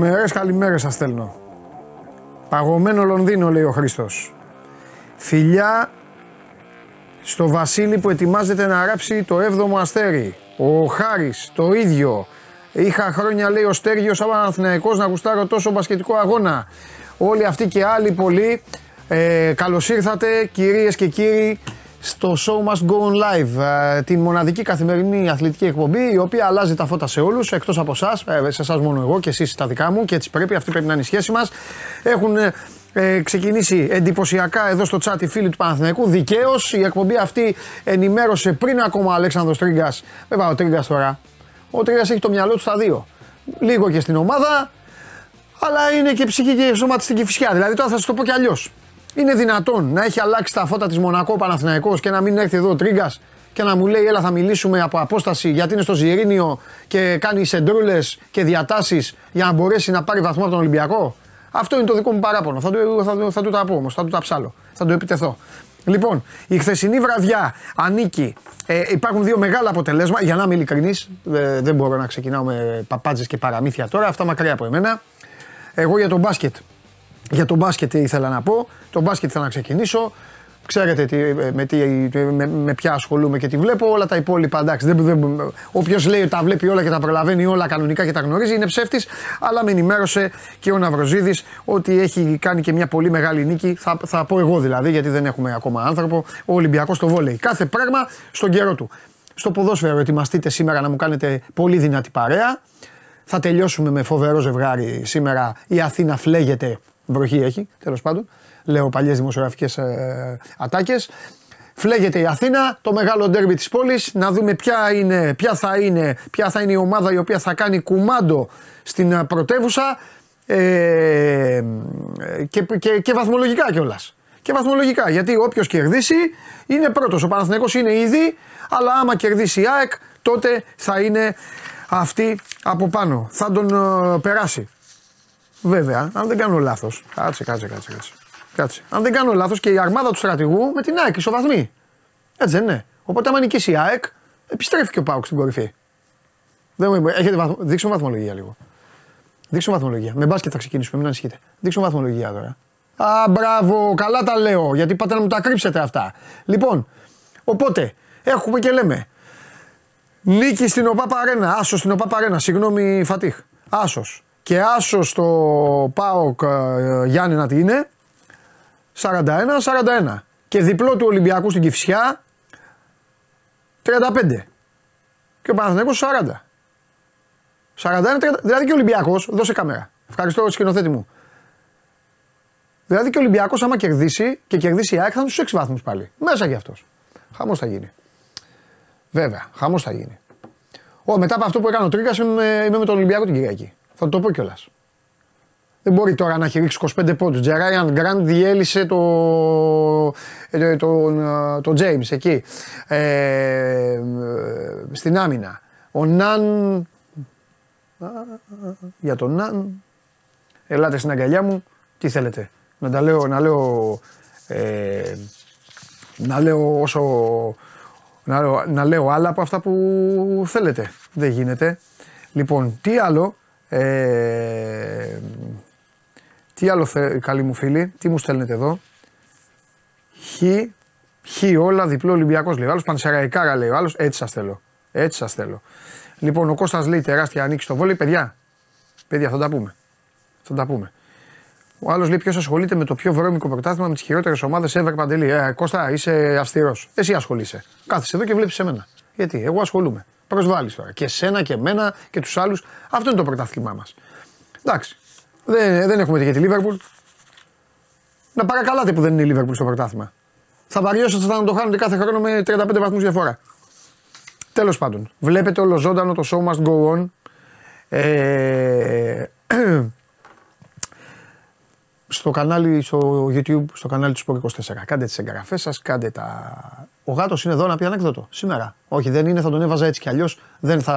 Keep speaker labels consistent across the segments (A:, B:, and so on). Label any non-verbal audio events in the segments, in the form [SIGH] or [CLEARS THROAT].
A: Τρομερέ καλημέρες σας στέλνω. Παγωμένο Λονδίνο, λέει ο Χρήστος. Φιλιά στο Βασίλη που ετοιμάζεται να γράψει το 7ο αστέρι. Ο Χάρης, το ίδιο. Είχα χρόνια, λέει ο Στέργιος, σαν Παναθηναϊκός να γουστάρω τόσο μπασκετικό αγώνα. Όλοι αυτοί και άλλοι πολλοί. Ε, Καλώς ήρθατε, κυρίες και κύριοι, στο Show Must Go On Live, ε, την μοναδική καθημερινή αθλητική εκπομπή, η οποία αλλάζει τα φώτα σε όλους, εκτός από εσά, ε, σε εσά μόνο εγώ και εσείς τα δικά μου και έτσι πρέπει, αυτή πρέπει να είναι η σχέση μας. Έχουν ε, ε, ξεκινήσει εντυπωσιακά εδώ στο chat οι φίλοι του Παναθηναϊκού. Δικαίως η εκπομπή αυτή ενημέρωσε πριν ακόμα ο Αλέξανδρος Τρίγκας. Βέβαια ο Τρίγκας τώρα. Ο Τρίγκας έχει το μυαλό του στα δύο. Λίγο και στην ομάδα, αλλά είναι και ψυχή και σώμα στην κυφισιά. Δηλαδή τώρα θα σας το πω κι αλλιώς. Είναι δυνατόν να έχει αλλάξει τα φώτα της Μονακό Παναθηναϊκός και να μην έρθει εδώ ο Τρίγκας και να μου λέει: Έλα, θα μιλήσουμε από απόσταση γιατί είναι στο Ζιρίνιο και κάνει σεντρούλες και διατάσεις για να μπορέσει να πάρει βαθμό από τον Ολυμπιακό. Αυτό είναι το δικό μου παράπονο. Θα, του, θα, θα του τα πω όμως, θα του τα ψάλω. Θα το επιτεθώ. Λοιπόν, η χθεσινή βραδιά ανήκει. Ε, υπάρχουν δύο μεγάλα αποτελέσματα. Για να είμαι ειλικρινής, ε, δεν μπορώ να ξεκινάω με παπάντζε και παραμύθια τώρα. Αυτά μακριά από εμένα. Εγώ για τον μπάσκετ. Για τον μπάσκετ ήθελα να πω. Το μπάσκετ θα να ξεκινήσω. Ξέρετε τι, με, τι, με, με ποια ασχολούμαι και τι βλέπω. Όλα τα υπόλοιπα εντάξει. Δεν, δεν, Όποιος λέει ότι τα βλέπει όλα και τα προλαβαίνει όλα κανονικά και τα γνωρίζει είναι ψεύτης. Αλλά με ενημέρωσε και ο Ναυροζίδης ότι έχει κάνει και μια πολύ μεγάλη νίκη. Θα, θα πω εγώ δηλαδή, γιατί δεν έχουμε ακόμα άνθρωπο. Ο Ολυμπιακός στο βόλεϊ. Κάθε πράγμα στον καιρό του. Στο ποδόσφαιρο ετοιμαστείτε σήμερα να μου κάνετε πολύ δυνατή παρέα. Θα τελειώσουμε με φοβερό ζευγάρι σήμερα. Η Αθήνα φλέγεται. Βροχή έχει, τέλος πάντων λέω παλιές δημοσιογραφικές ε, ατάκες. Φλέγεται η Αθήνα, το μεγάλο ντέρμπι της πόλης, να δούμε ποια, είναι, ποια, θα είναι, ποια θα είναι η ομάδα η οποία θα κάνει κουμάντο στην ε, πρωτεύουσα ε, και, και, και βαθμολογικά κιόλας. Και βαθμολογικά, γιατί όποιος κερδίσει είναι πρώτος. Ο Παναθηναϊκός είναι ήδη, αλλά άμα κερδίσει η ΑΕΚ, τότε θα είναι αυτή από πάνω. Θα τον ε, περάσει. Βέβαια, αν δεν κάνω λάθος. Κάτσε, κάτσε, κάτσε. κάτσε. Κάτσε. Αν δεν κάνω λάθος και η αρμάδα του στρατηγού με την ΑΕΚ ισοβαθμεί. Έτσι δεν είναι. Οπότε, άμα νικήσει η ΑΕΚ, επιστρέφει και ο Πάουκ στην κορυφή. Δεν, έχετε βαθμ... Δείξουμε βαθμολογία λίγο. Δείξουμε βαθμολογία. Με μπάσκετ θα ξεκινήσουμε, μην ανησυχείτε. Δείξουμε βαθμολογία τώρα. Α, μπράβο, καλά τα λέω, γιατί πάτε να μου τα κρύψετε αυτά. Λοιπόν, οπότε, έχουμε και λέμε. Νίκη στην ΟΠΑΠ Αρένα, άσος στην ΟΠΑΠ Αρένα, συγγνώμη Φατίχ. Άσος. Και άσο στο ΠΑΟΚ ε, Γιάννη να τι είναι, 41-41. Και διπλό του Ολυμπιακού στην Κυφσιά 35. Και ο Παναθηναϊκός 40. 41, 30, δηλαδή και ο Ολυμπιακός, δώσε κάμερα. Ευχαριστώ το σκηνοθέτη μου. Δηλαδή και ο Ολυμπιακός, άμα κερδίσει και κερδίσει η ΑΕΚ, θα είναι στους 6 βαθμούς πάλι. Μέσα κι αυτός. Χαμός θα γίνει. Βέβαια, χαμός θα γίνει. Ο, μετά από αυτό που έκανε ο Τρίγκα, είμαι, είμαι με τον Ολυμπιακό την Κυριακή. Θα το πω κιόλας. Δεν μπορεί τώρα να έχει ρίξει 25 πόντους. Τζεράιαν Γκραντ διέλυσε το, ε, τον, ε, το James εκεί. Ε, στην άμυνα. Ο Ναν. Για τον Ναν. Ελάτε στην αγκαλιά μου. Τι θέλετε. Να τα λέω, να λέω, ε, να λέω όσο, να λέω, να λέω άλλα από αυτά που θέλετε. Δεν γίνεται. Λοιπόν, τι άλλο; Ε, τι άλλο θε, καλοί μου φίλοι, τι μου στέλνετε εδώ; Χ, χ όλα, διπλό Ολυμπιακός λέει. Άλλος πανσεραϊκάρα λέει. Άλλος έτσι σας θέλω. Έτσι σας θέλω. Λοιπόν, ο Κώστας λέει τεράστια ανοίξει στο βόλεϊ. Παιδιά, παιδιά θα τα πούμε. Θα τα πούμε. Ο άλλος λέει: Ποιος ασχολείται με το πιο βρώμικο πρωτάθλημα με τις χειρότερες ομάδες ever παντελή. Ε, Κώστα, είσαι αυστηρός. Εσύ ασχολείσαι. Κάθεσαι εδώ και βλέπεις εμένα. Γιατί, εγώ ασχολούμαι. Προσβάλλεις τώρα. Και σένα και εμένα και τους άλλους. Αυτό είναι το πρωτάθλημά μας. Εντάξει. Δεν, δεν έχουμε και τη Λίβερπουλ. Να παρακαλάτε που δεν είναι η Λίβερπουλ στο πρωτάθλημα. Θα βαριώσετε να το χάνετε κάθε χρόνο με 35 βαθμούς διαφορά. Τέλος πάντων, βλέπετε όλο ζώντανο το show must go on. Ε, [CLEARS THROAT] στο κανάλι, στο YouTube, στο κανάλι του Sport 24. Κάντε τις εγγραφές σας, κάντε τα. Ο γάτος είναι εδώ να πει ανέκδοτο σήμερα. Όχι, δεν είναι, θα τον έβαζα έτσι κι αλλιώς.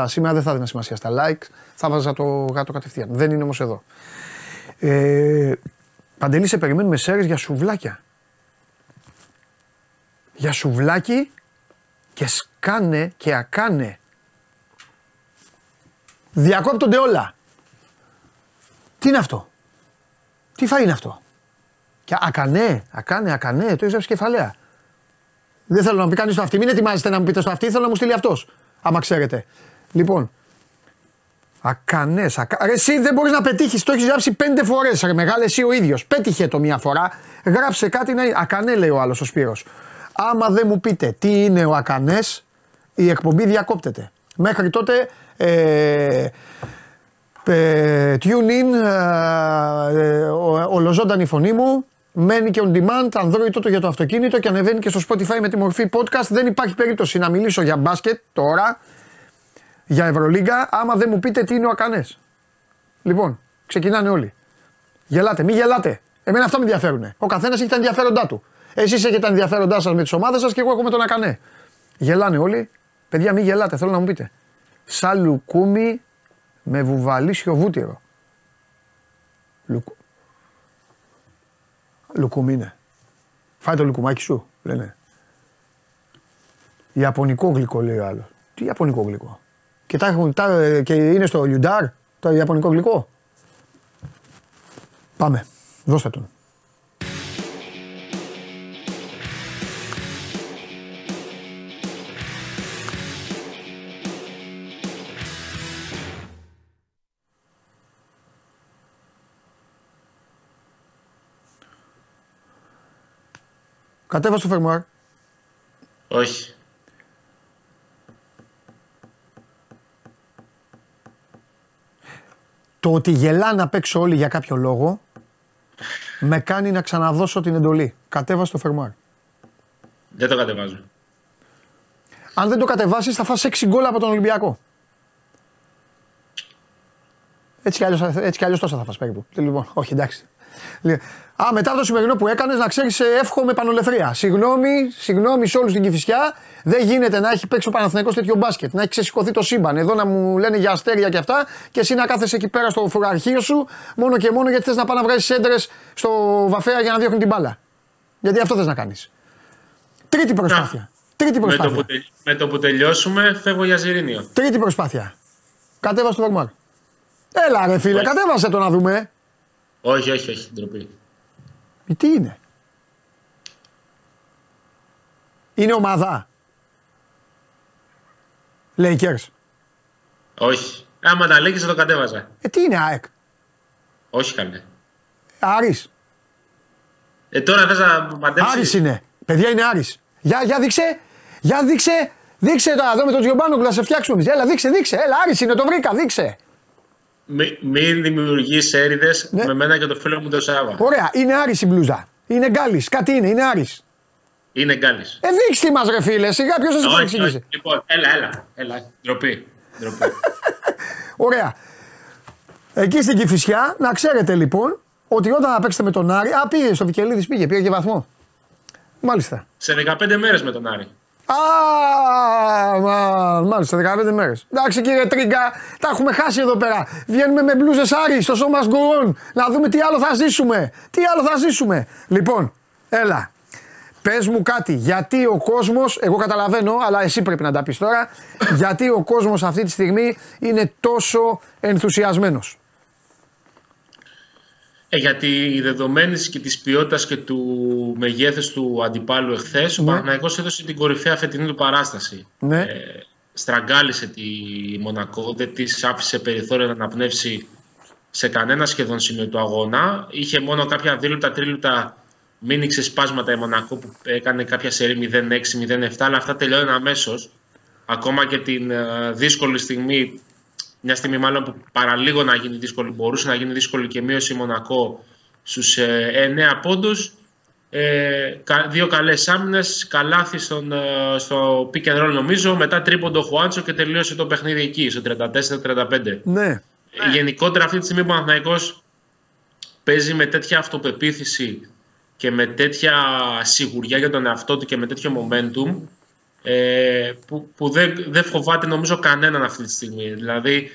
A: Σήμερα δεν θα έδινα σημασία στα like, θα βάζα το γάτο κατευθείαν. Δεν είναι όμως εδώ. Ε, Παντελή, σε περιμένουμε σέρες για σουβλάκια. Για σουβλάκι και σκάνε και ακάνε. Διακόπτονται όλα. Τι είναι αυτό; Τι θα είναι αυτό; Και ακανέ, ακανέ, ακανέ, το είσαι κεφαλαία. Δεν θέλω να μου πει κανείς το αυτή. Μην ετοιμάζετε να μου πείτε στο αυτή, θέλω να μου στείλει αυτός. Άμα ξέρετε. Λοιπόν. Ακανές, ακα... εσύ δεν μπορείς να πετύχεις. Το έχεις γράψει πέντε φορές. Ρε μεγάλε, εσύ ο ίδιος. Πέτυχε το μία φορά. Γράψε κάτι να. Ακανέ, λέει ο άλλος ο Σπύρος. Άμα δεν μου πείτε τι είναι ο Ακανές, η εκπομπή διακόπτεται. Μέχρι τότε. Ε, ε, tune in, ε, ε, ολοζώντανη η φωνή μου, μένει και on demand, Android τότε για το αυτοκίνητο και ανεβαίνει και στο Spotify με τη μορφή podcast. Δεν υπάρχει περίπτωση να μιλήσω για μπάσκετ τώρα, για Ευρωλίγκα, άμα δεν μου πείτε τι είναι ο Ακανές. Λοιπόν, ξεκινάνε όλοι. Γελάτε, μη γελάτε. Εμένα αυτά με ενδιαφέρουν. Ο καθένας έχει τα ενδιαφέροντά του. Εσείς έχετε τα ενδιαφέροντά σας με τις ομάδες σας και εγώ έχω με τον Ακανέ. Γελάνε όλοι. Παιδιά, μη γελάτε, θέλω να μου πείτε. Σαν λουκούμι με βουβαλίσιο βούτυρο. Λουκ... Λουκούμι είναι. Φάει το λουκουμάκι σου, λένε. Ιαπωνικό γλυκό λέει ο άλλος. Τι Ιαπωνικό γλυκό; Και, τα έχουν, τα, και είναι στο λιουντάρ το Ιαπωνικό γλυκό; Πάμε. Δώστε τον. Κατέβα στο φερμουάρ.
B: Όχι.
A: Το ότι γελάνε απ' έξω όλοι για κάποιο λόγο με κάνει να ξαναδώσω την εντολή. Κατέβα στο φερμουάρ.
B: Δεν το κατεβάζω.
A: Αν δεν το κατεβάσεις θα φας 6 γκολ από τον Ολυμπιακό. Έτσι κι αλλιώς, έτσι κι αλλιώς τόσα θα φας περίπου. Λοιπόν, όχι εντάξει. Α, μετά το σημερινό που έκανες, να ξέρεις, εύχομαι πανολεθρία. Συγγνώμη, συγγνώμη σε όλους την κυφισιά. Δεν γίνεται να έχει παίξει ο Παναθηναϊκός τέτοιο μπάσκετ. Να έχει ξεσηκωθεί το σύμπαν. Εδώ να μου λένε για αστέρια και αυτά και εσύ να κάθεσαι εκεί πέρα στο φουραρχείο σου μόνο και μόνο γιατί θες να πάει να βγάζεις έντρε στο βαφέα για να διώχνει την μπάλα. Γιατί αυτό θες να κάνεις. Τρίτη προσπάθεια. Τρίτη προσπάθεια.
B: Με το, που, με το που τελειώσουμε, φεύγω για Ζηρίνιο.
A: Τρίτη προσπάθεια. Κατέβα στο Βαγμάρ. Έλα, ρε φίλε, κατέβασε το να δούμε.
B: Όχι, όχι, όχι, ντροπή.
A: Ε, τι είναι; Είναι ομάδα. Lakers.
B: Όχι. Άμα τα λέγεις θα το κατέβαζα.
A: Ε, τι είναι ΑΕΚ;
B: Όχι καλέ.
A: Άρης.
B: Ε, τώρα θες να παντέψεις;
A: Άρης είναι. Παιδιά είναι Άρης. Για, για δείξε. Για δείξε. Δείξε τώρα εδώ με τον Τζιομπάνο να σε φτιάξουμε εμείς. Έλα δείξε, δείξε. Έλα Άρης είναι, το βρήκα, δείξε.
B: Μην μη δημιουργείς έρηδες ναι. με μένα και το φίλο μου τον Σάβα.
A: Ωραία, είναι Άρης η μπλούζα. Είναι γκάλι, κάτι είναι, είναι Άρης.
B: Είναι γκάλι.
A: Ε, δείξτε μας, ρε φίλε, σιγά ποιος σα το εξηγήσει.
B: Λοιπόν, έλα, έλα, έλα. Ντροπή. Ντροπή. [LAUGHS]
A: Ωραία. Εκεί στην Κυφυσιά, να ξέρετε λοιπόν ότι όταν θα παίξετε με τον Άρη. Α, πήγε στο Βικελίδης, πήγε, πήγε και βαθμό. Μάλιστα.
B: Σε 15 μέρες με τον Άρη.
A: Α, μάλιστα, 15 μέρες. Εντάξει κύριε Τρίγκα, τα έχουμε χάσει εδώ πέρα. Βγαίνουμε με μπλούζες Άρη στο σώμα γκορών να δούμε τι άλλο θα ζήσουμε. Τι άλλο θα ζήσουμε. Λοιπόν, έλα. Πες μου κάτι, γιατί ο κόσμος, εγώ καταλαβαίνω, αλλά εσύ πρέπει να τα πεις τώρα, γιατί ο κόσμος αυτή τη στιγμή είναι τόσο ενθουσιασμένος;
B: Ε, γιατί η δεδομένη και της ποιότητας και του μεγέθους του αντιπάλου εχθές, ναι. ο Παναγιώ έδωσε την κορυφαία φετινή του παράσταση.
A: Ναι.
B: Ε, στραγγάλισε τη Μονακό, δεν της άφησε περιθώριο να αναπνεύσει σε κανένα σχεδόν σημείο του αγώνα. Είχε μόνο κάποια δίλεπτα, τρίλεπτα μείνει ξεσπάσματα η Μονακό που έκανε κάποια σερή 0-6, 0-7, αλλά αυτά τελειώνουν αμέσως. Ακόμα και την ε, δύσκολη στιγμή μια στιγμή μάλλον που παραλίγο να γίνει δύσκολη, μπορούσε να γίνει δύσκολη και μείωση Μονακό στους ε, 9 πόντους. Ε, δύο καλές άμυνες, καλάθι στον, ε, στο pick and roll νομίζω, μετά τρίποντο Χουάντσο και τελείωσε το παιχνίδι εκεί, στο 34-35.
A: Ναι.
B: Ε, γενικότερα αυτή τη στιγμή ο Παναθηναϊκός παίζει με τέτοια αυτοπεποίθηση και με τέτοια σιγουριά για τον εαυτό του και με τέτοιο momentum ε, που, που δεν, δεν φοβάται νομίζω κανέναν αυτή τη στιγμή. Δηλαδή,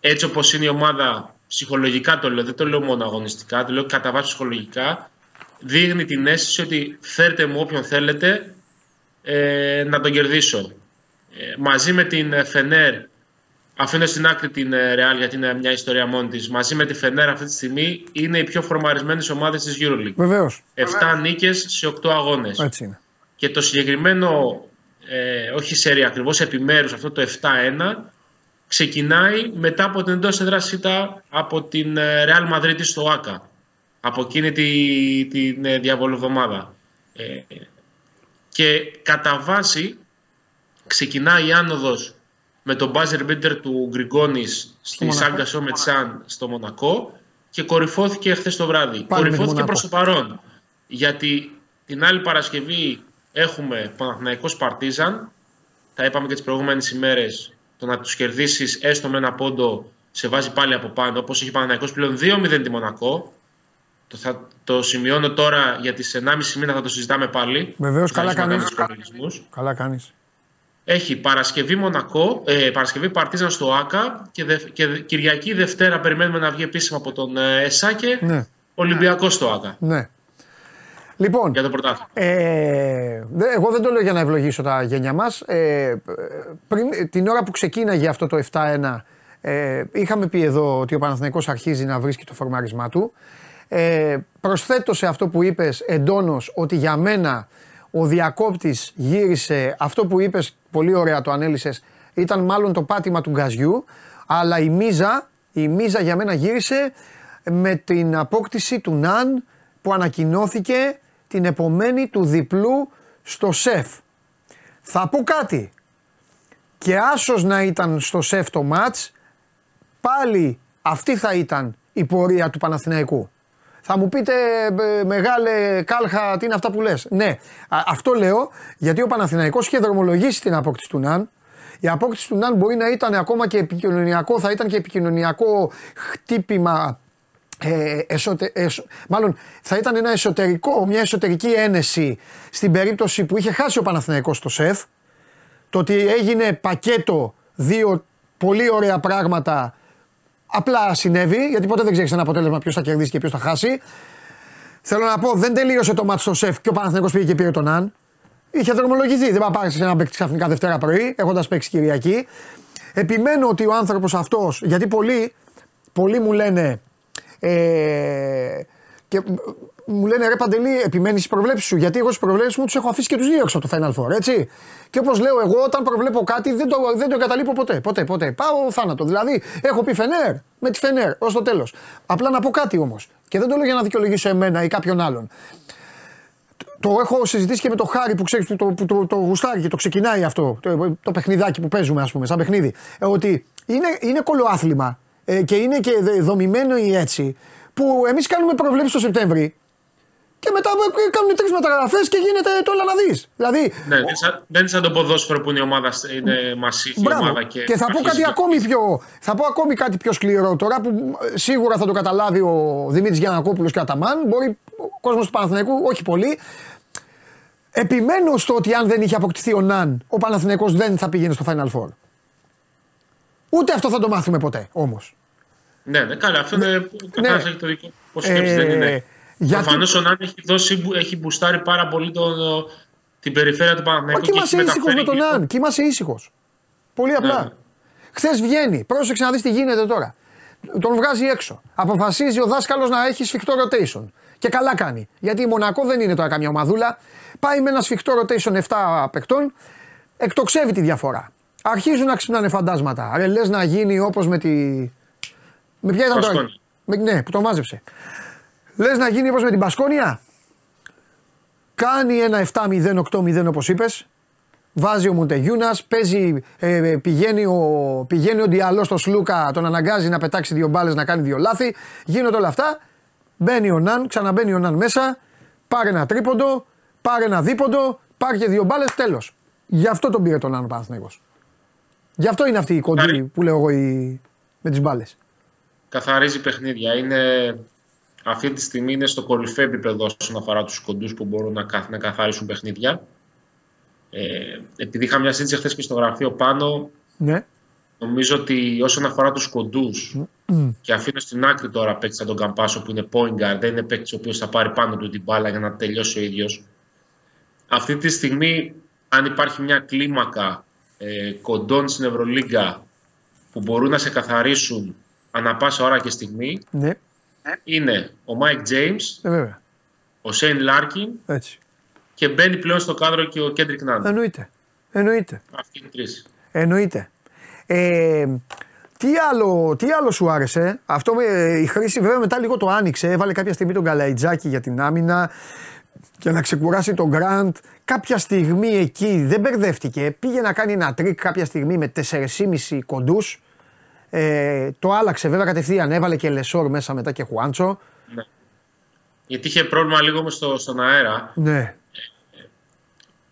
B: έτσι όπως είναι η ομάδα, ψυχολογικά το λέω, δεν το λέω μόνο αγωνιστικά, το λέω κατά βάση ψυχολογικά, δείχνει την αίσθηση ότι φέρτε μου όποιον θέλετε ε, να τον κερδίσω. Ε, μαζί με την Φενέρ αφήνω στην άκρη την Ρεάλ γιατί είναι μια ιστορία μόνη της. Μαζί με τη Φενέρ αυτή τη στιγμή είναι οι πιο φορμαρισμένες ομάδες της EuroLeague.
A: Βεβαίως.
B: 7 νίκες σε 8 αγώνες.
A: Έτσι είναι.
B: Και το συγκεκριμένο, ε, όχι σερία ακριβώς, επιμέρους αυτό το 7-1 ξεκινάει μετά από την εντός έδρας από την ε, Real Madrid στο ΆΚΑ. Από εκείνη τη, την ε, διαβολοβδομάδα. Ε, και κατά βάση ξεκινάει η άνοδος με τον buzzer beater του Γκριγκόνης στη Σάγκα Σόμετσάν στο Μονακό και κορυφώθηκε χθες το βράδυ.
A: Πάλι
B: κορυφώθηκε προς το παρόν. Γιατί την άλλη Παρασκευή έχουμε Παναθηναϊκός Παρτίζαν. Τα είπαμε και τις προηγούμενες ημέρες. Το να τους κερδίσεις έστω με ένα πόντο σε βάζει πάλι από πάνω. Όπως έχει Παναθηναϊκός πλέον 2-0 τη Μονακό. Το, θα, το σημειώνω τώρα για τις 1,5 μήνα θα το συζητάμε πάλι.
A: Βεβαίως,
B: Θα
A: καλά
B: αρχίσουμε να
A: κάνεις.
B: κάνουμε τους υπολογισμούς.
A: Καλά κάνεις.
B: Έχει Παρασκευή Μονακό, ε, Παρασκευή Παρτίζαν στο ΆΚΑ και, δε, και δε- Κυριακή Δευτέρα περιμένουμε να βγει επίσημα από τον ε, ΕΣΑΚΕ
A: Ναι,
B: Ολυμπιακός στο ΆΚΑ
A: ναι. Λοιπόν,
B: για το πρωτάθλημα.
A: Ε, δε- εγώ δεν το λέω για να ευλογήσω τα γένια μας. Ε, πριν, την ώρα που ξεκίναγε αυτό το 7-1 ε, είχαμε πει εδώ ότι ο Παναθηναϊκός αρχίζει να βρίσκει το φορμάρισμά του. Ε, προσθέτω σε αυτό που είπες εντόνως ότι για μένα ο διακόπτης γύρισε αυτό που είπες πολύ ωραία το ανέλησες ήταν μάλλον το πάτημα του γκαζιού αλλά η μίζα, η μίζα για μένα γύρισε με την απόκτηση του Ναν που ανακοινώθηκε την επομένη του διπλού στο ΣΕΦ. Θα πω κάτι. Και άσος να ήταν στο ΣΕΦ το μάτς, πάλι αυτή θα ήταν η πορεία του Παναθηναϊκού. Θα μου πείτε ε, μεγάλε κάλχα τι είναι αυτά που λες. Ναι, Α- αυτό λέω γιατί ο Παναθηναϊκός είχε δρομολογήσει την απόκτηση του Ναν. Η απόκτηση του Ναν μπορεί να ήταν ακόμα και επικοινωνιακό, θα ήταν και επικοινωνιακό χτύπημα ε, εσωτε, εσω- μάλλον θα ήταν ένα εσωτερικό, μια εσωτερική ένεση στην περίπτωση που είχε χάσει ο Παναθηναϊκός στο ΣΕΦ το ότι έγινε πακέτο δύο πολύ ωραία πράγματα απλά συνέβη γιατί ποτέ δεν ξέρεις ένα αποτέλεσμα ποιος θα κερδίσει και ποιος θα χάσει. Θέλω να πω δεν τελείωσε το μάτι στο ΣΕΦ και ο Παναθηναϊκός πήγε και πήρε τον Αν είχε δρομολογηθεί δεν θα πάρεις σε ένα παίκτη ξαφνικά Δευτέρα πρωί έχοντας παίξει Κυριακή. Επιμένω ότι ο άνθρωπος αυτός γιατί πολλοί, πολλοί μου λένε ε, και μου λένε ρε Παντελή, επιμένεις στις προβλέψεις σου. Γιατί εγώ στις προβλέψεις μου τους έχω αφήσει και τους δύο έξω από το Final Four, έτσι. Και όπως λέω εγώ, όταν προβλέπω κάτι δεν το, δεν το εγκαταλείπω ποτέ. Ποτέ, ποτέ. Πάω θάνατο. Δηλαδή, έχω πει Φενέρ με τη Φενέρ ως το τέλος. Απλά να πω κάτι όμως. Και δεν το λέω για να δικαιολογήσω εμένα ή κάποιον άλλον. Το έχω συζητήσει και με το Χάρη που ξέρεις που το, που το, το γουστάρει και το ξεκινάει αυτό. Το, το παιχνιδάκι που παίζουμε, ας πούμε, σαν παιχνίδι. Ε, ότι είναι, είναι κολοάθλημα ε, και είναι και δε- δομημένο ή έτσι που εμείς κάνουμε προβλέψεις το Σεπτέμβρη και μετά ε, κάνουν τρεις μεταγραφές και γίνεται το έλα να δεις. Δηλαδή,
B: Ναι, δεν είναι σαν- δεν είναι σαν το ποδόσφαιρο που είναι η ομάδα, είναι μασίφη η
A: Μπράβο.
B: ομάδα.
A: Και,
B: Και,
A: θα πω
B: αρχίζει
A: κάτι
B: και-
A: ακόμη πιο. Θα πω ακόμη κάτι πιο σκληρό τώρα που ε, σίγουρα θα το καταλάβει ο Δημήτρης Γιανακόπουλος και ο Αταμάν. Μπορεί ο κόσμος του Παναθηναϊκού, όχι πολύ. Επιμένω στο ότι αν δεν είχε αποκτηθεί ο Ναν, ο Παναθηναϊκός δεν θα πήγαινε στο Final Four. Ούτε αυτό θα το μάθουμε ποτέ όμως.
B: Ναι, ναι, καλά. Αυτό είναι.
A: Ναι.
B: Καθένα έχει το δικό του πώ σκέψη δεν
A: Ε,
B: είναι.
A: γιατί-
B: Προφανώς ο Νάν έχει, δώσει, έχει μπουστάρει πάρα πολύ τον, την περιφέρεια του
A: Μα
B: Παναθηναϊκού.
A: και
B: και
A: είμαστε
B: έχει
A: ήσυχος με
B: μεταφέρει
A: τον
B: και-
A: Ναν. Και είμαστε ήσυχος. Πολύ απλά.
B: Ναι.
A: Χθες βγαίνει. Πρόσεξε να δεις τι γίνεται τώρα. Τον βγάζει έξω. Αποφασίζει ο δάσκαλος να έχει σφιχτό rotation. Και καλά κάνει. Γιατί η Μονακό δεν είναι τώρα καμιά ομαδούλα. Πάει με ένα σφιχτό rotation 7 παικτών. Εκτοξεύει τη διαφορά. Αρχίζουν να ξυπνάνε φαντάσματα. Ρε λες να γίνει όπως με τη... Με ποια ήταν τώρα.
B: Μπασκόνια.
A: Με, ναι, που το μάζεψε. Λες να γίνει όπως με την Πασκόνια. Κάνει ένα 7-0, 8-0 όπως είπες. Βάζει ο Μουντεγιούνας, παίζει, ε, πηγαίνει, ο, πηγαίνει ο Διαλό στο Σλούκα, τον αναγκάζει να πετάξει δύο μπάλες, να κάνει δύο λάθη. Γίνονται όλα αυτά. Μπαίνει ο Ναν, ξαναμπαίνει ο Ναν μέσα, πάρε ένα τρίποντο, πάρε ένα δίποντο, πάρε και δύο μπάλες, τέλος. Γι' αυτό τον πήρε τον Ναν ο Παναθηναϊκός. Γι' αυτό είναι αυτή η κοντή
B: Άρη.
A: που λέω εγώ η, με τις μπάλες.
B: Καθαρίζει παιχνίδια. Είναι, αυτή τη στιγμή είναι στο κορυφαίο επίπεδο όσον αφορά τους κοντούς που μπορούν να, καθ- να καθαρίσουν παιχνίδια. Ε, επειδή είχα μια συζήτηση χθες και στο γραφείο πάνω,
A: Ναι.
B: Νομίζω ότι όσον αφορά τους κοντούς, και αφήνω στην άκρη τώρα παίκτης σαν τον Καμπάσο που είναι point guard, δεν είναι παίκτης ο οποίος θα πάρει πάνω του την μπάλα για να τελειώσει ο ίδιος. Αυτή τη στιγμή, αν υπάρχει μια κλίμακα ε, κοντών στην Ευρωλίγκα που μπορούν να σε καθαρίσουν ανά πάσα ώρα και στιγμή
A: Ναι,
B: είναι ο Mike James,
A: ε, βέβαια.
B: ο Shane Larkin
A: Έτσι.
B: και μπαίνει πλέον στο κάδρο και ο Kendrick Nunn.
A: Εννοείται. Εννοείται.
B: Αυτοί είναι οι τρεις.
A: Εννοείται. Ε, τι άλλο, τι άλλο σου άρεσε, αυτό με, η χρήση βέβαια μετά λίγο το άνοιξε, έβαλε κάποια στιγμή τον Καλαϊτζάκη για την άμυνα για να ξεκουράσει τον Γκραντ. Κάποια στιγμή εκεί δεν μπερδεύτηκε, πήγε να κάνει ένα τρίκ κάποια στιγμή με 4,5 κοντούς. Ε, το άλλαξε βέβαια κατευθείαν, έβαλε και Λεσόρ μέσα μετά και Χουάντσο.
B: Γιατί είχε πρόβλημα λίγο μες στο, στον αέρα.
A: Ναι,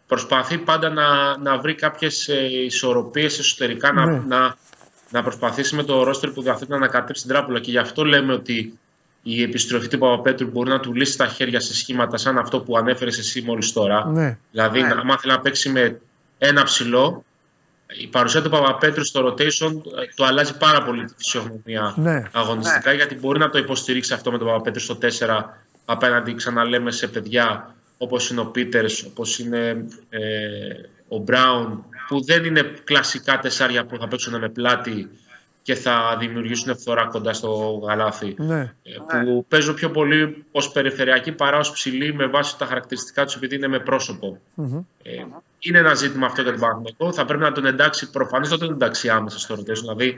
B: Προσπαθεί πάντα να, να βρει κάποιες ε, ισορροπίες εσωτερικά, να,
A: Ναι.
B: να, να προσπαθήσει με το ρόστερ που διαθέτει να ανακατέψει την τράπουλα. Και γι' αυτό λέμε ότι η επιστροφή του Παπαπέτρου μπορεί να του λύσει τα χέρια σε σχήματα σαν αυτό που ανέφερες εσύ μόλις τώρα.
A: ναι,
B: Δηλαδή, να, άμα θέλει να παίξει με ένα ψηλό, η παρουσία του Παπαπέτρου στο rotation ε, το αλλάζει πάρα πολύ τη φυσιογνωμία
A: Ναι.
B: αγωνιστικά, γιατί μπορεί να το υποστηρίξει αυτό με τον Παπαπέτρου στο 4 απέναντι, ξαναλέμε, σε παιδιά όπως είναι ο Πίτερς, όπως είναι ε, ο Μπράουν, που δεν είναι κλασικά τεσσάρια που θα παίξουν με πλάτη και θα δημιουργήσουν φθορά κοντά στο γαλάθι
A: ναι.
B: ε, που παίζουν πιο πολύ ως περιφερειακοί παρά ως ψηλοί με βάση τα χαρακτηριστικά τους επειδή είναι με προσωπο Ε, είναι ένα ζήτημα αυτό για τον Παναθηναϊκό. Θα πρέπει να τον εντάξει, προφανώς δεν τον εντάξει άμεσα στο rotation. Δηλαδή,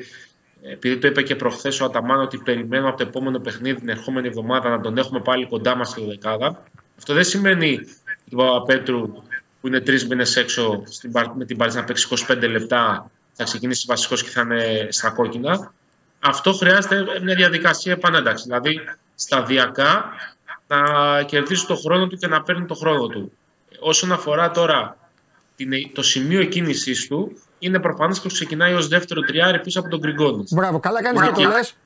B: ε, επειδή το είπε και προχθές ο Αταμάν ότι περιμένουμε από το επόμενο παιχνίδι την ερχόμενη εβδομάδα να τον έχουμε πάλι κοντά μας στη δεκάδα. Αυτό δεν σημαίνει ότι ο Παπαπέτρου που είναι τρεις μήνες έξω στην, Παρ- με την Παρίζα να παίξει 25 λεπτά, θα ξεκινήσει βασικός και θα είναι στα κόκκινα. Αυτό χρειάζεται μια διαδικασία επανένταξη. Δηλαδή, σταδιακά να κερδίσει το χρόνο του και να παίρνει το χρόνο του. Όσον αφορά τώρα την, το σημείο εκκίνησή του, είναι προφανώ που ξεκινάει ως δεύτερο τριάρι πίσω από τον Γκριγκόνη.
A: Μπράβο, καλά κάνεις και το
B: Μπράβο.
A: λες.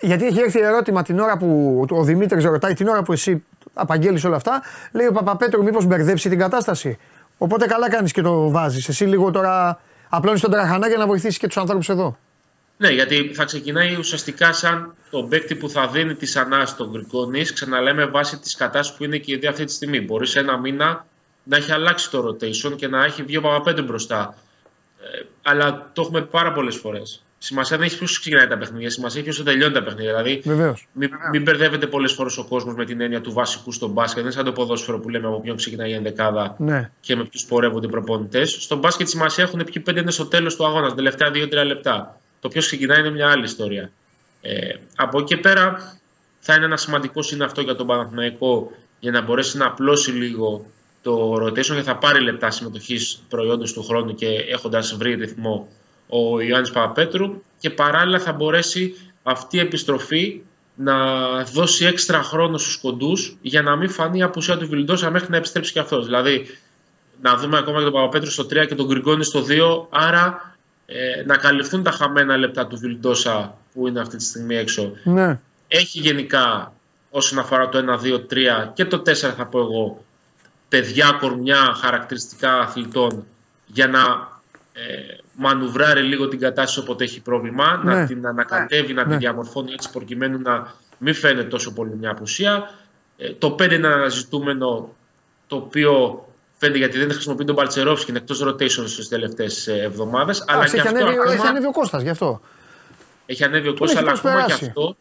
A: Γιατί έχει έρθει ερώτημα την ώρα που ο Δημήτρης ρωτάει, την ώρα που εσύ απαγγέλεις όλα αυτά, λέει ο Παπαπέτρου, μήπως μπερδέψει την κατάσταση. Οπότε καλά κάνεις και το βάζεις. Εσύ λίγο τώρα απλώνεις τον τραχανά για να βοηθήσεις και τους ανθρώπους εδώ.
B: Ναι, γιατί θα ξεκινάει ουσιαστικά σαν τον παίκτη που θα δίνει τη ανά στον Γκριγκόνη, ξαναλέμε βάσει της κατάστασης που είναι και η ίδια αυτή τη στιγμή. Μπορείς σε ένα μήνα να έχει αλλάξει το rotation και να έχει βγει ο Παπαπέτρου μπροστά. Ε, αλλά το έχουμε πάρα πολλές φορές. Σημασία δεν έχει ποιος ξεκινάει τα παιχνίδια, σημασία έχει ποιος τελειώνει τα παιχνίδια. Δηλαδή,
A: Βεβαίως.
B: μην, μην μπερδεύεται πολλές φορές ο κόσμος με την έννοια του βασικού στο μπάσκετ. Δεν είναι σαν το ποδόσφαιρο που λέμε από ποιον ξεκινάει η ενδεκάδα
A: Ναι.
B: και με ποιους πορεύονται οι προπονητές. Στο μπάσκετ σημασία έχουν ποιοι πέντε είναι στο τέλος του αγώνα, τα τελευταία 2-3 λεπτά. Το ποιος ξεκινάει είναι μια άλλη ιστορία. Ε, από εκεί και πέρα θα είναι ένα σημαντικό είναι αυτό για τον Παναθηναϊκό για να μπορέσει να απλώσει λίγο το rotation και θα πάρει λεπτά συμμετοχής προϊόντος του χρόνου και έχοντας βρει ρυθμό ο Ιωάννης Παπαπέτρου και παράλληλα θα μπορέσει αυτή η επιστροφή να δώσει έξτρα χρόνο στους κοντούς για να μην φανεί η απουσία του Βιλντόσα μέχρι να επιστρέψει και αυτός. Δηλαδή να δούμε ακόμα και τον Παπαπέτρου στο 3 και τον Γκριγκόνη στο 2, άρα ε, να καλυφθούν τα χαμένα λεπτά του Βιλντόσα που είναι αυτή τη στιγμή έξω.
A: Ναι.
B: Έχει γενικά όσον αφορά το 1, 2, 3 και το 4 θα πω εγώ παιδιά, κορμιά, χαρακτηριστικά αθλητών για να ε, μανουβράρει λίγο την κατάσταση όποτε έχει πρόβλημα,
A: Ναι.
B: να την ανακατεύει, να
A: Ναι.
B: την διαμορφώνει έτσι προκειμένου να μην φαίνεται τόσο πολύ μια απουσία. Ε, το 5 είναι ένα αναζητούμενο το οποίο φαίνεται γιατί δεν χρησιμοποιεί τον Παλτσερόφσκι, είναι εκτός rotation στις τελευταίες ε, εβδομάδες. Αλλά
A: Εντάξει,
B: και
A: έχει,
B: αυτό
A: ανέβει,
B: ακόμα
A: έχει ανέβει ο Κώστας γι' αυτό.
B: έχει ανέβει ο
A: Τον
B: Κώστας,
A: έχει
B: αλλά ακόμα και
A: προσπεράσει.
B: αυτό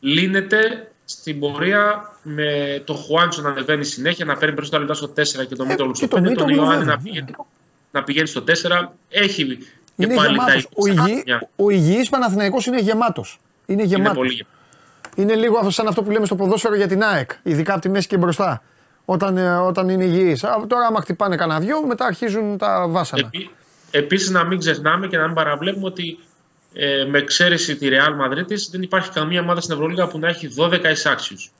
B: λύνεται στην πορεία με το Χουάντσο να ανεβαίνει συνέχεια, να παίρνει περισσότερα λεπτά στο 4 και το Μίτολου
A: Ε, και
B: στο
A: το
B: 5, τον
A: Μίτογλου
B: Ιωάννη
A: βέβαια.
B: να πηγαίνει, να πηγαίνει στο 4. Έχει και
A: Είναι
B: πάλι
A: γεμάτος.
B: τα
A: Ο, υγιή,
B: ίδια.
A: ο υγιής Παναθηναϊκός είναι γεμάτος. Είναι
B: Είναι
A: γεμάτος.
B: πολύ
A: Είναι λίγο αυτό- σαν αυτό που λέμε στο ποδόσφαιρο για την ΑΕΚ. Ειδικά από τη μέση και μπροστά. Όταν, ε, όταν είναι υγιής. Α, Τώρα, άμα χτυπάνε κανένα δυο, μετά αρχίζουν τα βάσανα.
B: Επί, επίσης να μην ξεχνάμε και να μην παραβλέπουμε ότι ε, με εξαίρεση τη Real Madrid δεν υπάρχει καμία ομάδα στην Ευρωλίγα που να έχει 12 εισάξιους.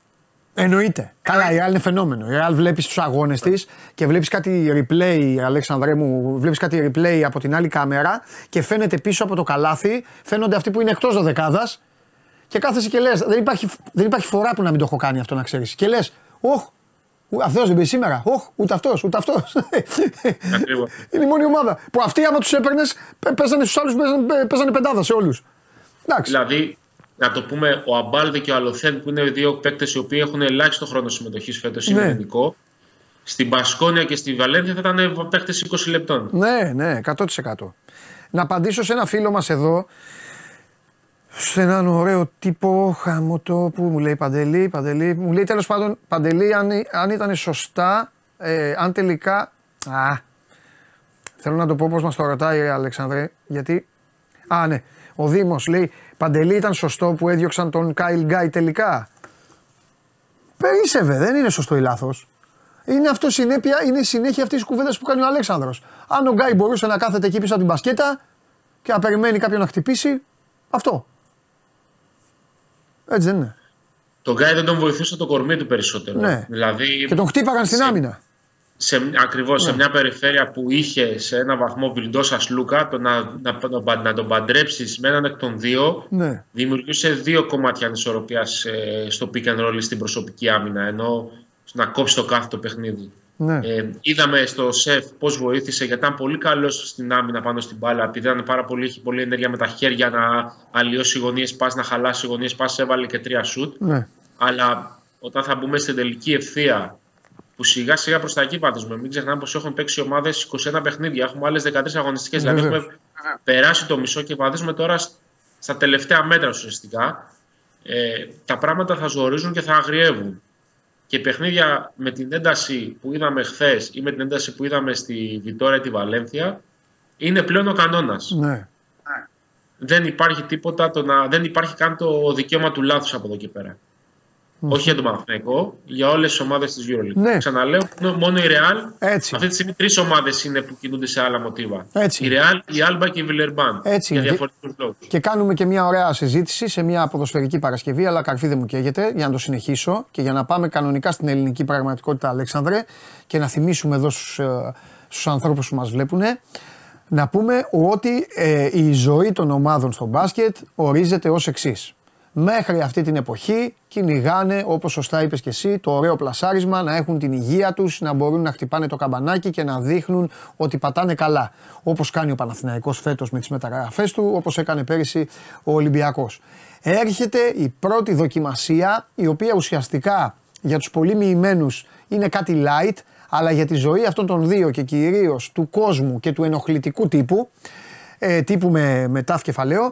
A: Εννοείται. Καλά, η Real είναι φαινόμενο. Η Real βλέπεις τους αγώνες της και βλέπεις κάτι replay, Αλέξανδρέ μου, βλέπεις κάτι replay από την άλλη κάμερα και φαίνεται πίσω από το καλάθι, φαίνονται αυτοί που είναι εκτός δεκάδα και κάθεσαι και λες: δεν υπάρχει, δεν υπάρχει φορά που να μην το έχω κάνει αυτό να ξέρεις. Και λες: Όχ, αυτός δεν πει σήμερα. Όχ, ούτε αυτός, ούτε αυτός.
B: Ακριβώς. [LAUGHS]
A: είναι η μόνη ομάδα. Που αυτοί άμα τους έπαιρνες, παίζανε στους άλλους, παίζανε, παίζανε πεντάδα σε όλους. Εντάξει.
B: Δηλαδή, να το πούμε, ο Αμπάλδε και ο Αλοθέν που είναι δύο παίκτες οι οποίοι έχουν ελάχιστο χρόνο συμμετοχής φέτος, είναι
A: Ναι.
B: ελληνικό. Στην Πασκόνια και στη Βαλένθια θα ήταν παίκτες 20 λεπτών.
A: Ναι, ναι, 100%. Να απαντήσω σε ένα φίλο μας εδώ, σε έναν ωραίο τύπο χαμωτό που μου λέει Παντελή, Παντελή, μου λέει τέλος πάντων Παντελή αν, αν ήταν σωστά, ε, αν τελικά, α, θέλω να το πω όπως μας το ρωτάει Αλεξανδρέ, γιατί, α ναι, ο Δήμος λέει Παντελή ήταν σωστό που έδιωξαν τον Κάιλ Γκάι τελικά; Περίσευε, δεν είναι σωστό ή λάθος. Είναι αυτό συνέπεια, είναι συνέχεια αυτής της κουβέντας που κάνει ο Αλέξανδρος. Αν ο Γκάι μπορούσε να κάθεται εκεί πίσω από την μπασκέτα και να περιμένει κάποιον να χτυπήσει, αυτό. Έτσι δεν είναι.
B: Τον Γκάι δεν τον βοηθούσε το κορμί του περισσότερο.
A: Ναι.
B: Δηλαδή,
A: Και τον χτύπαγαν στην
B: σε-
A: άμυνα.
B: Σε, ακριβώς
A: Ναι.
B: σε μια περιφέρεια που είχε σε ένα βαθμό Βιλντόσας Λούκα, το να, να, να, να τον παντρέψεις με έναν εκ των δύο,
A: Ναι.
B: δημιουργούσε δύο κομμάτια ανισορροπίας ε, στο pick and roll στην προσωπική άμυνα. Ενώ να κόψει το κάθε το παιχνίδι.
A: Ναι.
B: Ε, είδαμε στο σεφ πώς βοήθησε γιατί ήταν πολύ καλός στην άμυνα πάνω στην μπάλα. Επειδή ήταν πάρα πολύ, είχε πολλή ενέργεια με τα χέρια να αλλοιώσει γωνίες πας, να χαλάσει γωνίες πας, έβαλε και τρία σουτ.
A: ναι.
B: Αλλά όταν θα μπούμε στην τελική ευθεία, που σιγά σιγά προς τα εκεί βαδίζουμε. Μην ξεχνάμε πως έχουν παίξει ομάδες 21 παιχνίδια. Έχουμε άλλες 13 αγωνιστικές. Δηλαδή
A: Βεβαίως.
B: έχουμε περάσει το μισό και βαδίζουμε τώρα σ- στα τελευταία μέτρα ουσιαστικά. Ε, τα πράγματα θα ζορίζουν και θα αγριεύουν. Και παιχνίδια με την ένταση που είδαμε χθες ή με την ένταση που είδαμε στη Βιτόρια ή τη Βαλένθια είναι πλέον ο κανόνας.
A: ναι.
B: Δεν υπάρχει τίποτα, το να, δεν υπάρχει καν το δικαίωμα του λάθους από εδώ και πέρα. Όχι για τον Παναθηναϊκό, για όλες τις ομάδες της EuroLeague.
A: Ναι.
B: Ξαναλέω, μόνο- μόνο η Real.
A: Έτσι.
B: Αυτή τη στιγμή τρεις ομάδες είναι που κινούνται σε άλλα μοτίβα.
A: Έτσι.
B: Η Real, η Alba και η Villeurbanne.
A: Έτσι
B: Για
A: είναι.
B: διαφορετικούς λόγους.
A: Και κάνουμε και μια ωραία συζήτηση σε μια ποδοσφαιρική Παρασκευή, αλλά καρφί δεν μου καίγεται, για να το συνεχίσω και για να πάμε κανονικά στην ελληνική πραγματικότητα, Αλέξανδρε, και να θυμίσουμε εδώ στους, ε, στους ανθρώπους που μας βλέπουν, να πούμε ότι ε, η ζωή των ομάδων στο μπάσκετ ορίζεται ως εξής. Μέχρι αυτή την εποχή κυνηγάνε, όπως σωστά είπες και εσύ, το ωραίο πλασάρισμα, να έχουν την υγεία τους, να μπορούν να χτυπάνε το καμπανάκι και να δείχνουν ότι πατάνε καλά. Όπως κάνει ο Παναθηναϊκός φέτος με τις μεταγραφές του, όπως έκανε πέρυσι ο Ολυμπιακός. Έρχεται η πρώτη δοκιμασία, η οποία ουσιαστικά για τους πολύ μοιημένους είναι κάτι light, αλλά για τη ζωή αυτών των δύο και κυρίως του κόσμου και του ενοχλητικού τύπου, ε, τύπου με, με τάφ κεφαλαίο,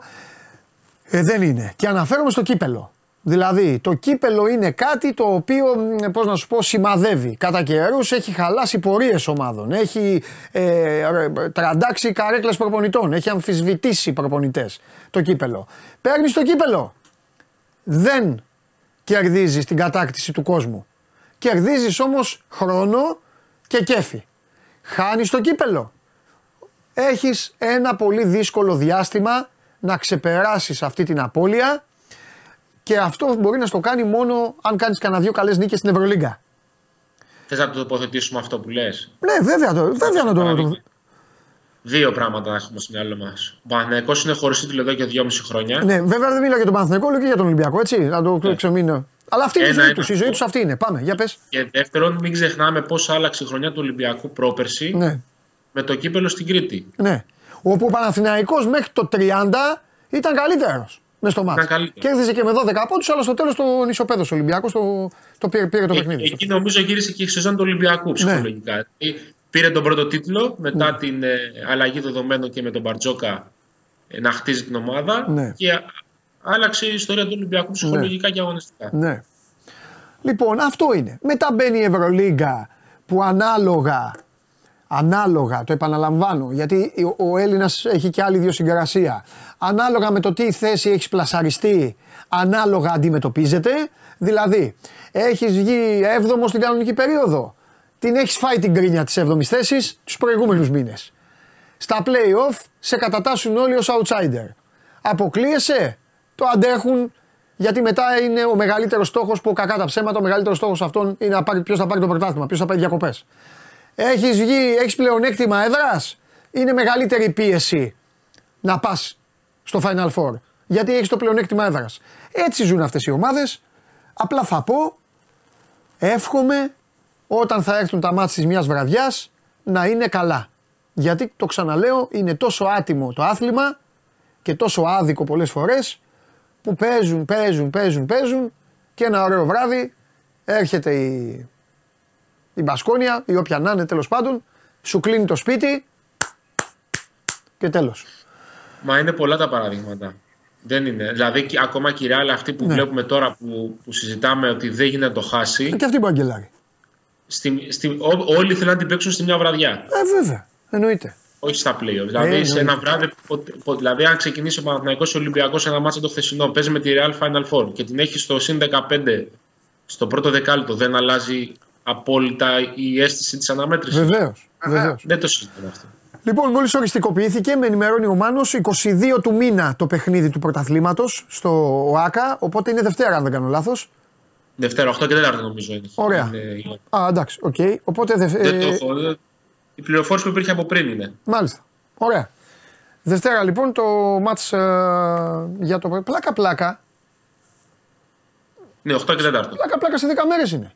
A: ε, δεν είναι. Και αναφέρομαι στο κύπελο. Δηλαδή, το κύπελο είναι κάτι το οποίο, μ, πώς να σου πω, σημαδεύει. Κατά καιρούς έχει χαλάσει πορείες ομάδων. Έχει ε, ρε, τραντάξει καρέκλες προπονητών. Έχει αμφισβητήσει προπονητές το κύπελο. Παίρνεις το κύπελο. Δεν κερδίζεις την κατάκτηση του κόσμου. Κερδίζεις όμως χρόνο και κέφι. Χάνεις το κύπελο. Έχεις ένα πολύ δύσκολο διάστημα να ξεπεράσεις αυτή την απώλεια και αυτός μπορεί να στο κάνει μόνο αν κάνεις κανένα δύο καλές νίκες στην Ευρωλίγκα.
B: Θες να το τοποθετήσουμε αυτό που λες;
A: Ναι, βέβαια, το, βέβαια να το... το
B: Δύο πράγματα να έχουμε στο μυαλό μας. Ο Παναθυναϊκό είναι χωρίς τίτλο εδώ και δυόμιση χρόνια.
A: ναι, βέβαια δεν μιλάω για τον Παναθηναϊκό, λέω και για τον Ολυμπιακό, έτσι, να το
B: Ναι.
A: ξεμείνω. Αλλά αυτή είναι η
B: Ένα,
A: ζωή
B: ένα.
A: τους, η ζωή τους αυτή είναι. Πάμε, για πες.
B: Και δεύτερον, μην ξεχνάμε πώς άλλαξε η χρονιά του Ολυμπιακού πρόπερση
A: Ναι,
B: με το κύπελο στην Κρήτη.
A: ναι. Όπου ο Παναθηναϊκός μέχρι το 30 ήταν καλύτερος. Μες στο μάτι.
B: καλύτερος.
A: Κέρδιζε και με 12 πόντους, αλλά στο τέλος τον ισοπαίδωσε ο Ολυμπιακός, το, το πήρε, πήρε το
B: Ε,
A: παιχνίδι.
B: εκεί νομίζω γύρισε και η σεζόν του Ολυμπιακού ψυχολογικά. Ε, Πήρε τον πρώτο τίτλο μετά
A: Ναι.
B: την ε, αλλαγή δεδομένων και με τον Μπαρτζόκα ε, να χτίζει την ομάδα
A: Ναι.
B: και α- άλλαξε η ιστορία του Ολυμπιακού ψυχολογικά και αγωνιστικά.
A: Ναι. Λοιπόν, αυτό είναι. Μετά μπαίνει η Ευρωλίγκα που ανάλογα, ανάλογα, το επαναλαμβάνω, γιατί ο- ο Έλληνας έχει και άλλη ιδιοσυγκρασία. Ανάλογα με το τι θέση έχεις πλασαριστεί, ανάλογα αντιμετωπίζεται. Δηλαδή, έχεις βγει 7ο στην κανονική περίοδο. Την έχεις φάει την κρίνια της 7ης θέσης τους προηγούμενους μήνες. Στα play-off σε κατατάσσουν όλοι ως outsider. Αποκλείεσαι, το αντέχουν, γιατί μετά είναι ο μεγαλύτερος στόχος που κακά τα ψέματα, ο μεγαλύτερος στόχος αυτών είναι να πάρει, ποιος θα πάρει το πρωτάθλημα, ποιος θα πάει διακοπές. Έχεις βγει, έχεις πλεονέκτημα έδρας, είναι μεγαλύτερη η πίεση να πας στο Final Four. Γιατί έχεις το πλεονέκτημα έδρας. Έτσι ζουν αυτές οι ομάδες. Απλά θα πω, εύχομαι όταν θα έρθουν τα μάτια της μιας βραδιάς να είναι καλά. Γιατί το ξαναλέω είναι τόσο άτιμο το άθλημα και τόσο άδικο πολλές φορές που παίζουν, παίζουν, παίζουν, παίζουν και ένα ωραίο βράδυ έρχεται η, η Μπασκόνια ή όποια να είναι τέλος πάντων σου κλείνει το σπίτι και τέλος.
B: Μα είναι πολλά τα παραδείγματα. Δεν είναι. Δηλαδή, και- ακόμα και η Real αυτή που
A: Ναι.
B: βλέπουμε τώρα που, που συζητάμε ότι δεν γίνεται να το χάσει.
A: Ε, Και αυτή που αγγελάρει.
B: Στη, στη, ό, όλοι θέλουν να την παίξουν στη μια βραδιά.
A: Ε, βέβαια. Εννοείται.
B: Όχι στα playoff. Δηλαδή,
A: Ε,
B: σε ένα
A: εννοείται.
B: βράδυ, πότε- πότε- δηλαδή, αν ξεκινήσει ο Παναθηναϊκός Ολυμπιακός ένα μάτσο το χθεσινό, παίζει με τη Real Final Four και την έχει στο συν 15 στο πρώτο δεκάλεπτο, δεν αλλάζει απόλυτα η αίσθηση της αναμέτρησης.
A: Βεβαίως. Βεβαίως.
B: Δεν το συζητάμε αυτό.
A: Λοιπόν, μόλις οριστικοποιήθηκε, με ενημερώνει ο Μάνος 22 του μήνα το παιχνίδι του πρωταθλήματος στο ΟΑΚΑ. Οπότε είναι Δευτέρα, αν δεν κάνω λάθος.
B: Δευτέρα, 8 και 4 νομίζω είναι.
A: Ωραία.
B: Είναι-
A: Α, εντάξει, οκ. Οπότε. Δε,
B: δεν το
A: ε,
B: έχω. δεν- Η πληροφόρηση που υπήρχε από πριν είναι.
A: Μάλιστα. Ωραία. Δευτέρα λοιπόν το μάτς ε, για το. Πλάκα πλάκα.
B: Ναι, 8 και 4.
A: Πλάκα πλάκα σε 10 μέρες είναι.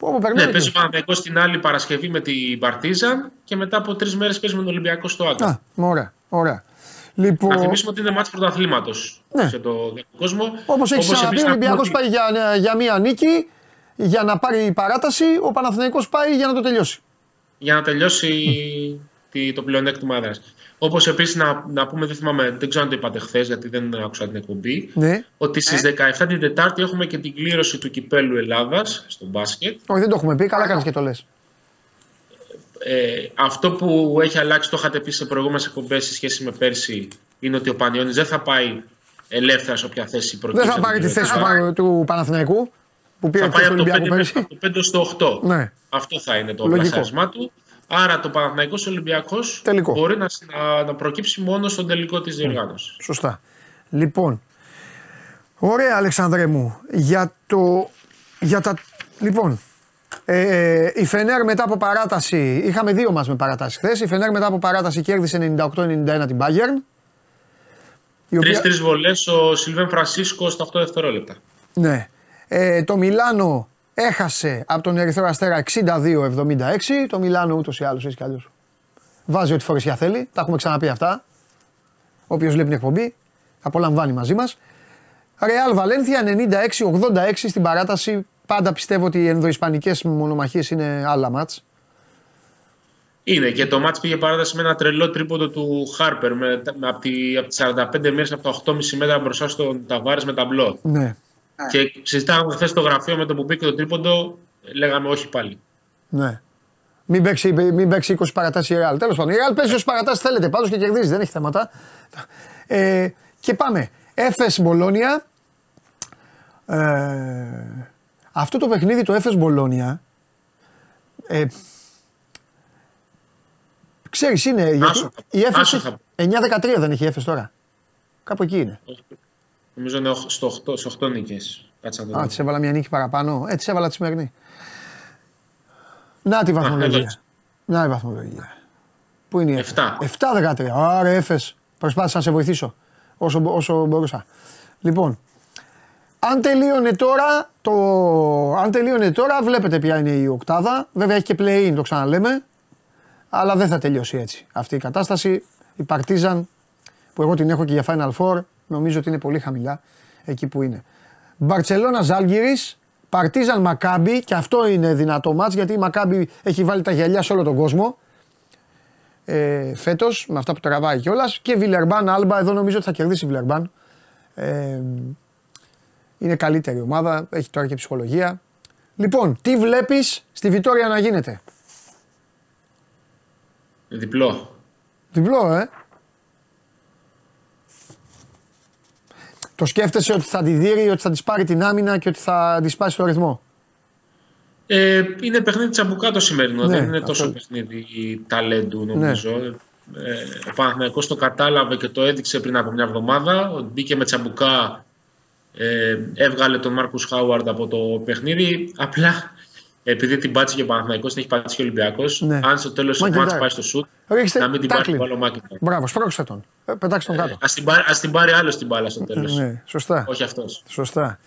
A: Πού όπου περνάει.
B: Ναι, παίζει ο Παναθηναϊκός την άλλη Παρασκευή με την Παρτίζαν και μετά από τρεις μέρες παίζει με τον Ολυμπιακό στο Άκα.
A: Α, ωραία, ωραία. Λοιπόν,
B: Να θυμίσουμε ότι είναι μάτς πρωταθλήματος
A: Ναι.
B: σε το κόσμο.
A: όπως έχει ξαναπεί,
B: επίσης
A: ο
B: να πούμε
A: Ολυμπιακός
B: ότι-
A: πάει για, για μία νίκη, για να πάρει παράταση, ο Παναθηναϊκός πάει για να το τελειώσει.
B: για να τελειώσει τη- το πλεονέκτημα έδρα. Όπως επίσης να, να πούμε, δεν θυμάμαι, δεν ξέρω αν το είπατε χθες, γιατί δεν άκουσα την εκπομπή,
A: Ναι.
B: ότι στις 17 την Τετάρτη έχουμε και την κλήρωση του κυπέλου Ελλάδας στο μπάσκετ.
A: Όχι, δεν το έχουμε πει, καλά κάνεις και το λες.
B: Ε, αυτό που έχει αλλάξει, το είχατε πει σε προηγούμενες εκπομπές σε σχέση με πέρσι, είναι ότι ο Πανιόνι δεν θα πάει ελεύθερα σε όποια θέση
A: Δεν
B: προκύψει.
A: θα
B: από
A: πάρει
B: την
A: τη θέση του,
B: Τετάρτη.
A: Πα- του Παναθηναϊκού που πήρε
B: Θα
A: τη
B: πάει
A: θέση του
B: από το, 5
A: Ολυμπιακού
B: μέχρι,
A: πέρυσι.
B: από το 5 στο 8.
A: Ναι.
B: Αυτό θα είναι το
A: Λογικό.
B: πλασιάσμά του. Άρα το Παναθηναϊκός Ολυμπιακός
A: Τελικό.
B: μπορεί να, να, να προκύψει μόνο στον τελικό της διοργάνωσης.
A: Σωστά. Λοιπόν, ωραία Αλεξάνδρε μου, για το... Για τα... Λοιπόν, ε, η Φενέρ μετά από παράταση, είχαμε δύο μας με παράταση χθες, η Φενέρ μετά από παράταση κέρδισε 98-91 την Bayern. Η οποία,
B: Τρεις-τρεις βολές ο Σιλβέν Φρανσίσκο στα 8 δευτερόλεπτα.
A: ναι. Ε, το Μιλάνο έχασε από τον Ερυθρό Αστέρα 62-76. Το Μιλάνο ούτως ή άλλως έτσι κι αλλιώς. Βάζει ό,τι φορεσιά θέλει. Τα έχουμε ξαναπεί αυτά. Όποιος βλέπει την εκπομπή απολαμβάνει μαζί μας. Ρεάλ Βαλένθια 96-86 στην παράταση. Πάντα πιστεύω ότι οι ενδοϊσπανικές μονομαχίες είναι άλλα μάτς.
B: Είναι και το μάτς πήγε παράταση με ένα τρελό τρίποντο του Χάρπερ με, με, από, τη, από τις 45 μέρες από τα 8,5 μέτρα μπροστά στον Ταβάρες με ταμπλό.
A: Ναι,
B: Και συζητάγαμε χθες στο γραφείο με το που μπήκε το τρίποντο, λέγαμε όχι πάλι.
A: ναι. Μην παίξει, μην παίξει 20 παρατάσεις η Ρεάλ. Τέλος πάντων, η Ρεάλ παίζει όσες παρατάσεις θέλετε πάντως και κερδίζει, δεν έχει θέματα. Ε, και πάμε. Έφε Μπολόνια. Ε, αυτό το παιχνίδι το Έφε Μπολόνια. Ε, ξέρεις είναι, γιατί
B: Άσο θα-
A: η Έφες
B: άσο
A: έχει-
B: θα-
A: 9-13 δεν έχει η Έφες τώρα. Κάπου εκεί είναι.
B: Νομίζω είναι οχ- στο 8, στο 8 νίκες. Κάτσε να το
A: Α,
B: δω.
A: της έβαλα μια νίκη παραπάνω. Ε, της έβαλα τη σημερινή. Να τη βαθμολογία.
B: εδώ.
A: Να η βαθμολογία. Πού είναι η Έφες.
B: Εφτά.
A: 7-13. Άρα Έφες. Προσπάθησα να σε βοηθήσω όσο, μπο- όσο μπορούσα. Λοιπόν, αν τελείωνε τώρα, το... αν τελείωνε τώρα, βλέπετε ποια είναι η οκτάδα. Βέβαια έχει και play-in, το ξαναλέμε. Αλλά δεν θα τελειώσει έτσι αυτή η κατάσταση. Η Παρτίζαν, που εγώ την έχω και για Final Four, νομίζω ότι είναι πολύ χαμηλά εκεί που είναι. Μπαρτσελώνα Ζάλγκυρη, Παρτίζαν Μακάμπι, και αυτό είναι δυνατό μάτς γιατί η Μακάμπι έχει βάλει τα γυαλιά σε όλο τον κόσμο. Ε, Φέτος, με αυτά που τραβάει κιόλας. Και Βιλερμπάν Άλμπα, εδώ νομίζω ότι θα κερδίσει η Βιλερμπάν. Ε, είναι καλύτερη ομάδα, έχει τώρα και ψυχολογία. Λοιπόν, τι βλέπεις στη Βιτόρια να γίνεται;
B: Διπλό.
A: Διπλό, ε. Το σκέφτεσαι ότι θα τη δει, ότι θα της πάρει την άμυνα και ότι θα της σπάσει το ρυθμό;
B: Ε, είναι παιχνίδι τσαμπουκά το σημερινό.
A: Ναι,
B: δεν είναι
A: αυτό-
B: τόσο παιχνίδι ταλέντου νομίζω. Ε, ο Παναθηναϊκός το κατάλαβε και το έδειξε πριν από μια εβδομάδα. ότι Μπήκε με τσαμπουκά, ε, έβγαλε τον Μάρκους Χάουαρντ από το παιχνίδι. Απλά επειδή την πάτησε και ο Παναθηναϊκός, την έχει πατήσει και ο Ολυμπιακός,
A: Ναι.
B: αν στο τέλος του
A: Μάκενταρ.
B: μάτς πάει στο σουτ,
A: Ρίξτε
B: να μην την πάρει
A: τάκλιν.
B: το άλλο Μάκενταρ.
A: Μπράβο, σπρώξτε τον. Ε, πετάξτε τον κάτω.
B: Ας την, πάρει, ας την πάρει άλλος την μπάλα στο τέλος.
A: ναι, σωστά.
B: Όχι αυτός.
A: Σωστά.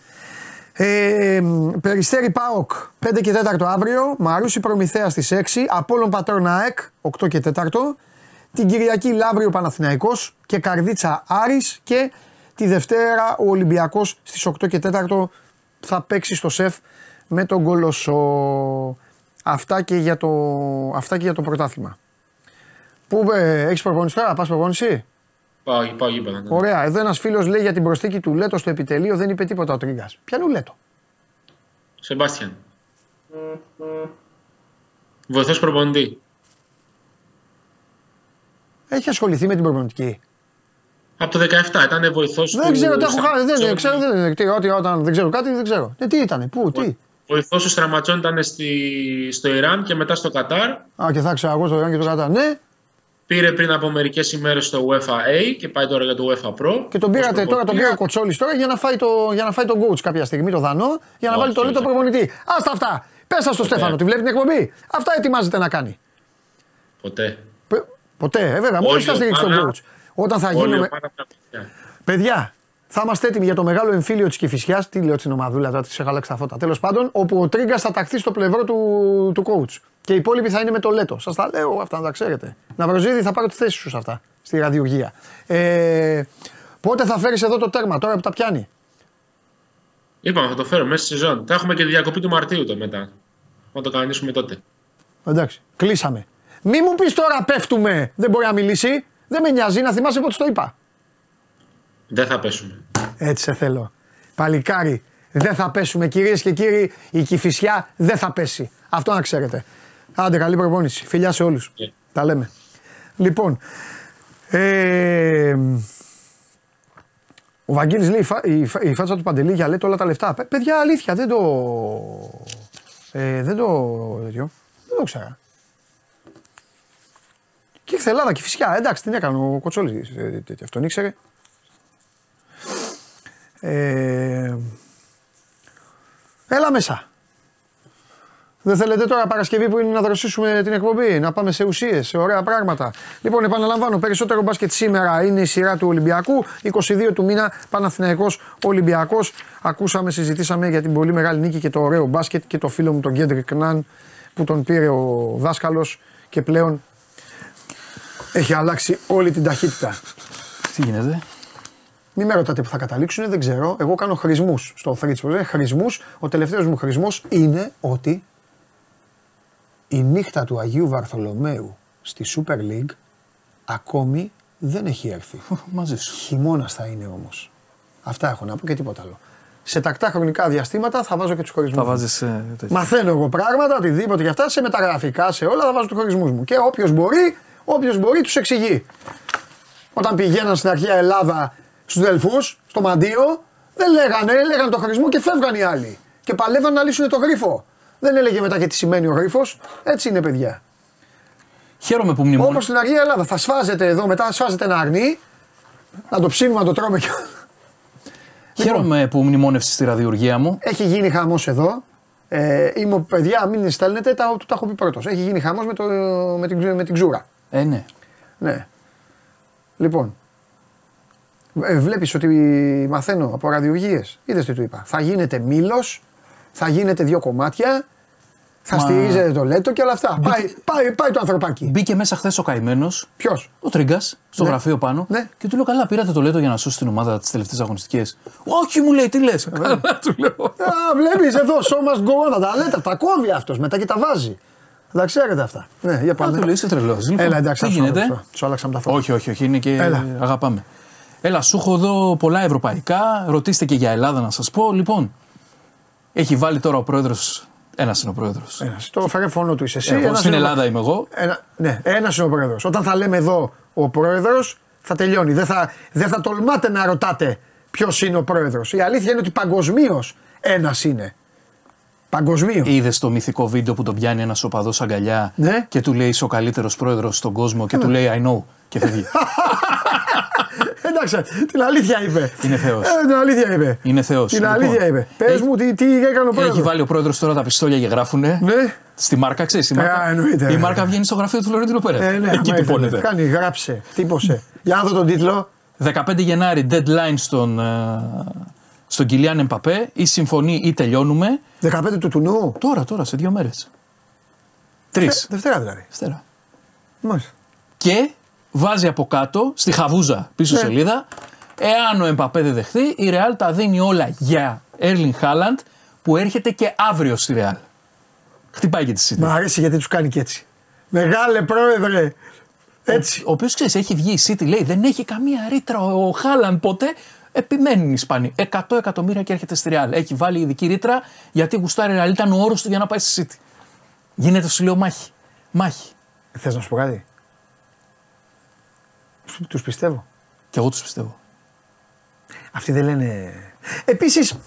A: Ε, μ, Περιστέρι Πάοκ 5 και 4 αύριο. Μαρούσι Προμηθέας στις 6. Απόλων Πατρών ΑΕΚ 8 και 4. Την Κυριακή Λαύριο Παναθηναϊκός και Καρδίτσα Άρης και τη Δευτέρα ο Ολυμπιακός στις 8 και 4 θα παίξει στο ΣΕΦ με τον Κολοσσό. Αυτά και για το, αυτά και για το πρωτάθλημα. Πού ε, έχεις προπόνηση τώρα, πας προπόνηση;
B: Πάω, πάω γήπεδο. Ναι.
A: Ωραία. Εδώ ένας φίλος λέει για την προσθήκη του Λέτο στο επιτελείο δεν είπε τίποτα ο Τρίγκας. Ποιανού Λέτο;
B: Σεμπάστιαν. Βοηθός προπονητή.
A: Έχει ασχοληθεί με την προπονητική.
B: Από το 17 ήταν βοηθός
A: Δεν
B: του...
A: ξέρω, τα έχω χάσει. Δεν,
B: Στραματζόνη.
A: ξέρω, δεν, τι, ό,τι, όταν δεν ξέρω κάτι, δεν ξέρω. Ε, τι ήταν, πού, τι;
B: Βοηθός του Στραματζόν ήταν στη... στο Ιράν και μετά στο Κατάρ.
A: Α, και θα ξέρω εγώ στο Ιράν και το κατά. Ναι,
B: Πήρε πριν από μερικές ημέρες το UEFA A και πάει τώρα για το UEFA Pro.
A: και τον πήρατε
B: Ως
A: τώρα, τον πήρε ο
B: προπονητής.
A: Κοτσόλης τώρα για να φάει το, για να φάει τον coach κάποια στιγμή, το Δανό, για να
B: Όχι,
A: βάλει το Λέτο
B: όχι.
A: προπονητή. Άστα αυτά. Πέσα στο Στέφανο, τη βλέπει την εκπομπή. Αυτά ετοιμάζεται να κάνει.
B: Ποτέ.
A: Πε- Ποτέ, ε, βέβαια, μόνο
B: Όλη
A: θα στηρίξει τον
B: ομάδα-
A: coach. Όταν θα
B: Όλη
A: γίνουμε.
B: η ομάδα από τα παιδιά.
A: Παιδιά, θα είμαστε έτοιμοι για το μεγάλο εμφύλιο της Κυφυσιάς. Τι λέω στην ομαδούλα τώρα, τη έχαλάξει τα φώτα. Τέλος πάντων, όπου ο Τρίγκα θα ταχθεί στο πλευρό του, του coach. Και οι υπόλοιποι θα είναι με το Λέτο. Σας τα λέω αυτά να τα ξέρετε. Να βροζίδι θα πάρω τη θέση σου σε αυτά, στη ραδιουργία. Ε, πότε θα φέρεις εδώ το τέρμα, τώρα που τα πιάνει;
B: Είπαμε, θα το φέρω μέσα στη σεζόν. Θα έχουμε και διακοπή του Μαρτίου το μετά. Θα το κανονίσουμε τότε.
A: Εντάξει, κλείσαμε. Μη μου πεις τώρα πέφτουμε, δεν μπορεί να μιλήσει. Δεν με νοιάζει, να θυμάσαι πότε το είπα.
B: Δεν θα πέσουμε.
A: Έτσι σε θέλω. Παλικάρι, δεν θα πέσουμε κυρίες και κύριοι. Η Κηφισιά δεν θα πέσει. Αυτό να ξέρετε. Άντε, καλή προπόνηση. Φιλιά σε όλους.
B: Yeah.
A: Τα λέμε. Λοιπόν, ε, ο Βαγγέλης λέει η, φα- η, φα- η φάτσα του Παντελή για λέτε όλα τα λεφτά. Παι- Παιδιά, αλήθεια, δεν το... Ε, δεν το... τέτοιο. Δεν το ξέρα. Και ήρθε Ελλάδα και φυσικά, εντάξει, την έκανε ο Κοτσόλης, ε, τέτοιο. αυτόν ήξερε. Ε, έλα μέσα. Δεν θέλετε τώρα Παρασκευή που είναι να δροσίσουμε την εκπομπή, να πάμε σε ουσίες, σε ωραία πράγματα. Λοιπόν, επαναλαμβάνω, περισσότερο μπάσκετ σήμερα είναι η σειρά του Ολυμπιακού. 22 του μήνα, Παναθηναϊκός Ολυμπιακός. Ακούσαμε, συζητήσαμε για την πολύ μεγάλη νίκη και το ωραίο μπάσκετ και το φίλο μου τον Κέντρικ Ναν που τον πήρε ο δάσκαλος και πλέον έχει αλλάξει όλη την ταχύτητα.
C: Τι γίνεται;
A: Μην με ρωτάτε που θα καταλήξουν, δεν ξέρω. Εγώ κάνω χρησμούς στο Fritz που λένε χρησμούς. Ο τελευταίος μου χρησμός είναι ότι η νύχτα του Αγίου Βαρθολομαίου στη Super League ακόμη δεν έχει έρθει.
C: Μαζί σου.
A: Χειμώνας θα είναι όμως. Αυτά έχω να πω και τίποτα άλλο. Σε τακτά χρονικά διαστήματα θα βάζω και τους χωρισμούς.
C: Θα βάζεις. Ε, τέτοιο.
A: Μαθαίνω εγώ πράγματα, οτιδήποτε και αυτά, σε μεταγραφικά, σε όλα θα βάζω τους χωρισμούς μου. Και όποιος μπορεί, όποιος μπορεί, τους εξηγεί. Όταν πηγαίναν στην αρχαία Ελλάδα στους Δελφούς, στο Μαντίο, δεν λέγανε, έλεγαν το χρησμό και φεύγαν οι άλλοι. Και παλεύαν να λύσουν το γρίφο. Δεν έλεγε μετά και τι σημαίνει ο γρίφος. Έτσι είναι, παιδιά.
C: Χαίρομαι που
A: Όπως
C: μνημονεύει.
A: στην αρχαία Ελλάδα. Θα σφάζετε εδώ μετά, σφάζετε ένα αρνί, να το ψήνουμε, να το τρώμε και. [LAUGHS]
C: Χαίρομαι που μνημόνευσε στη ραδιοργία μου.
A: Έχει γίνει χαμός εδώ. Ε, είμαι παιδιά, μην στέλνετε, τα, του τα έχω πει πρώτος. Έχει γίνει χαμός με, το, με, την, με την ξούρα.
C: Ε, ναι.
A: Ναι. Λοιπόν, ε, βλέπεις ότι μαθαίνω από ραδιοργίες. Είδες τι του είπα. Θα γίνετε μήλος, θα γίνετε δύο κομμάτια, θα
C: Μα-
A: στηρίζετε το λέτο και όλα αυτά. Πάει, πάει, πάει το ανθρωπάκι.
C: Μπήκε μέσα χθες ο καημένος,
A: Ποιος;
C: ο Τρίγκας, στο
A: Ναι.
C: γραφείο πάνω.
A: Ναι.
C: Και του λέω: Καλά, πήρατε το λέτο για να σώσει την ομάδα τις τελευταίες αγωνιστικές. Όχι, μου λέει, τι λες. Καλά, του λέω.
A: Α, βλέπεις εδώ, show must go on, τα λέτε, τα κόβει αυτός, μετά και τα βάζει. Τα ξέρετε αυτά. Ναι, για
C: Α,
A: πάμε.
C: του λέει, είσαι τρελός.
A: Έλα, εντάξει,
C: τι
A: θα σου
C: γίνεται;
A: αλλάξω. Σου άλλαξαμε τα φώτα.
C: Όχι, όχι, όχι, είναι και
A: Έλα.
C: αγαπάμε. Έλα, σου έχω εδώ πολλά ευρωπαϊκά. Ρωτήστε και για Ελλάδα να σας πω. Λοιπόν, έχει βάλει τώρα ο πρόεδρος. Ένας είναι ο πρόεδρος.
A: Ένας. Το φέρε φόνο του είσαι εσύ.
C: Εγώ
A: ένας
C: στην
A: είναι ο-
C: Ελλάδα είμαι εγώ.
A: Ένα, ναι, ένας είναι ο πρόεδρος. Όταν θα λέμε εδώ ο πρόεδρος, θα τελειώνει. Δεν θα, δεν θα τολμάτε να ρωτάτε ποιος είναι ο πρόεδρος. Η αλήθεια είναι ότι παγκοσμίως ένας είναι. Παγκοσμίως.
C: Είδες το μυθικό βίντεο που τον πιάνει ένας οπαδός αγκαλιά
A: Ναι.
C: και του λέει Είσαι ο καλύτερος πρόεδρος στον κόσμο και του λέει I know και φεύγει. [LAUGHS]
A: Εντάξει, την αλήθεια είπε.
C: Είναι Θεός.
A: Ε, την αλήθεια είπε.
C: Είναι Θεός.
A: Την
C: Λοιπόν,
A: αλήθεια είπε. Πες
C: έχει-
A: μου τι, τι έκανε ο πρόεδρος;
C: Έχει βάλει ο πρόεδρος τώρα τα πιστόλια και γράφουνε.
A: Ναι.
C: Στη μάρκα, ξέρεις. Η, μάρκα,
A: Ε, εννοείται,
C: η
A: ε.
C: μάρκα βγαίνει στο γραφείο του Λορέντινου Πέρε.
A: Ε, ναι,
C: Εκεί
A: άμα ήθελε.
C: τυπώνεται.
A: Κάνει, γράψε, τύπωσε. Για να δω τον τίτλο.
C: 15 Γενάρη deadline στον, ε, στον Κιλιάν Εμπαπέ. Ή συμφωνεί ή τελειώνουμε.
A: 15 του τουνού.
C: Τώρα, τώρα, σε δύο μέρες. Τρεις.
A: Ε, Δευτέρα δηλαδή.
C: Δευτέρα.
A: Μάλιστα.
C: Και βάζει από κάτω, στη χαβούζα πίσω
A: Ναι.
C: σελίδα, εάν ο Εμπαπέ δεν δεχθεί, η Ρεάλ τα δίνει όλα για Έρλιν Χάλαντ που έρχεται και αύριο στη Ρεάλ. Χτυπάει και τη City.
A: Μ' αρέσει γιατί τους κάνει και έτσι. Μεγάλε πρόεδρε. Έτσι.
C: Ο, ο οποίος ξέρεις, έχει βγει η City, λέει δεν έχει καμία ρήτρα ο, ο Χάλαν ποτέ. Επιμένουν οι Ισπανοί. 100 εκατομμύρια και έρχεται στη Ρεάλ. Έχει βάλει ειδική ρήτρα γιατί γουστάρει η Ρεάλ. Ήταν ο όρος του για να πάει στη City. Γίνεται, σου λέω, μάχη. Μάχη.
A: Θες να σου πω κάτι; Τους πιστεύω.
C: Και εγώ τους πιστεύω.
A: Αυτοί δεν λένε. Επίσης,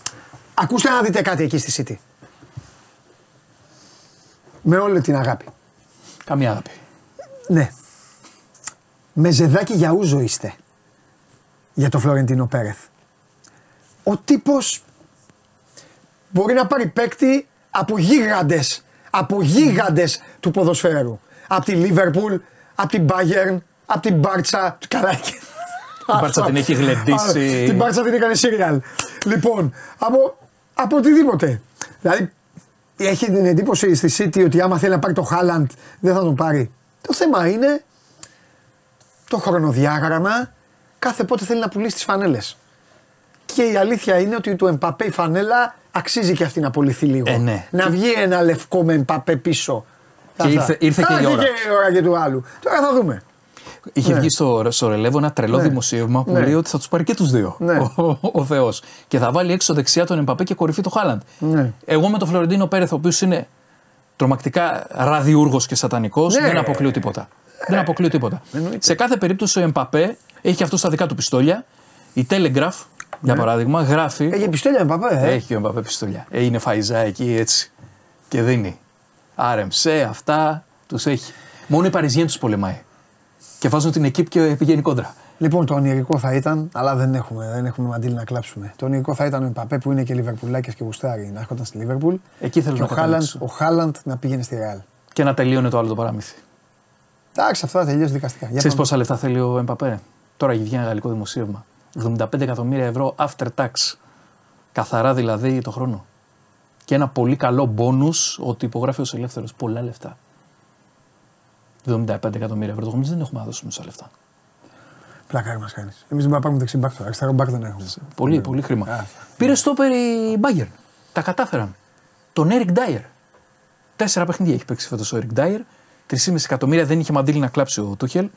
A: ακούστε να δείτε κάτι εκεί στη City. Με όλη την αγάπη.
C: Καμία αγάπη.
A: Ναι. Με ζεδάκι για ούζο είστε. Για το Φλωρεντίνο Πέρεθ. Ο τύπος μπορεί να πάρει παίκτη από γίγαντες, από γίγαντες του ποδοσφαίρου. Από τη Λίβερπουλ, από την Bayern, από την Μπάρτσα. Καλά. Την
C: Μπάρτσα την έχει γλεντήσει.
A: Την Μπάρτσα την έκανε σύριαλ. Λοιπόν, από, από οτιδήποτε. Δηλαδή, έχει την εντύπωση στη City ότι άμα θέλει να πάρει το Χάλαντ δεν θα τον πάρει. Το θέμα είναι το χρονοδιάγραμμα κάθε πότε θέλει να πουλήσει τις φανέλες. Και η αλήθεια είναι ότι του Εμπαπέ η φανέλα αξίζει και αυτή να πουληθεί λίγο.
C: Ε, ναι.
A: Να βγει ένα λευκό με Εμπαπέ πίσω.
C: Και ήρθε- ήρθε
A: Θα
C: και η
A: έρθει
C: ώρα.
A: και η ώρα και του άλλου. Τώρα θα δούμε.
C: Είχε
A: Ναι.
C: βγει στο, στο ρελεύο ένα τρελό
A: Ναι.
C: δημοσίευμα που
A: Ναι.
C: λέει ότι θα τους πάρει και τους δύο.
A: Ναι.
C: Ο, ο, ο Θεός. Και θα βάλει έξω δεξιά τον Εμπαπέ και κορυφή το Χάλαντ.
A: Ναι.
C: Εγώ με τον Φλωρεντίνο Πέρεθ, ο οποίος είναι τρομακτικά ραδιούργος και σατανικός,
A: Ναι.
C: δεν αποκλείω τίποτα. Δεν αποκλείω τίποτα.
A: Εννοείται.
C: Σε κάθε περίπτωση ο Εμπαπέ έχει και αυτό στα δικά του πιστόλια. Η Telegraph, για παράδειγμα, γράφει.
A: Έχει πιστόλια Εμπαπέ, ε;
C: Έχει ο Εμπαπέ πιστόλια. Ε, είναι φαϊζά εκεί έτσι. Και δίνει. Άρεμψε, αυτά τους έχει. Μόνο οι Παριζιέν τους πολεμάει. Και βάζουν την εκείπ και πηγαίνει κόντρα.
A: Λοιπόν, το ονειρικό θα ήταν, αλλά δεν έχουμε, δεν έχουμε μαντήλι να κλάψουμε. Το ονειρικό θα ήταν ο Εμπαπέ που είναι και Λιβερπουλάκια και γουστάρι να έρχονταν στη Λίβερπουλ.
C: Εκεί θέλω
A: και
C: να
A: ο Χάλαντ,
C: καταλήξω.
A: ο Χάλαντ να πήγαινε στη Ρεάλ.
C: Και να τελείωνε το άλλο το παραμύθι.
A: Εντάξει, αυτά θα τελειώσει δικαστικά. Για
C: Ξέρεις
A: πάμε.
C: πόσα λεφτά θέλει ο Εμπαπέ; Τώρα έχει βγει ένα γαλλικό δημοσίευμα. 75 εκατομμύρια ευρώ after tax. Καθαρά δηλαδή το χρόνο. Και ένα πολύ καλό bonus ότι υπογράφει ως ελεύθερος. Πολλά λεφτά. 75 εκατομμύρια ευρώ. Εμεί δεν έχουμε να δώσουμε τόσα λεφτά.
A: Πλάκα μας κάνεις. Εμείς δεν μπορούμε να πάρουμε δεξί μπακ τώρα. Αριστερό μπακ δεν έχουμε.
C: Πολύ, πολύ χρήμα.
A: Α,
C: Πήρε στόπερ η Bayern. Τα κατάφεραν. Τον Eric Dyer. Τέσσερα παιχνίδια έχει παίξει φέτος ο Eric Dyer. 3,5 εκατομμύρια δεν είχε μαντήλι να κλάψει ο Τούχελ.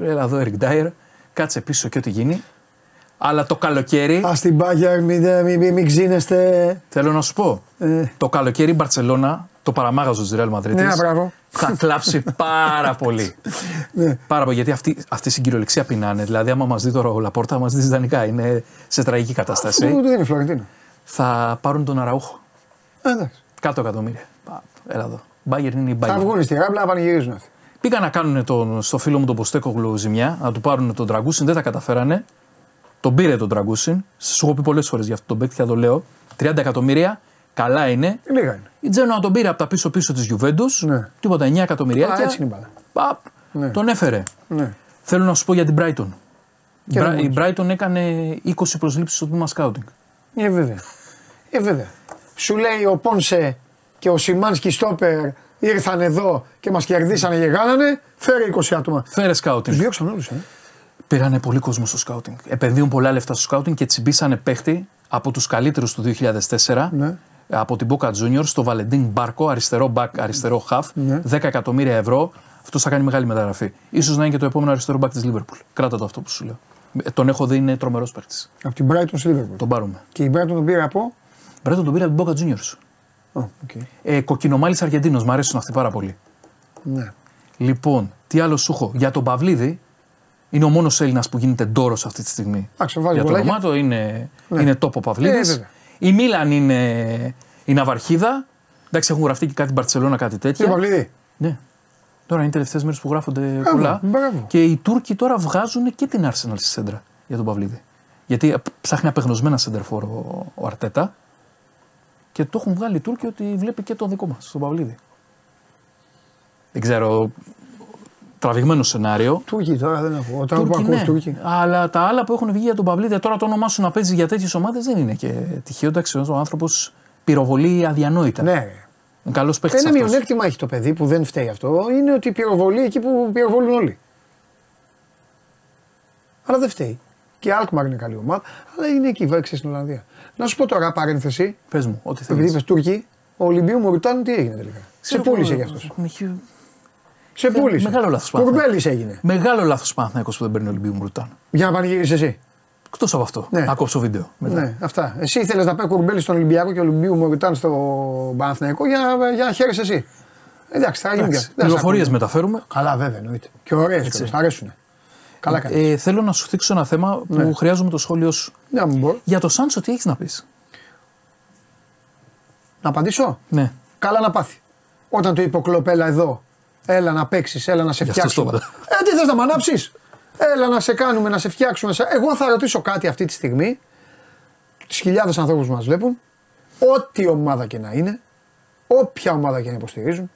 C: Έλα εδώ, Eric Dyer. Κάτσε πίσω και ό,τι γίνει. Αλλά το καλοκαίρι,
A: Α την Bayern, μην, μην, μην, μην ξύνεστε.
C: θέλω να σου πω,
A: Ε,
C: το καλοκαίρι η Μπαρσελόνα, το παραμάγαζο της Real Madrid,
A: Ναι, μπράβο.
C: θα κλάψει [LAUGHS] πάρα πολύ.
A: ναι.
C: Πάρα πολύ, γιατί αυτή, αυτή στην κυριολεξία πεινάνε. Δηλαδή, άμα μας δει τώρα ο Λαπόρτα, μας δει ιδανικά. Είναι σε τραγική κατάσταση.
A: Ούτε δεν είναι Φλωρεντίνο.
C: Θα πάρουν τον Αραούχο.
A: Ε, εντάξει.
C: Κάτω εκατομμύρια. Πα, Έλα εδώ. Μπάγκερ είναι η
A: Θα
C: Bayern.
A: βγουν στη Ράμπλα να πανηγυρίζουν αυτοί.
C: Πήγαν να κάνουν τον, στο φίλο μου τον Ποστέκογλου ζημιά, να του πάρουν τον Τραγκούσιν, δεν τα καταφέρανε. Τον πήρε τον Τραγκούσιν. Σου έχω πει πολλές φορές για αυτό τον παίκτη, θα το λέω. 30 εκατομμύρια, καλά είναι.
A: Λίγα είναι.
C: Η Τζένοα τον πήρε από τα πίσω-πίσω της Γιουβέντους.
A: Ναι.
C: Τίποτα, 9 εκατομμυρία.
A: Α, έτσι είναι η μπάλα.
C: Παπ,
A: Ναι.
C: Τον έφερε.
A: Ναι.
C: Θέλω να σου πω για την Brighton. Η
A: Και
C: Bra-
A: δεν
C: η Brighton έκανε 20 προσλήψεις στο τμήμα scouting.
A: Ε, βέβαια. Ε, βέβαια. Σου λέει ο Πόνσε και ο Σιμάνσκι Στόπερ ήρθαν εδώ και μας κερδίσανε και γάνανε. Φέρε 20 άτομα.
C: Φέρε
A: Του
C: scouting.
A: διώξαν όλους, ε.
C: Πήρανε πολύ κόσμο στο σκάουτινγκ. Επενδύουν πολλά λεφτά στο σκάουτινγκ και τσιμπήσανε παίχτη από τους καλύτερους του 2004.
A: Ναι.
C: Από την Boca Juniors στο Βαλεντίν Μπάρκο, αριστερό back, αριστερό half.
A: Ναι.
C: 10 εκατομμύρια ευρώ. Αυτός θα κάνει μεγάλη μεταγραφή. Ίσως να είναι και το επόμενο αριστερό back της Liverpool. Κράτα το αυτό που σου λέω. Ε, Τον έχω δει, είναι τρομερός παίχτης.
A: Από την Brighton στη Liverpool.
C: Τον πάρουμε.
A: Και η Brighton τον πήρε από;
C: Πρέπει τον πήρε από την Boca Juniors.
A: Ω, οκ.
C: Ε, Κοκκινομάλλης Αργεντίνος, μου αρέσουν αυτοί πάρα πολύ.
A: Ναι.
C: Λοιπόν, τι άλλο σου έχω; Για τον Παυλίδη, είναι ο μόνος Έλληνας που γίνεται ντόρος αυτή τη στιγμή.
A: Εντάξει, βάζει
C: Για το
A: γκολάκια.
C: όνομά του είναι,
A: Ναι.
C: είναι top ο Παυλίδης.
A: Ε, βέβαια.
C: Η Μίλαν είναι η Ναυαρχίδα. Εντάξει, έχουν γραφτεί και κάτι Μπαρσελόνα, κάτι
A: Τι
C: τέτοια.
A: Παυλίδη.
C: Ναι. Τώρα είναι οι τελευταίες μέρες που γράφονται
A: Μπράβο,
C: πολλά.
A: μπράβο.
C: Και οι Τούρκοι τώρα βγάζουν και την Arsenal στη σέντρα για τον Παυλίδη. Γιατί ψάχνει απεγνωσμένα σέντερφορ ο, ο Αρτέτα. Και το έχουν βγάλει οι Τούρκοι ότι βλέπει και τον δικό μας, τον Παυλίδη. Δεν ξέρω. Τραβηγμένο σενάριο.
A: Τούρκοι τώρα δεν έχω. Όταν
C: Τούρκοι,
A: που ακούς
C: ναι.
A: Τούρκοι.
C: Αλλά τα άλλα που έχουν βγει για τον Παυλίδη, τώρα το όνομά σου να παίζει για τέτοιες ομάδες δεν είναι και τυχαίο. Εντάξει, ο άνθρωπος πυροβολεί αδιανόητα.
A: Ναι.
C: Είναι καλός παίχτη
A: Ένα
C: αυτός.
A: μειονέκτημα έχει το παιδί που δεν φταίει αυτό είναι ότι πυροβολεί εκεί που πυροβολούν όλοι. Αλλά δεν φταίει. Και η Alkmaar είναι καλή ομάδα, αλλά είναι εκεί, βάξε στην Ολλανδία. Να σου πω τώρα παρένθεση,
C: Πες μου, ό,τι
A: επειδή
C: θέλεις.
A: είπες Τούρκοι, ο Ολυμπίου Μουρτάνου τι έγινε τελικά; Σε πούλησε γι' αυτός. Σε πούλησε.
C: μεγάλο λάθος πάθα.
A: Κουρμπέλη έγινε.
C: Μεγάλο λάθος Παναθυναϊκό που δεν παίρνει Ολυμπίου Μουρτάνο.
A: Για να πανηγυρίσει εσύ.
C: Εκτός από αυτό.
A: Ναι.
C: Να κόψω βίντεο. Μετά.
A: Ναι, αυτά. Εσύ ήθελες να πάει κουρμπέλη στον Ολυμπιακό και ο Ολυμπίου Μωριτάν στο Παναθηναϊκό για, να- για να χαίρεσαι εσύ. Εντάξει, θα γίνει πια. Δεν
C: Πληροφορίε
A: σε ακούω.
C: μεταφέρουμε.
A: Καλά, βέβαια, εννοείται. Και ωραίες κιόλας. Αρέσουν. Καλά κάνεις.
C: Ε, θέλω να σου θίξω ένα θέμα που
A: Ναι.
C: χρειάζομαι το σχόλιο σου.
A: Να μου μπορώ.
C: Για το Σάντσο, τι έχεις να πεις;
A: Να απαντήσω;
C: Ναι.
A: Καλά να πάθει. Όταν το είπε ο Κλοπέλα εδώ, έλα να παίξεις, έλα να σε
C: Γι' αυτό
A: φτιάξουμε.
C: το
A: Ε, τι θες να με ανάψεις; Έλα να σε κάνουμε, να σε φτιάξουμε. σε- Εγώ θα ρωτήσω κάτι αυτή τη στιγμή. Τις χιλιάδες ανθρώπους που μας βλέπουν, ό,τι ομάδα και να είναι, όποια ομάδα και να υποστηρίζουν,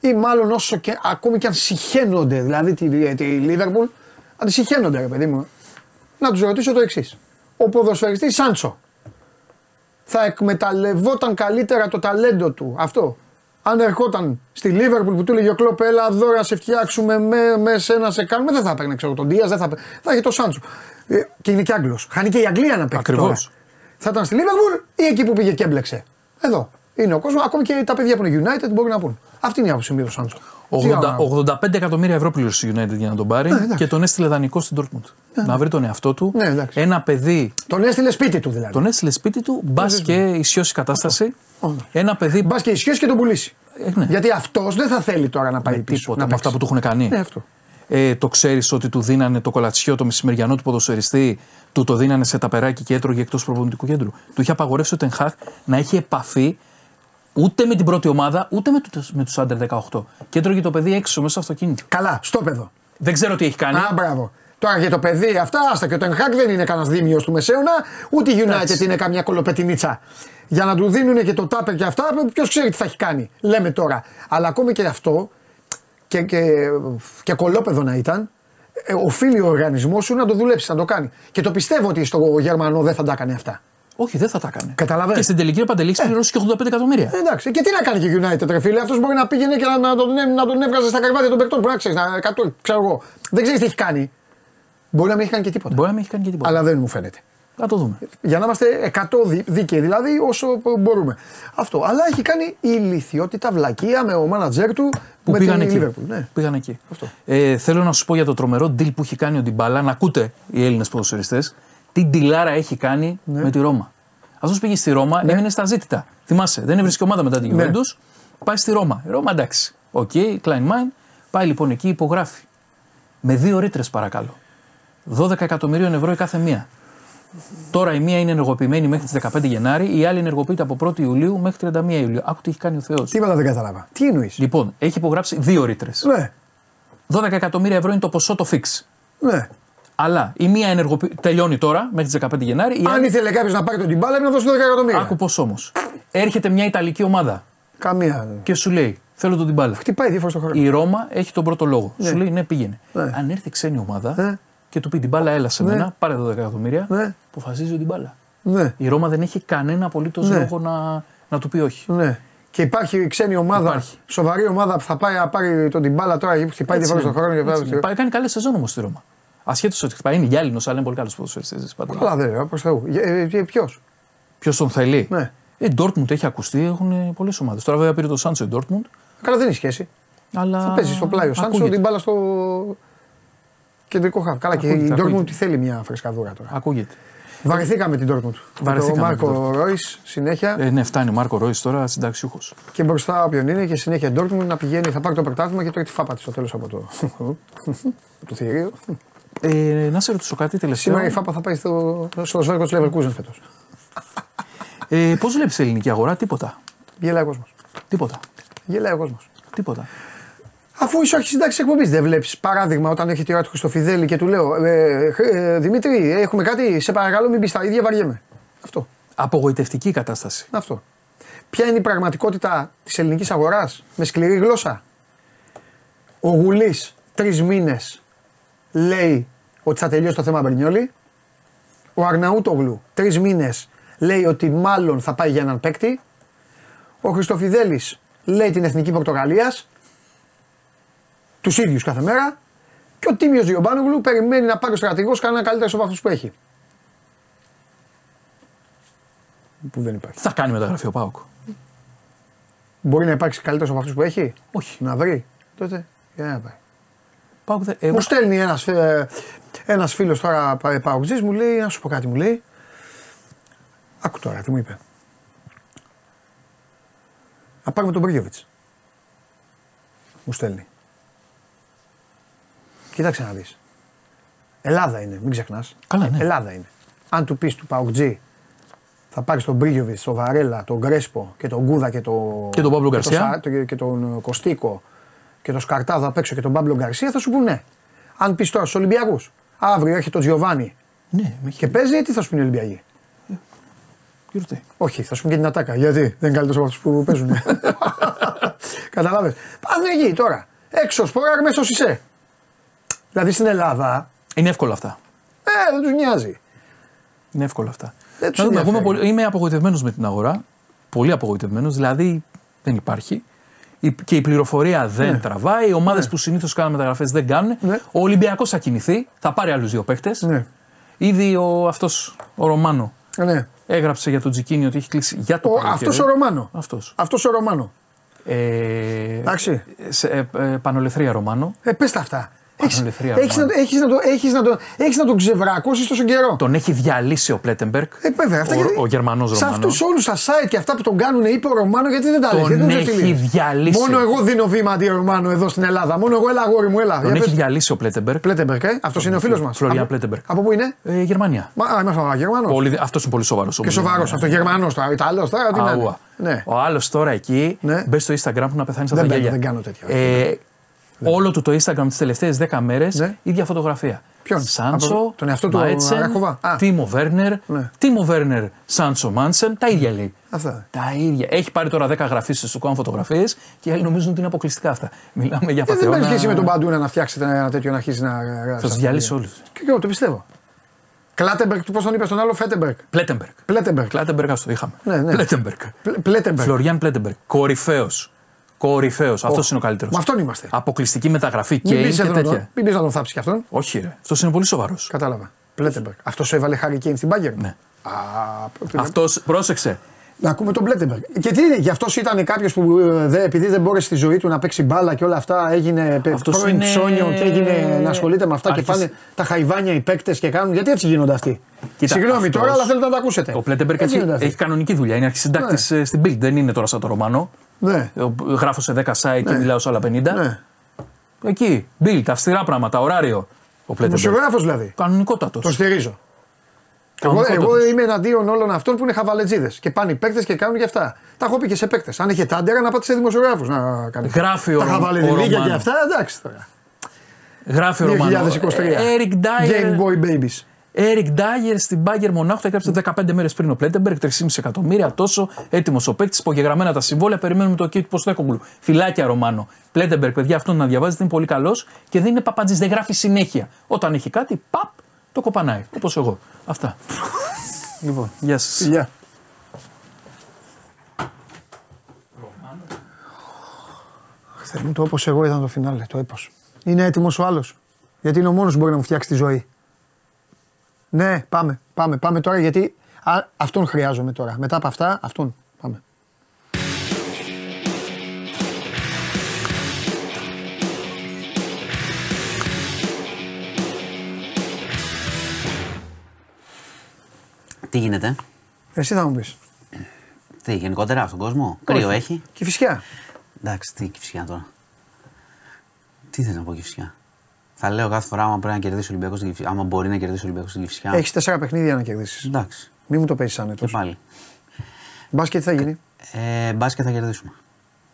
A: ή μάλλον όσο και ακόμη και αν συχαίνονται, δηλαδή τη, τη Λίβερπουλ, αν τη συχαίνονται, ρε παιδί μου, να τους ρωτήσω το εξής. Ο ποδοσφαιριστής Σάντσο θα εκμεταλλευόταν καλύτερα το ταλέντο του. Αυτό; Αν ερχόταν στη Λίβερπουλ που του έλεγε ο Κλόπ, έλα εδώ να σε φτιάξουμε με, με σένα σε κάνουμε, δεν θα έπαιρνε ξέρω τον Δίας, δεν θα, έπαιρνε. θα είχε το Σάντσο. Ε, και είναι και Άγγλος. Χάνει και η Αγγλία να παίξει.
C: Ακριβώς.
A: τώρα. Θα ήταν στη Λίβερπουλ ή εκεί που πήγε και έμπλεξε. Εδώ. Είναι ο κόσμος, ακόμη και τα παιδιά που είναι United μπορεί να πούν. Αυτή είναι η άποψή μου για τον Σάντσο. Τι άλλο να πω.
C: 80, 85 εκατομμύρια ευρώ πλήρωσε η United για να τον πάρει
A: Ναι, εντάξει.
C: και τον έστειλε δανεικό στην Dortmund. Να βρει τον εαυτό του.
A: Ναι, εντάξει.
C: ένα παιδί
A: Τον έστειλε σπίτι του δηλαδή.
C: τον έστειλε σπίτι του, μπας και ισιώσει η κατάσταση.
A: Ω.
C: Ένα παιδί.
A: Μπας και ισχύει και τον πουλήσει.
C: Ε, ναι.
A: Γιατί αυτός δεν θα θέλει τώρα να πάει
C: με
A: πίσω.
C: τίποτα
A: να
C: με αυτά
A: παίξει.
C: που του έχουν κάνει.
A: Ναι, αυτό.
C: Ε, το ξέρεις ότι του δίνανε το κολατσιό, το μεσημεριανό του ποδοσφαιριστή, του το δίνανε σε ταπεράκι και έτρωγε εκτός προπονητικού κέντρου. Του είχε απαγορεύσει ο Τενχάχ να έχει επαφή ούτε με την πρώτη ομάδα, ούτε με, τους- με τους άντρε 18. Και έτρωγε το παιδί έξω μέσα στο αυτοκίνητο.
A: Καλά, στο παιδό.
C: Δεν ξέρω τι έχει κάνει.
A: Α, μπράβο. Τώρα για το παιδί, αυτά άστα και ο Τενχάκ δεν είναι κανένας δίμιος του Μεσαίωνα, ούτε η United
C: Εντάξει.
A: είναι καμιά κολοπετινίτσα. Για να του δίνουν και το τάπερ και αυτά, ποιος ξέρει τι θα έχει κάνει. Λέμε τώρα. Αλλά ακόμη και αυτό, και, και, και κολόπεδο να ήταν, ε, οφείλει ο οργανισμός σου να το δουλέψει, να το κάνει. Και το πιστεύω ότι στο Γερμανό δεν θα τα έκανε αυτά.
C: Όχι, δεν θα τα έκανε.
A: Καταλαβαίνεις.
C: Και στην τελική παντελή έχει πληρώσει και 85 εκατομμύρια.
A: Ε, εντάξει, και τι να κάνει και η United, ρε φίλε. Αυτός μπορεί να πήγαινε και να, να, τον, να τον έβγαζε στα καρβάτια των παικτών. Μπορεί να ξέρεις, να, εκατό, ξέρω εγώ. Δεν ξέρεις τι έχει κάνει. Μπορεί να μην έχει κάνει και τίποτα.
C: Μπορεί να μην έχει κάνει και τίποτα.
A: Αλλά δεν μου φαίνεται.
C: Θα το δούμε.
A: Για να είμαστε 100 δι- δίκαιοι δηλαδή όσο μπορούμε. Αυτό. Αλλά έχει κάνει ηλικιότητα βλακεία με ο μάνατζερ του
C: Που
A: με
C: πήγαν
A: την
C: εκεί.
A: Liverpool. Ναι.
C: Πήγαν εκεί.
A: Αυτό.
C: Ε, θέλω να σου πω για το τρομερό deal που έχει κάνει ο Ντιμπάλα, να ακούτε οι Έλληνες ποδοσφαιριστές, τι ντιλάρα έχει κάνει
A: Ναι.
C: με τη Ρώμα. Αυτός πήγε στη Ρώμα, έμεινε στα ζήτητα. Θυμάσαι, δεν έβρισκε ομάδα μετά την
A: Ναι.
C: Juventus, πάει στη Ρώμα. Η Ρώμα εντάξει. Ok, okay, Klein Mine, πάει λοιπόν εκεί, υπογράφει. Με δύο ρήτρες παρακαλώ. 12 εκατομμυρίων ευρώ η κάθε μία. Τώρα η μία είναι ενεργοποιημένη μέχρι τις 15 Γενάρη, η άλλη ενεργοποιείται από 1η Ιουλίου μέχρι 31 Ιουλίου. Άκου τι έχει κάνει ο Θεός.
A: Τίποτα δεν κατάλαβα. Τι εννοείς;
C: Λοιπόν, έχει υπογράψει δύο ρήτρες.
A: Ναι,
C: 12 εκατομμύρια ευρώ είναι το ποσό το fix.
A: ναι.
C: Αλλά η μία ενεργοποιη... τελειώνει τώρα μέχρι τις 15 Γενάρη. Η
A: Αν
C: άλλη...
A: ήθελε κάποιος να πάρει τον Ντιμπάλα, έπρεπε να δώσει 12 εκατομμύρια.
C: Άκου πώς όμως. Έρχεται μια Ιταλική ομάδα
A: Καμία.
C: και σου λέει: Θέλω τον Τιμπάλα.
A: Χτυπάει δύο φορές το χρόνο.
C: Η Ρώμα έχει τον πρώτο λόγο.
A: Ναι.
C: Σου λέει: Ναι, πήγαινε.
A: Ναι.
C: Αν έρθει ξένη ομάδα
A: Ναι.
C: και του πει Τιμπάλα, έλα σε
A: Ναι.
C: μένα, πάρε 12 εκατομμύρια,
A: Ναι.
C: αποφασίζει ο Τιμπάλα.
A: Ναι,
C: Η Ρώμα δεν έχει κανένα απολύτως
A: Ναι.
C: λόγο να, να του πει όχι.
A: ναι. Και υπάρχει ξένη ομάδα,
C: Υπάρχει.
A: σοβαρή ομάδα που θα πάει να πάρει τον τυμπάλα τώρα εκεί που χτυπάει δύο
C: Έτσι
A: φορέ το
C: είναι.
A: χρόνο. και
C: Έτσι
A: πάει-
C: είναι. Πάει- Κάνει καλέ σεζόν όμως στη Ρώμα. Ασχέτως ότι χτυπάει, είναι γυάλινος, αλλά είναι πολύ καλός ποδοσφαιριστής.
A: Καλά, δεν προς Θεού. Ποιος;
C: Ποιος τον θέλει.
A: Ναι.
C: Ε, η Dortmund έχει ακουστεί, έχουν πολλές ομάδες. Τώρα βέβαια πήρε το Σάντσο η Dortmund.
A: Καλά, δεν έχει σχέση.
C: Αλλά...
A: Θα παίζει στο πλάι ο Σάντσο
C: Ακούγεται.
A: την μπάλα στο κεντρικό χαφ. Καλά, και
C: Ακούγεται,
A: η Dortmund
C: ακούγεται.
A: τι θέλει μια φρεσκαδούρα τώρα.
C: Ακούγεται.
A: Βαρεθήκαμε την Dortmund.
C: Βαρεθήκαμε
A: Το
C: την
A: Μάρκο Ρόις συνέχεια
C: Ε, ναι, φτάνει ο Μάρκο Ρόις τώρα συνταξιούχος.
A: και μπροστά όποιον είναι και συνέχεια η Dortmund να πηγαίνει, θα πάρει το πρωτάθλημα και τρώει τη φάπα τη στο τέλος από το, [LAUGHS] από το θηρίο.
C: Ε, να σε ρωτήσω κάτι τελευταίο.
A: Σήμερα η φάπα θα πάει στο, στο Σβέρκο της Leverkusen φέτος.
C: Ε, Πώς βλέπεις η ελληνική αγορά, τίποτα.
A: Γελάει ο κόσμος.
C: Τίποτα.
A: Γελάει ο κόσμος.
C: Τίποτα.
A: Αφού είσαι όχι συντάξεις εκπομπής, δεν βλέπεις παράδειγμα όταν έχει τη ώρα του Χριστοφιδέλη και του λέω ε, ε, Δημήτρη, έχουμε κάτι, σε παρακαλώ μην πεις τα ίδια, βαριέμαι. Αυτό.
C: Απογοητευτική η κατάσταση.
A: Αυτό. Ποια είναι η πραγματικότητα της ελληνικής αγοράς με σκληρή γλώσσα; Ο Γουλής τρεις μήνες λέει ότι θα τελειώσει το θέμα Μπερνιόλη. Ο Αρναούτογλου τρεις μήνες λέει ότι μάλλον θα πάει για έναν παίκτη. Ο Χριστοφιδέλης λέει την εθνική Πορτογαλίας. Τους ίδιους κάθε μέρα. Και ο Τίμιος Διομπάνογλου περιμένει να πάρει ο στρατηγός κανένα καλύτερο από αυτούς που έχει. Που δεν υπάρχει.
C: Τι θα κάνει μεταγραφή ο Πάοκ.
A: Μπορεί να υπάρξει καλύτερος από αυτούς που έχει;
C: Όχι.
A: Να βρει. Τότε. Για να πάει.
C: Πάοκ δεν- εγώ-
A: Μου στέλνει ένας ε, ένας φίλος τώρα πα- παουτζής, μου λέει, να σου πω κάτι, μου λέει. Άκου τώρα, τι μου είπε. Να πάρουμε τον Μπρίγιοβιτ. Μου στέλνει. Κοίταξε να δεις. Ελλάδα είναι, μην ξεχνάς.
C: Καλά, ναι.
A: Ελλάδα είναι. Αν του πεις του Παουτζή, θα πάρεις τον Μπρίγιοβιτ, τον Βαρέλα, τον Γκρέσπο και τον Γκούδα και, το,
C: Και τον Παύλο
A: και
C: Γκαρσία.
A: Σα- το- και τον Κωστίκο και τον Σκαρτάδο απ' έξω και τον Παύλο Γκαρσία, θα σου πούνε ναι. Αν πεις τώρα στους Ολυμπιακούς, αύριο έρχεται ο Τζιοβάνι
C: Ναι, με έχει
A: και παίζει, τι θα σου πούνε οι Ολυμπιακοί;
C: γιορτή.
A: Όχι, θα σου πούνε και την ατάκα. Γιατί δεν είναι καλύτερος από αυτούς που παίζουν. [LAUGHS] Καταλάβες. Πάνε εκεί τώρα. Έξω σποράρ, μέσω είσαι. Δηλαδή στην Ελλάδα,
C: Είναι εύκολα αυτά.
A: ε, δεν τους νοιάζει.
C: Είναι εύκολα αυτά.
A: Δεν τους
C: Να δούμε, εγώ είμαι,
A: ενδιαφέρει.
C: πολύ- είμαι απογοητευμένος με την αγορά. Πολύ απογοητευμένος. Δηλαδή δεν υπάρχει. Η- Και η πληροφορία δεν τραβάει. Οι ομάδες που συνήθως κάνουν μεταγραφές δεν κάνουν.
A: Ναι.
C: Ο Ολυμπιακός θα κινηθεί. Θα πάρει άλλους δύο παίχτε.
A: Ναι.
C: Ήδη ο, αυτός, ο Ρωμάνο
A: Ε, Ναι.
C: έγραψε για τον Τζικίνι ότι έχει κλείσει για το
A: Ο,
C: καλοκαίρι.
A: αυτός ο Ρωμάνο.
C: Αυτός.
A: Αυτός ο Ρωμάνο.
C: Ε,
A: Εντάξει.
C: σε, ε, ε, πανολεθρία Ρωμάνο.
A: Ε, πες τα αυτά. Έχεις,
C: Πανελευθερία,
A: έχεις, να,
C: Ρωμάνο.
A: έχεις, να, το, έχεις, να, το, έχεις να τον ξεβρακώσεις τόσο καιρό.
C: Τον έχει διαλύσει ο Πλέτεμπεργκ.
A: Ε, βέβαια, αυτά
C: ο,
A: γιατί-
C: ο Γερμανός
A: Σε
C: Ρωμάνο.
A: αυτούς όλους τα site και αυτά που τον κάνουν, είπε ο Ρωμάνο, γιατί δεν τα λες,
C: Τον
A: γιατί δεν
C: έχει
A: το στείλει.
C: διαλύσει.
A: Μόνο εγώ δίνω βήμα αντί Ρωμάνο εδώ στην Ελλάδα. Μόνο εγώ, έλα αγόρι μου, έλα.
C: Τον
A: Για
C: έχει
A: πες.
C: διαλύσει ο Πλέτεμπεργκ.
A: Πλέτεμπερκ, ε. Αυτός είναι ο φίλος μας.
C: Φλωριάν Πλέτεμπεργκ.
A: Από πού είναι;
C: Ε, Γερμανία.
A: Μα, α, είμαστε Γερμανός.
C: Πολύ, αυτός είναι πολύ σοβαρός.
A: Και σοβαρός. Αυτός Γερμανός τώρα. Ιταλός τώρα. Τι να είναι.
C: Αούα.
A: Ναι.
C: Ο άλλος τώρα εκεί
A: Ναι.
C: μπες στο Instagram που να πεθάνεις από
A: Δεν
C: τα
A: μπαίνω,
C: γέλια.
A: δεν κάνω τέτοια.
C: Ε, όλο του το Instagram τις τελευταίες 10 μέρες
A: Ναι.
C: ίδια φωτογραφία.
A: Ποιον;
C: Σάντσο,
A: Από τον εαυτό του
C: Μάιτσεν,
A: Αράχοβα; Α.
C: Τίμο Βέρνερ,
A: Ναι.
C: Τίμο Βέρνερ, Σάντσο Μάνσεν, τα ίδια λέει.
A: Αυτά.
C: Τα ίδια. Έχει πάρει τώρα 10 γραφήσει στο κάνω φωτογραφίες και οι άλλοι νομίζουν ότι είναι αποκλειστικά αυτά. Μιλάμε για
A: Ε, δεν
C: πατεώνα.
A: παίρνει σχέση με τον Παντούνα να φτιάξετε ένα τέτοιο να αρχίσει να.
C: Θα τους διαλύσει όλους.
A: Και εγώ το πιστεύω. Κλάτεμπερκ, πώς τον είπες στον άλλο, Φέτεμπερκ.
C: Πλέτεμπεργκ.
A: Πλέτεμπερκ.
C: Πλέτεμπεργκ, αυτό είχαμε.
A: Ναι, ναι.
C: Πλέτεμπεργκ.
A: Πλε- Πλέτεμπερκ.
C: Φλωριάν Πλέτεμπεργκ. Κορυφαίος. Κορυφαίος. Αυτός είναι ο καλύτερος.
A: Με αυτόν είμαστε.
C: Αποκλειστική μεταγραφή και
A: Μην
C: είναι
A: πει
C: και
A: να, τον-
C: τέτοια.
A: μην πεις να τον θάψει κι αυτόν.
C: Όχι, ρε. Αυτός είναι πολύ σοβαρός.
A: Κατάλαβα. Πλέτεμπερκ. Αυτός σου έβαλε Χάρη Κέιν στην Μπάγκερ.
C: Ναι.
A: Α, πρέπει να-
C: Αυτός, πρόσεξε.
A: Να ακούμε τον Πλέτεμπεργκ. Και τι είναι, γι' αυτός ήταν κάποιος που ε, δε, επειδή δεν μπόρεσε στη ζωή του να παίξει μπάλα και όλα αυτά, έγινε πε-
C: Αυτός
A: πρώην
C: είναι-
A: ψώνιο και έγινε να ασχολείται με αυτά
C: Άρχισε.
A: και πάνε τα χαϊβάνια οι παίκτες και κάνουν. Γιατί έτσι γίνονται αυτοί;
C: Κοίτα,
A: Συγγνώμη
C: αυτός-
A: τώρα, αλλά θέλω να τα ακούσετε.
C: Ο Πλέτεμπεργκ
A: Έτσι
C: έχει,
A: γίνονται αυτοί.
C: έχει κανονική δουλειά. Είναι αρχισυντάκτης στην Bild. Δεν είναι τώρα σαν το Ρωμανό.
A: Ναι.
C: Ε, Γράφω σε 10 site και μιλάω σε άλλα 50.
A: ναι.
C: Εκεί. Bild, αυστηρά πράγματα, ωράριο. Ο Πλέτεμπεργκ.
A: Δημοσιογράφος δηλαδή.
C: Κανονικότατος.
A: Τον στηρίζω. Εγώ,
C: Κανονικότατος.
A: εγώ είμαι εναντίον όλων αυτών που είναι χαβαλετζίδες και πάνε οι παίκτες και κάνουν και αυτά. Τα έχω πει και σε παίκτες. Αν έχετε άντερα να πάτε σε δημοσιογράφους να κάνετε.
C: Γράφει ο
A: Τα
C: Ρο- ο
A: χαβαλεδιλίκια και
C: Ρωμάνο.
A: αυτά, εντάξει τώρα.
C: Γράφει ο Ρωμανό.
A: 2023.
C: Eric Dyer,
A: Game Boy Babies.
C: Eric Dyer στην Bayern Μονάχου τα έγραψε 15 μέρες πριν ο Πλέτεμπεργκ, 3,5 εκατομμύρια. Τόσο έτοιμος ο παίκτης, υπογεγραμμένα τα συμβόλαια. Περιμένουμε το κέντρο Ποστέκογλου. Φυλάκια Ρωμάνο. Πλέτεμπεργκ, παιδιά, αυτόν να διαβάζετε είναι πολύ καλός και δεν είναι παπατζή, δεν γράφει συνέχεια. Όταν έχει κάτι, παπ, το κοπανάει. Όπως εγώ. Αυτά. [LAUGHS] λοιπόν, γεια σας.
A: Γεια. Θεέ μου, το όπως εγώ ήταν το φινάλε, το έπος. Είναι έτοιμος ο άλλος. Γιατί είναι ο μόνος που μπορεί να μου φτιάξει τη ζωή. Ναι, πάμε, πάμε, πάμε τώρα γιατί α, αυτόν χρειάζομαι τώρα. Μετά από αυτά, αυτόν. Πάμε.
D: Τι γίνεται,
A: Εσύ θα μου πεις.
D: τι γενικότερα στον κόσμο, κρύο
A: Όχι.
D: έχει;
A: Κηφισιά.
D: Εντάξει, τι Κηφισιά τώρα. Τι θες να πω Κηφισιά. Θα λέω κάθε φορά άμα πρέπει να κερδίσει ο Ολυμπιακός στην Κηφισιά. Άμα μπορεί να κερδίσει ο Ολυμπιακός στην Κηφισιά.
A: Έχεις τέσσερα παιχνίδια να κερδίσεις.
D: Εντάξει.
A: Μην μου το παίζεις
D: Και
A: άνετος.
D: πάλι.
A: Μπάσκετ τι θα γίνει;
D: Ε, μπάσκετ θα κερδίσουμε.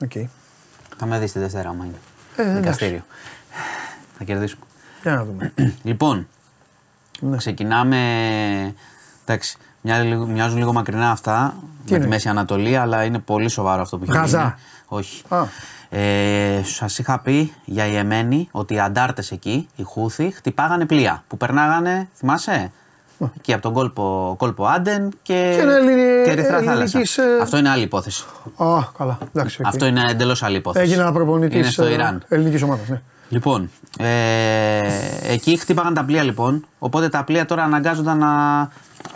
A: Οκ.
D: Θα με δεις τη Δευτέρα, άμα είναι.
A: Ε, εντάξει.
D: Δικαστήριο. Θα κερδίσουμε.
A: Για να δούμε. [CLEARS THROAT]
D: λοιπόν,
A: Ναι.
D: ξεκινάμε. Εντάξει, μοιάζουν λίγο, μοιάζουν λίγο μακρινά αυτά με
A: είναι;
D: τη Μέση Ανατολή, αλλά είναι πολύ σοβαρό αυτό που έχει
A: Γαζά.
D: γίνει. Όχι.
A: Α.
D: Ε, Σας είχα πει για Υεμένη ότι οι αντάρτες εκεί, οι Χούθη, χτυπάγανε πλοία που περνάγανε, θυμάσαι, εκεί από τον κόλπο, κόλπο Άντεν και,
A: Και ένα Ελλη-
D: και Ερυθρά Θάλασσα.
A: ελληνικής, ε,
D: Αυτό είναι άλλη υπόθεση.
A: Α, καλά. Εντάξει, οκ.
D: Αυτό είναι εντελώς άλλη υπόθεση.
A: Έγινα προπονητής
D: Είναι στο Ιράν.
A: ελληνικής ομάδας. Ναι.
D: Λοιπόν, ε, εκεί χτύπαγαν τα πλοία λοιπόν. Οπότε τα πλοία τώρα αναγκάζονταν να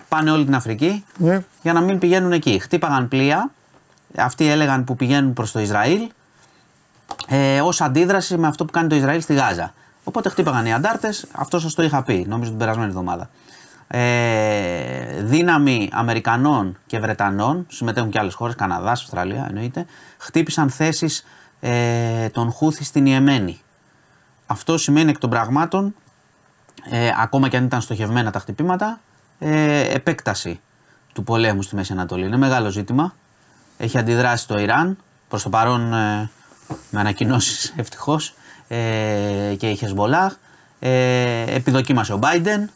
D: πάνε όλη την Αφρική
A: Ναι.
D: για να μην πηγαίνουν εκεί. Χτύπαγαν πλοία. Αυτοί έλεγαν που πηγαίνουν προς το Ισραήλ. Ε, ως αντίδραση με αυτό που κάνει το Ισραήλ στη Γάζα. Οπότε χτύπαγαν οι αντάρτες, αυτός σας το είχα πει, νομίζω την περασμένη εβδομάδα. Ε, δύναμη Αμερικανών και Βρετανών, συμμετέχουν και άλλες χώρες, Καναδά, Αυστραλία εννοείται, χτύπησαν θέσεις ε, των Χούθη στην Ιεμένη. Αυτό σημαίνει εκ των πραγμάτων, ε, ακόμα και αν ήταν στοχευμένα τα χτυπήματα, ε, επέκταση του πολέμου στη Μέση Ανατολή. Είναι μεγάλο ζήτημα. Έχει αντιδράσει το Ιράν, προς το παρόν ε, με ανακοινώσεις ευτυχώς, ε, και η Χεσμολάχ. Ε, επιδοκίμασε ο Biden.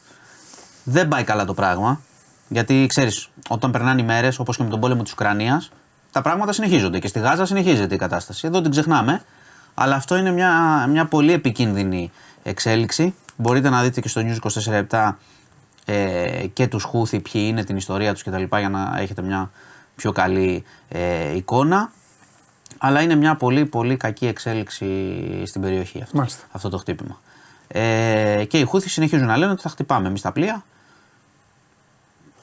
D: Δεν πάει καλά το πράγμα. Γιατί ξέρεις, όταν περνάνε οι μέρες, όπως και με τον πόλεμο της Ουκρανίας, τα πράγματα συνεχίζονται. Και στη Γάζα συνεχίζεται η κατάσταση. Εδώ την ξεχνάμε. Αλλά αυτό είναι μια, μια πολύ επικίνδυνη εξέλιξη. Μπορείτε να δείτε και στο News 24 ε, και τους Χούθη ποιοι είναι, την ιστορία τους κτλ. για να έχετε μια πιο καλή ε, εικόνα. Αλλά είναι μια πολύ πολύ κακή εξέλιξη στην περιοχή αυτό,
A: Μάλιστα.
D: αυτό το χτύπημα. Ε, και οι Χούθη συνεχίζουν να λένε ότι θα χτυπάμε εμείς τα πλοία.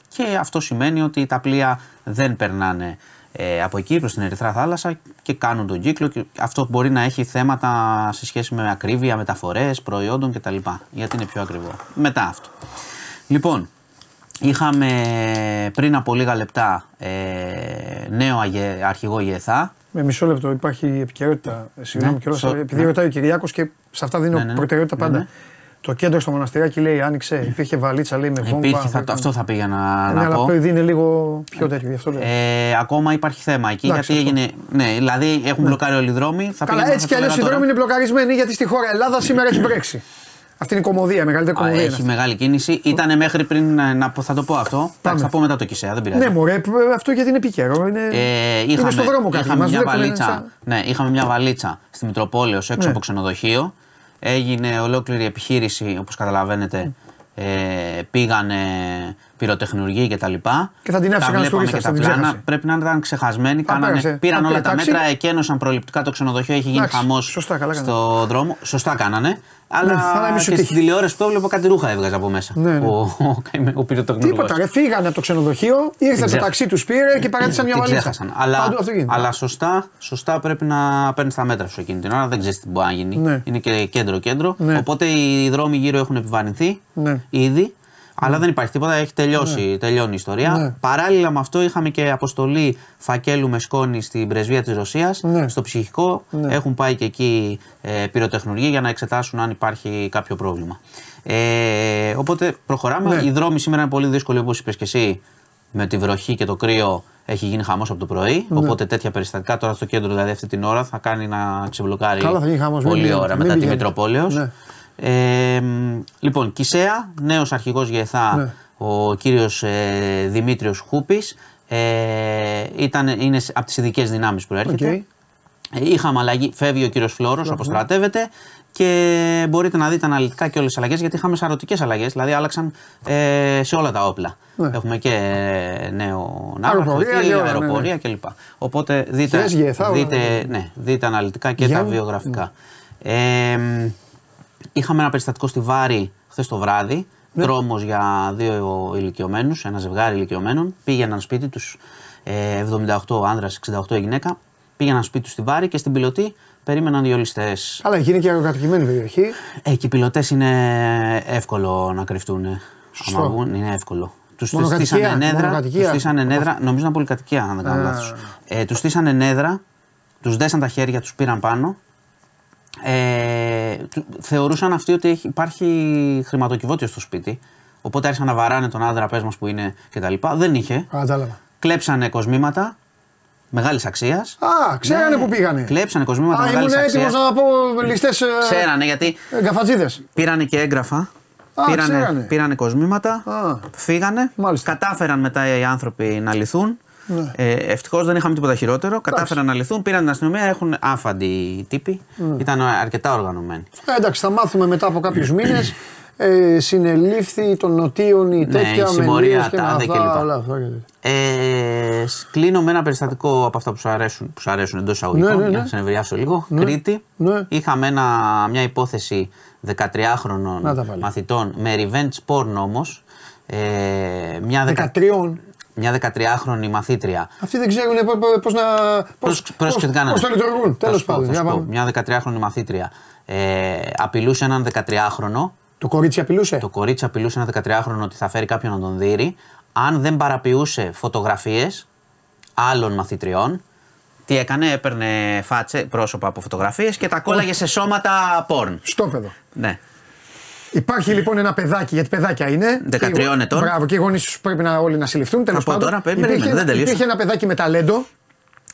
D: Και αυτό σημαίνει ότι τα πλοία δεν περνάνε ε, από εκεί προς την Ερυθρά θάλασσα και κάνουν τον κύκλο. Και αυτό μπορεί να έχει θέματα σε σχέση με ακρίβεια, μεταφορές, προϊόντων κτλ. Γιατί είναι πιο ακριβό. Μετά αυτό. Λοιπόν, είχαμε πριν από λίγα λεπτά ε, νέο αγε- αρχηγό ΓΕΘΑ.
A: Με μισό λεπτό υπάρχει επικαιρότητα. Ε, Συγγνώμη
D: Ναι,
A: κιόλας,
D: σο-
A: επειδή
D: ναι.
A: ρωτάει ο Κυριάκος και σε αυτά δίνω
D: Ναι, ναι, ναι.
A: προτεραιότητα
D: Ναι,
A: πάντα.
D: ναι.
A: Το κέντρο στο μοναστηράκι λέει άνοιξε, υπήρχε βαλίτσα λέει με βόμβα.
D: Υπήρχε, θα,
A: έκανε-
D: αυτό θα πήγα να,
A: Ναι,
D: να
A: αλλά
D: πω.
A: το παιδί είναι λίγο πιο τέτοιο, γι' αυτό λέω.
D: Ε, ακόμα υπάρχει θέμα εκεί
A: Εντάξει,
D: γιατί
A: αυτό.
D: έγινε. Ναι, δηλαδή έχουν μπλοκάρει όλοι οι δρόμοι. Θα
A: Καλά,
D: πήγαινα-
A: έτσι
D: θα
A: κι
D: το
A: αλλιώς οι
D: έλεγα
A: δρόμοι
D: τώρα.
A: είναι μπλοκαρισμένοι γιατί στη χώρα Ελλάδα σήμερα έχει [CLEARS THROAT] βρέξει. Αυτή είναι η κομμωδία, η μεγαλύτερη
D: Α,
A: κομμωδία. είναι
D: Έχει
A: αυτή.
D: μεγάλη κίνηση. Ήταν μέχρι πριν ε, να πω, θα το πω αυτό.
A: Πάμε.
D: Εντάξει, θα πω μετά το Κισέα, δεν πειράζει.
A: Ναι, μωρέ, αυτό γιατί είναι επικαιρό. Είναι,
D: Ε,
A: είναι
D: είχαμε,
A: στο δρόμο κάποιοι.
D: είχαμε
A: Μας
D: μια
A: βλέπουν,
D: βαλίτσα,
A: σαν-
D: ναι, είχαμε μια βαλίτσα στη Μητροπόλεως έξω
A: Ναι.
D: από ξενοδοχείο. Έγινε ολόκληρη επιχείρηση, όπως καταλαβαίνετε. Ε, πήγανε πυροτεχνουργοί και τα λοιπά.
A: Και θα την άφησε
D: Τα
A: κανένας
D: βλέπαμε
A: τουρίστας,
D: και τα
A: θα την
D: πλάνα.
A: ξέχασε.
D: Πρέπει να ήταν ξεχασμένοι. Κάνανε,
A: πέρασε.
D: πήραν
A: Θα
D: όλα
A: πήρε
D: τα
A: τάξη.
D: μέτρα, εκένωσαν προληπτικά το ξενοδοχείο. Έχει γίνει
A: Εντάξει,
D: χαμός
A: σωστά, καλά κάνανε.
D: στο δρόμο. Σωστά κάνανε. Αλλά
A: Ναι, αλλά μη σου
D: και
A: τύχει.
D: στην τηλεόραση που το έβλεπα κάτι ρούχα έβγαζε από μέσα.
A: Ναι, ναι.
D: Ο, ο, ο πυροτεχνουργός.
A: Τίποτα, ρε, φύγανε από το ξενοδοχείο, ήρθε το
D: ξέχασα.
A: ταξί τους πήρε και παράτησαν μια
D: Την
A: βαλίτσα.
D: ξέχασαν. Αλλά,
A: Παντού αυτό γίνεται.
D: αλλά σωστά, σωστά πρέπει να παίρνεις τα μέτρα σου εκείνη την ώρα. Δεν ξέρεις τι μπορεί να γίνει.
A: Ναι.
D: Είναι και κέντρο-κέντρο.
A: Ναι.
D: Οπότε οι δρόμοι γύρω έχουν επιβαρυνθεί
A: Ναι.
D: ήδη. Αλλά δεν υπάρχει τίποτα, έχει τελειώσει, τελειώνει η ιστορία.
A: Ναι.
D: Παράλληλα με αυτό είχαμε και αποστολή φακέλου με σκόνη στην πρεσβεία της Ρωσίας,
A: Ναι.
D: στο ψυχικό.
A: Ναι.
D: Έχουν πάει και εκεί ε, πυροτεχνουργοί για να εξετάσουν αν υπάρχει κάποιο πρόβλημα. Ε, οπότε προχωράμε.
A: Ναι.
D: Οι δρόμοι σήμερα είναι πολύ δύσκολοι όπως είπες και εσύ. Με τη βροχή και το κρύο έχει γίνει χαμός από το πρωί.
A: Ναι.
D: Οπότε τέτοια περιστατικά τώρα στο κέντρο, δηλαδή αυτή την ώρα, θα κάνει να ξεμπλοκάρει
A: Καλά, θα γίνει χαμός, μην
D: πολλή
A: πηγαίνετε,
D: ώρα
A: μην
D: μετά τη
A: πηγαίνετε.
D: Μητροπόλεως.
A: Ναι.
D: Ε, μ, λοιπόν, Κισέα, νέος αρχηγός ΓΕΕΘΑ,
A: Ναι.
D: ο κύριος ε, Δημήτριος Χούπης, ε, ήταν, είναι από τις ειδικές δυνάμεις που έρχεται.
A: Οκ.
D: Ε, Είχαμε αλλαγή, φεύγει ο κύριος Φλόρος, αποστρατεύεται και μπορείτε να δείτε αναλυτικά και όλες τις αλλαγές γιατί είχαμε σαρωτικές αλλαγές, δηλαδή άλλαξαν ε, σε όλα τα όπλα.
A: Ναι.
D: Έχουμε και ε, νέο ναύαρχο
A: Αεροπορία
D: εκεί,
A: και όλα, ναι,
D: αεροπορία
A: ναι.
D: κλπ. Οπότε δείτε,
A: Yes, GFA, όλα,
D: δείτε,
A: ναι.
D: ναι, δείτε αναλυτικά και
A: Για-
D: τα βιογραφικά. Ε, μ, είχαμε ένα περιστατικό στη Βάρη χθες το βράδυ.
A: Ναι.
D: Τρόμος για δύο ηλικιωμένους, ένα ζευγάρι ηλικιωμένων. Πήγαιναν σπίτι τους, ε, 78 άνδρας, 68 η γυναίκα. Πήγαιναν σπίτι τους στη Βάρη και στην πιλωτή περίμεναν οι ολιστές.
A: Αλλά εκεί είναι και αεροκατοικημένη περιοχή.
D: Ε, και οι πιλωτές είναι εύκολο να κρυφτούν.
A: Σωστό.
D: Άμα βγουν, είναι εύκολο. Τους
A: Μονοκατοικία,
D: στήσανε νέδρα.
A: μονοκατοικία.
D: Τους στήσανε νέδρα. Νομίζω ήταν πολυκατοικία, αν δεν κάνω
A: Α.
D: λάθος. Ε, τους στήσανε νέδρα, τους δέσαν τα χέρια, τους πήραν πάνω. Ε, του- θεωρούσαν αυτοί ότι έχει- υπάρχει χρηματοκιβώτιο στο σπίτι. Οπότε άρχισαν να βαράνε τον άντρα, πες μας που είναι κτλ. Δεν είχε.
A: Κατάλαβα.
D: Κλέψανε κοσμήματα μεγάλης αξίας.
A: Α, ξέρανε που πήγανε.
D: Κλέψανε κοσμήματα
A: Α,
D: μεγάλης
A: ήμουν
D: αξίας.
A: έτοιμο να πω ληστές.
D: Ξέρανε γιατί
A: Γκαφατζίδε.
D: Πήρανε και έγγραφα.
A: Α,
D: πήρανε,
A: ξέρανε.
D: πήρανε κοσμήματα.
A: Α.
D: Φύγανε.
A: Μάλιστα.
D: Κατάφεραν μετά οι άνθρωποι να λυθούν.
A: Ναι.
D: Ε, Ευτυχώς δεν είχαμε τίποτα χειρότερο. Κατάφεραν να λυθούν. Πήραν την αστυνομία. Έχουν άφαντοι οι τύποι.
A: Ναι.
D: Ήταν αρκετά οργανωμένοι.
A: Ε, εντάξει, θα μάθουμε μετά από κάποιους μήνες. Ε, συνελήφθη των νοτίων η
D: Ναι,
A: τέτοια
D: η συμμορία,
A: με και με
D: τάδε
A: αυτά,
D: κλπ.
A: όλα αυτά.
D: Ε, σ- κλείνω με ένα περιστατικό από αυτά που σου αρέσουν, που σου αρέσουν εντός εισαγωγικών,
A: Ναι, ναι, ναι.
D: για να σε νευριάσω λίγο. Κρήτη.
A: Ναι.
D: Είχαμε ένα, μια υπόθεση 13χρονων
A: Να τα πάλι.
D: μαθητών με revenge porn όμως. Ε, μια δεκα-
A: 13.
D: Μια 13χρονη μαθήτρια.
A: Αυτοί δεν ξέρουν πώς να.
D: Πώς- πρόσεξε τι κάνανε.
A: Πώς το λειτουργούν.
D: Θα
A: Τέλος
D: σου πω,
A: πάντων.
D: θα
A: για
D: σου πω.
A: πάμε.
D: Μια 13χρονη μαθήτρια ε, απειλούσε έναν 13χρονο.
A: Το κορίτσι απειλούσε;
D: Το κορίτσι απειλούσε ένα 13χρονο ότι θα φέρει κάποιον να τον δείρει. Αν δεν παραποιούσε φωτογραφίες άλλων μαθητριών, τι έκανε, έπαιρνε φάτσε, πρόσωπα από φωτογραφίες και τα κόλλαγε σε σώματα πόρν.
A: Στο παιδό.
D: Ναι.
A: Υπάρχει λοιπόν ένα παιδάκι, γιατί παιδάκια είναι.
D: 13
A: Και οι γο-
D: ετών.
A: Μπράβο, και οι γονείς του πρέπει να όλοι να συλληφθούν. Τέλος
D: Θα πω
A: πάντων.
D: τώρα, περίμενε,
A: υπήρχε,
D: δεν τελείωσα.
A: υπήρχε ένα παιδάκι με ταλέντο.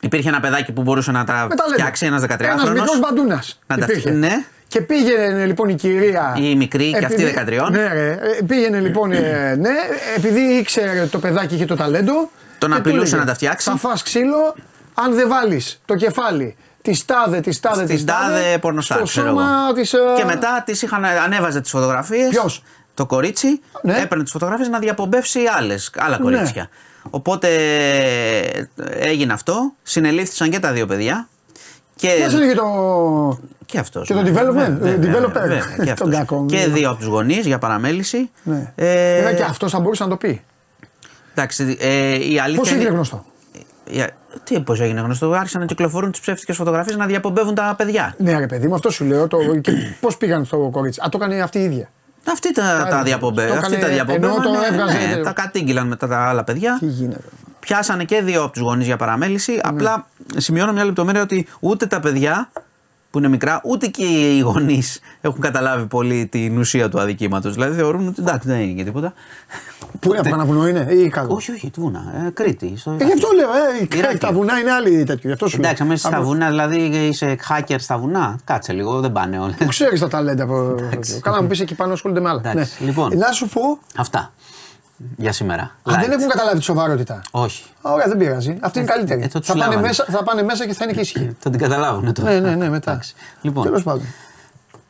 D: Υπήρχε ένα παιδάκι που μπορούσε να τα
A: Με ταλέντο.
D: φτιάξει, ένας 13χρονο.
A: Ένας μικρός μπαντούνας.
D: Να τα φτιάξει, ναι.
A: Και πήγαινε λοιπόν η κυρία.
D: Η μικρή και αυτή 13.
A: Ναι, ρε, ε, πήγαινε λοιπόν, ε, ναι, επειδή ήξερε το παιδάκι είχε το ταλέντο.
D: Τον
A: και του
D: απειλούσε
A: έλεγε,
D: να τα φτιάξει.
A: Θα φας ξύλο, αν δεν βάλεις το κεφάλι τη τάδε, τη τάδε,
D: Στην
A: τη
D: τάδε πορνοστάρ,
A: στο
D: ξέρω
A: σώμα
D: εγώ.
A: της, ε,
D: Και μετά τις είχαν, ανέβαζε τις φωτογραφίες.
A: Ποιος;
D: Το κορίτσι
A: Ναι.
D: έπαιρνε τις φωτογραφίες να διαπομπεύσει άλλες, άλλα
A: Ναι.
D: κορίτσια. Οπότε ε, έγινε αυτό. Συνελήφθησαν και τα δύο παιδιά. Και,
A: Ποιος είναι και το.
D: και αυτός.
A: και το
D: ναι.
A: development,
D: Βέβαια,
A: ε,
D: βέβαια,
A: developer.
D: βέβαια, και,
A: Τον
D: αυτός.
A: κακό.
D: και δύο από τους γονείς για παραμέληση.
A: Ναι.
D: Ε,
A: Ε, και αυτός θα μπορούσε να το πει.
D: εντάξει, ε, η αλήθεια
A: Πώς
D: είναι-
A: έγινε γνωστό;
D: Ε, Τι, πώς έγινε γνωστό, άρχισαν να κυκλοφορούν τις ψεύτικες φωτογραφίες να διαπομπεύουν τα παιδιά.
A: Ναι, ρε παιδί μου, αυτό σου λέω. Το... και πώς πήγαν στο κορίτσι. Α, το έκανε αυτή η ίδια.
D: Αυτοί τα, τα,
A: Άρα,
D: διαπομπε...
A: το
D: αυτοί
A: έκανε-
D: τα διαπομπεύαν.
A: ενώ το
D: ναι,
A: έβγαζε-
D: ναι, τα κατήγγυλαν μετά τα άλλα παιδιά.
A: Τι γίνεται.
D: Πιάσανε και δύο από τους γονείς για παραμέληση.
A: Ναι.
D: Απλά σημειώνω μια λεπτομέρεια ότι ούτε τα παιδιά που είναι μικρά, ούτε και οι γονείς έχουν καταλάβει πολύ την ουσία του αδικήματος. Δηλαδή θεωρούν ότι εντάξει δεν είναι και τίποτα.
A: Πού είναι, από κανένα βουνό είναι ή κάτω;
D: όχι, όχι, τι βούνα. Ε, Κρήτη. Στο...
A: Ε, γι' αυτό λέω, ε, η-
D: Ηράκλειο.
A: τα βουνά είναι άλλη τέτοιο. Γι' αυτό σου
D: Εντάξει,
A: λέω.
D: μέσα στα
A: Από-
D: βουνά, δηλαδή είσαι hacker στα βουνά. Κάτσε λίγο, δεν πάνε όλα.
A: Πού ξέρεις τα ταλέντα. από- Καλά, να μου πεις εκεί πάνω ασχολούνται με άλλα.
D: Εντάξει,
A: Ναι.
D: λοιπόν.
A: Να σου πω.
D: Αυτά για σήμερα.
A: Α,
D: Light.
A: δεν έχουν καταλάβει τη σοβαρότητα.
D: Όχι.
A: Α, Ωραία, δεν πειράζει. Αυτή είναι καλύτερη.
D: ε, το τους
A: θα, πάνε
D: λάβανε.
A: μέσα, θα πάνε μέσα και θα είναι και ήσυχοι. [CLEARS THROAT]
D: Θα την καταλάβουν τώρα.
A: ναι, ναι, ναι, μετά.
D: Εντάξει. Λοιπόν,
A: Τέλος πάντων.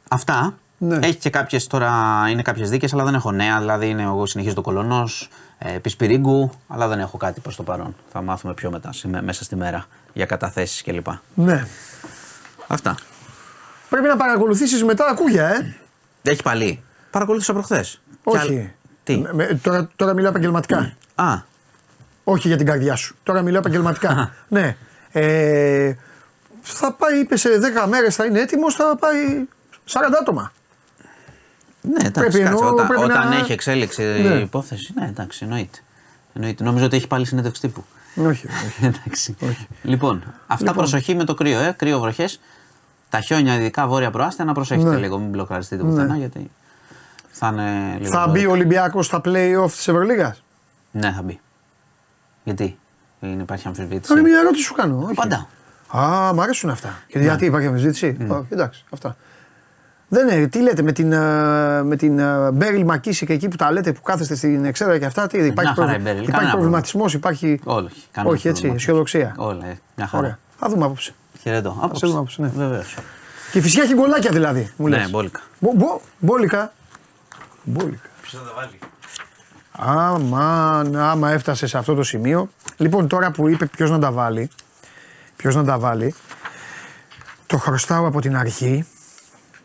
D: Αυτά.
A: Ναι.
D: Έχει και κάποιες τώρα, είναι κάποιες δίκες, αλλά δεν έχω νέα. Δηλαδή, είναι, εγώ συνεχίζω το κολονός, ε, Πισπυρίγκου, αλλά δεν έχω κάτι προς το παρόν. Θα μάθουμε πιο μετά, σε- μέσα στη μέρα, για καταθέσεις κλπ.
A: Ναι.
D: Αυτά.
A: Πρέπει να παρακολουθήσεις μετά ακούγια, ε.
D: Έχει παλί. Παρακολούθησα προχθές.
A: Όχι.
D: Τι;
A: Με- με- τώρα, τώρα μιλάω επαγγελματικά.
D: Α,
A: Όχι για την καρδιά σου. Τώρα μιλάω επαγγελματικά. ναι. Ε, θα πάει, είπε σε 10 μέρες θα είναι έτοιμος, θα πάει 40 άτομα.
D: ναι, εντάξει.
A: Πρέπει
D: κάτσε,
A: εννοώ,
D: όταν
A: πρέπει
D: όταν
A: να-
D: έχει εξέλιξη
A: Ναι.
D: η υπόθεση, ναι, εντάξει, εννοείται. εννοείται. Νομίζω ότι έχει πάλι συνέντευξη τύπου.
A: Όχι, όχι. [LAUGHS]
D: Εντάξει. Λοιπόν, αυτά προσοχή με το κρύο, ε. Κρύο βροχές. Τα χιόνια, ειδικά βόρεια προάστια, να προσέχετε
A: Ναι.
D: λίγο, μην μπλοκαριστείτε πουθενά γιατί θα είναι λίγο.
A: θα μπει ο Ολυμπιακός στα play-off της Ευρωλίγας;
D: Ναι, θα μπει. Γιατί; Είναι, υπάρχει αμφισβήτηση.
A: Είναι μια ερώτηση σου κάνω. Όχι.
D: Πάντα.
A: Α, μ' αρέσουν αυτά.
D: Ναι.
A: Και γιατί υπάρχει αμφισβήτηση; Όχι, εντάξει, αυτά. Δεν είναι, τι λέτε με την, ε, με την ε, Μπέριλ Μακίση και εκεί που τα λέτε που κάθεστε στην εξέδρα και αυτά, τι, υπάρχει,
D: χαρά η Μπέριλ,
A: υπάρχει
D: κανένα
A: προβληματισμός, υπάρχει.
D: Όχι, κανένα
A: Όχι έτσι,
D: πρόβλημα.
A: αισιοδοξία.
D: Όλα, ε, μια χαρά.
A: Ωραία. Θα δούμε απόψε.
D: Χαιρετώ.
A: σε δούμε απόψε, ναι.
D: Βεβαίως.
A: Και φυσικά έχει γκολάκια δηλαδή. Μου
D: Ναι,
A: λες.
D: μπόλικα.
A: Μπο, μπο, μπόλικα. Μπόλικα.
D: Ποιος θα τα βάλει;
A: Άμα, άμα έφτασε σε αυτό το σημείο. Λοιπόν, τώρα που είπε ποιος να τα βάλει, ποιος να τα βάλει, το χρωστάω από την αρχή.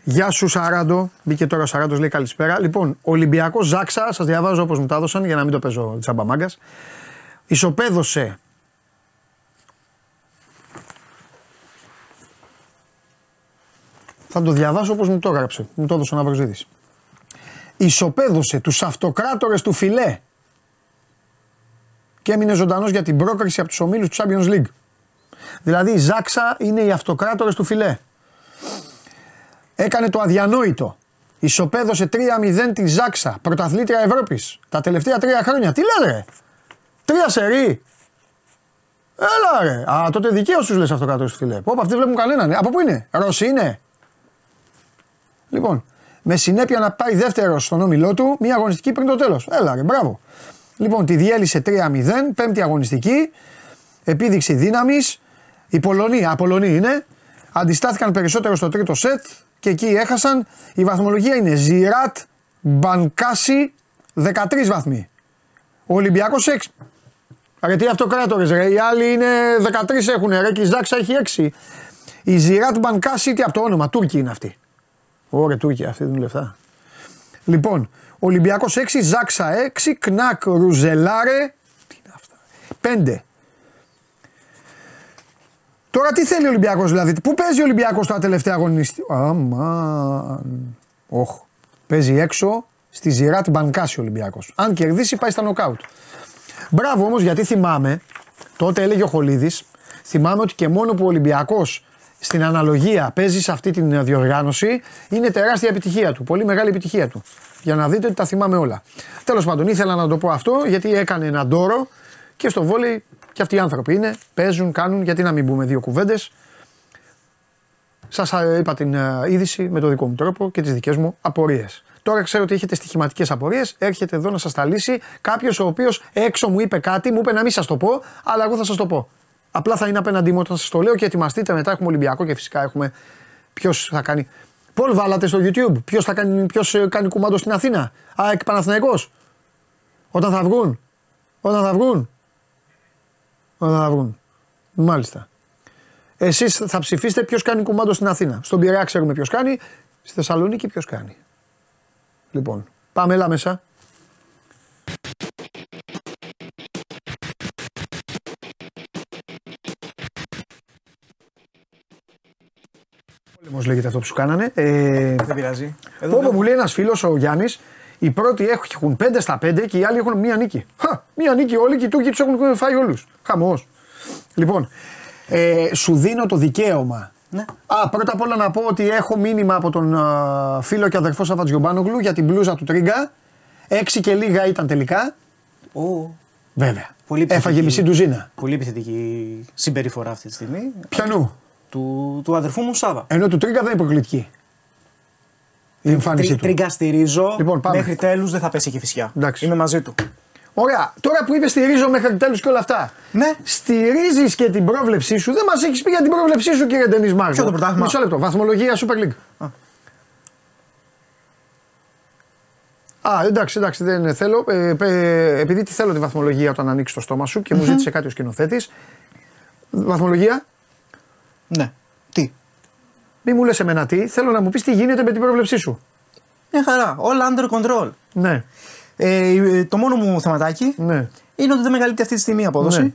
A: Γεια σου Σαράντο. Μπήκε τώρα ο Σαράντο, λέει καλησπέρα. Λοιπόν, Ολυμπιακό Ζάξα, σας διαβάζω όπως μου τα έδωσαν για να μην το παίζω τσαμπαμάγκα. Ισοπαίδωσε. Θα το διαβάσω όπως μου το έγραψε. Μου το έδωσε ο Ναυροζίδης ισοπαίδωσε τους αυτοκράτορες του φιλέ και έμεινε ζωντανός για την πρόκριση από τους ομίλους του Champions League. Δηλαδή η Ζάξα είναι οι αυτοκράτορες του φιλέ. Έκανε το αδιανόητο. Ισοπαίδωσε 3-0 τη Ζάξα, πρωταθλήτρια Ευρώπης, τα τελευταία τρία χρόνια. Τι λένε ρε, τρία σερί. Έλα ρε, α τότε δικαίως τους λες αυτοκράτορες του φιλέ. Πω, αυτοί βλέπουν κανέναν. ε. Από πού είναι, Ρώσοι είναι. Λοιπόν, με συνέπεια να πάει δεύτερος στον όμιλό του, μία αγωνιστική πριν το τέλος. Έλα, ρε, μπράβο. Λοιπόν, τη διέλυσε 3-0, πέμπτη αγωνιστική, επίδειξη δύναμης. Οι Πολωνοί, Απολωνοί είναι, αντιστάθηκαν περισσότερο στο τρίτο σετ και εκεί έχασαν. Η βαθμολογία είναι Ζιράτ Μπανκάσι 13 βαθμοί. Ο Ολυμπιακός 6. Ρε τι αυτοκράτορες ρε, οι άλλοι είναι 13 έχουν ρε και η Ζάξα έχει 6. Η Ζιράτ Μπανκάσι, τι από το όνομα, Τούρκοι είναι αυτοί. Ωραία, Τούρκοι, αυτοί δίνουν λεφτά. Λοιπόν, Ολυμπιακός 6, Ζάξα 6, Κνακ Ρουζελάρε. Τι είναι αυτά; Πέντε. Τώρα τι θέλει ο Ολυμπιακός δηλαδή, πού παίζει ο Ολυμπιακός τα τελευταία αγωνιστή. Αμάν. Όχ. Παίζει έξω στη Ζιράτ Μπανκάση ο Ολυμπιακός. Αν κερδίσει πάει στα νοκάουτ. Μπράβο όμως γιατί θυμάμαι, τότε έλεγε ο Χολίδης, θυμάμαι ότι και μόνο που ο Ολυμπιακός στην αναλογία παίζεις σε αυτή την διοργάνωση είναι τεράστια επιτυχία του. Πολύ μεγάλη επιτυχία του. Για να δείτε ότι τα θυμάμαι όλα. Τέλος πάντων, ήθελα να το πω αυτό γιατί έκανε έναν τόρο και στο βόλεϊ και αυτοί οι άνθρωποι είναι, παίζουν, κάνουν. Γιατί να μην πούμε δύο κουβέντες. Σας είπα την ε, είδηση με τον δικό μου τρόπο και τις δικές μου απορίες. Τώρα ξέρω ότι έχετε στοιχηματικές απορίες. Έρχεται εδώ να σας τα λύσει κάποιος ο οποίος έξω μου είπε κάτι, μου είπε να μην σας το πω, αλλά εγώ θα σας το πω. Απλά θα είναι απέναντί μου όταν σας το λέω και ετοιμαστείτε. Μετά έχουμε Ολυμπιακό και φυσικά έχουμε. Ποιος θα κάνει. Πολ βάλατε στο YouTube. Ποιος θα κάνει, ποιος ε, κάνει κουμάντο στην Αθήνα; ΑΕΚ Παναθηναϊκός. Όταν θα βγουν. Όταν θα βγουν. Όταν θα βγουν. Μάλιστα. Εσείς θα ψηφίσετε ποιος κάνει κουμάντο στην Αθήνα. Στον Πειραιά ξέρουμε ποιος κάνει. Στη Θεσσαλονίκη ποιος κάνει. Λοιπόν, πάμε έλα μέσα. Πόλεμο λέγεται αυτό που σου κάνανε. Ε,
E: Δεν πειράζει.
A: Πω, πω, μου λέει ένας φίλος ο Γιάννης, οι πρώτοι έχουν 5 στα 5 και οι άλλοι έχουν μία νίκη. Χα, μία νίκη όλοι και οι Τούρκοι τους έχουν φάει όλους. Χαμός. Λοιπόν, ε, σου δίνω το δικαίωμα.
E: Ναι.
A: Α, πρώτα απ' όλα να πω ότι έχω μήνυμα από τον α, φίλο και αδερφό Σαββατζιομπάνογλου για την μπλούζα του Τρίγκα. Έξι και λίγα ήταν τελικά.
E: Ω,
A: Βέβαια.
E: Πολύ επιθετική.
A: Έφαγε μισή ντουζίνα.
E: πολύ επιθετική συμπεριφορά αυτή τη στιγμή.
A: Πιανού.
E: Του, του αδερφού μου Σάβα.
A: Ενώ του Τρίγκα δεν είναι προκλητική. Η εμφάνισή
E: Τρι,
A: του.
E: τρίγκα στηρίζω.
A: Λοιπόν, πάμε.
E: Μέχρι τέλους δεν θα πέσει και φυσιά.
A: Εντάξει.
E: Είμαι μαζί του.
A: Ωραία, τώρα που είπες στηρίζω μέχρι τέλους και όλα αυτά.
E: Ναι.
A: Στηρίζεις και την πρόβλεψή σου. Δεν μας έχεις πει για την πρόβλεψή σου, κύριε Ντενή Μάρκο.
E: Ποιο το πρωτάθλημα;
A: Μισό λεπτό. Βαθμολογία Super League. Α. εντάξει, εντάξει, δεν θέλω. Ε, ε, επειδή τη θέλω τη βαθμολογία όταν ανοίξει το στόμα σου και μου ζήτησε κάτι ο σκηνοθέτης. Βαθμολογία.
E: Ναι. Τι;
A: Μη μου λες εμένα τι, θέλω να μου πεις τι γίνεται με την πρόβλεψή σου.
E: Μια χαρά. Όλα under control.
A: Ναι,
E: Ε, το μόνο μου θεματάκι
A: ναι.
E: είναι ότι δεν μεγαλύτερη αυτή τη στιγμή η απόδοση.
A: Ναι.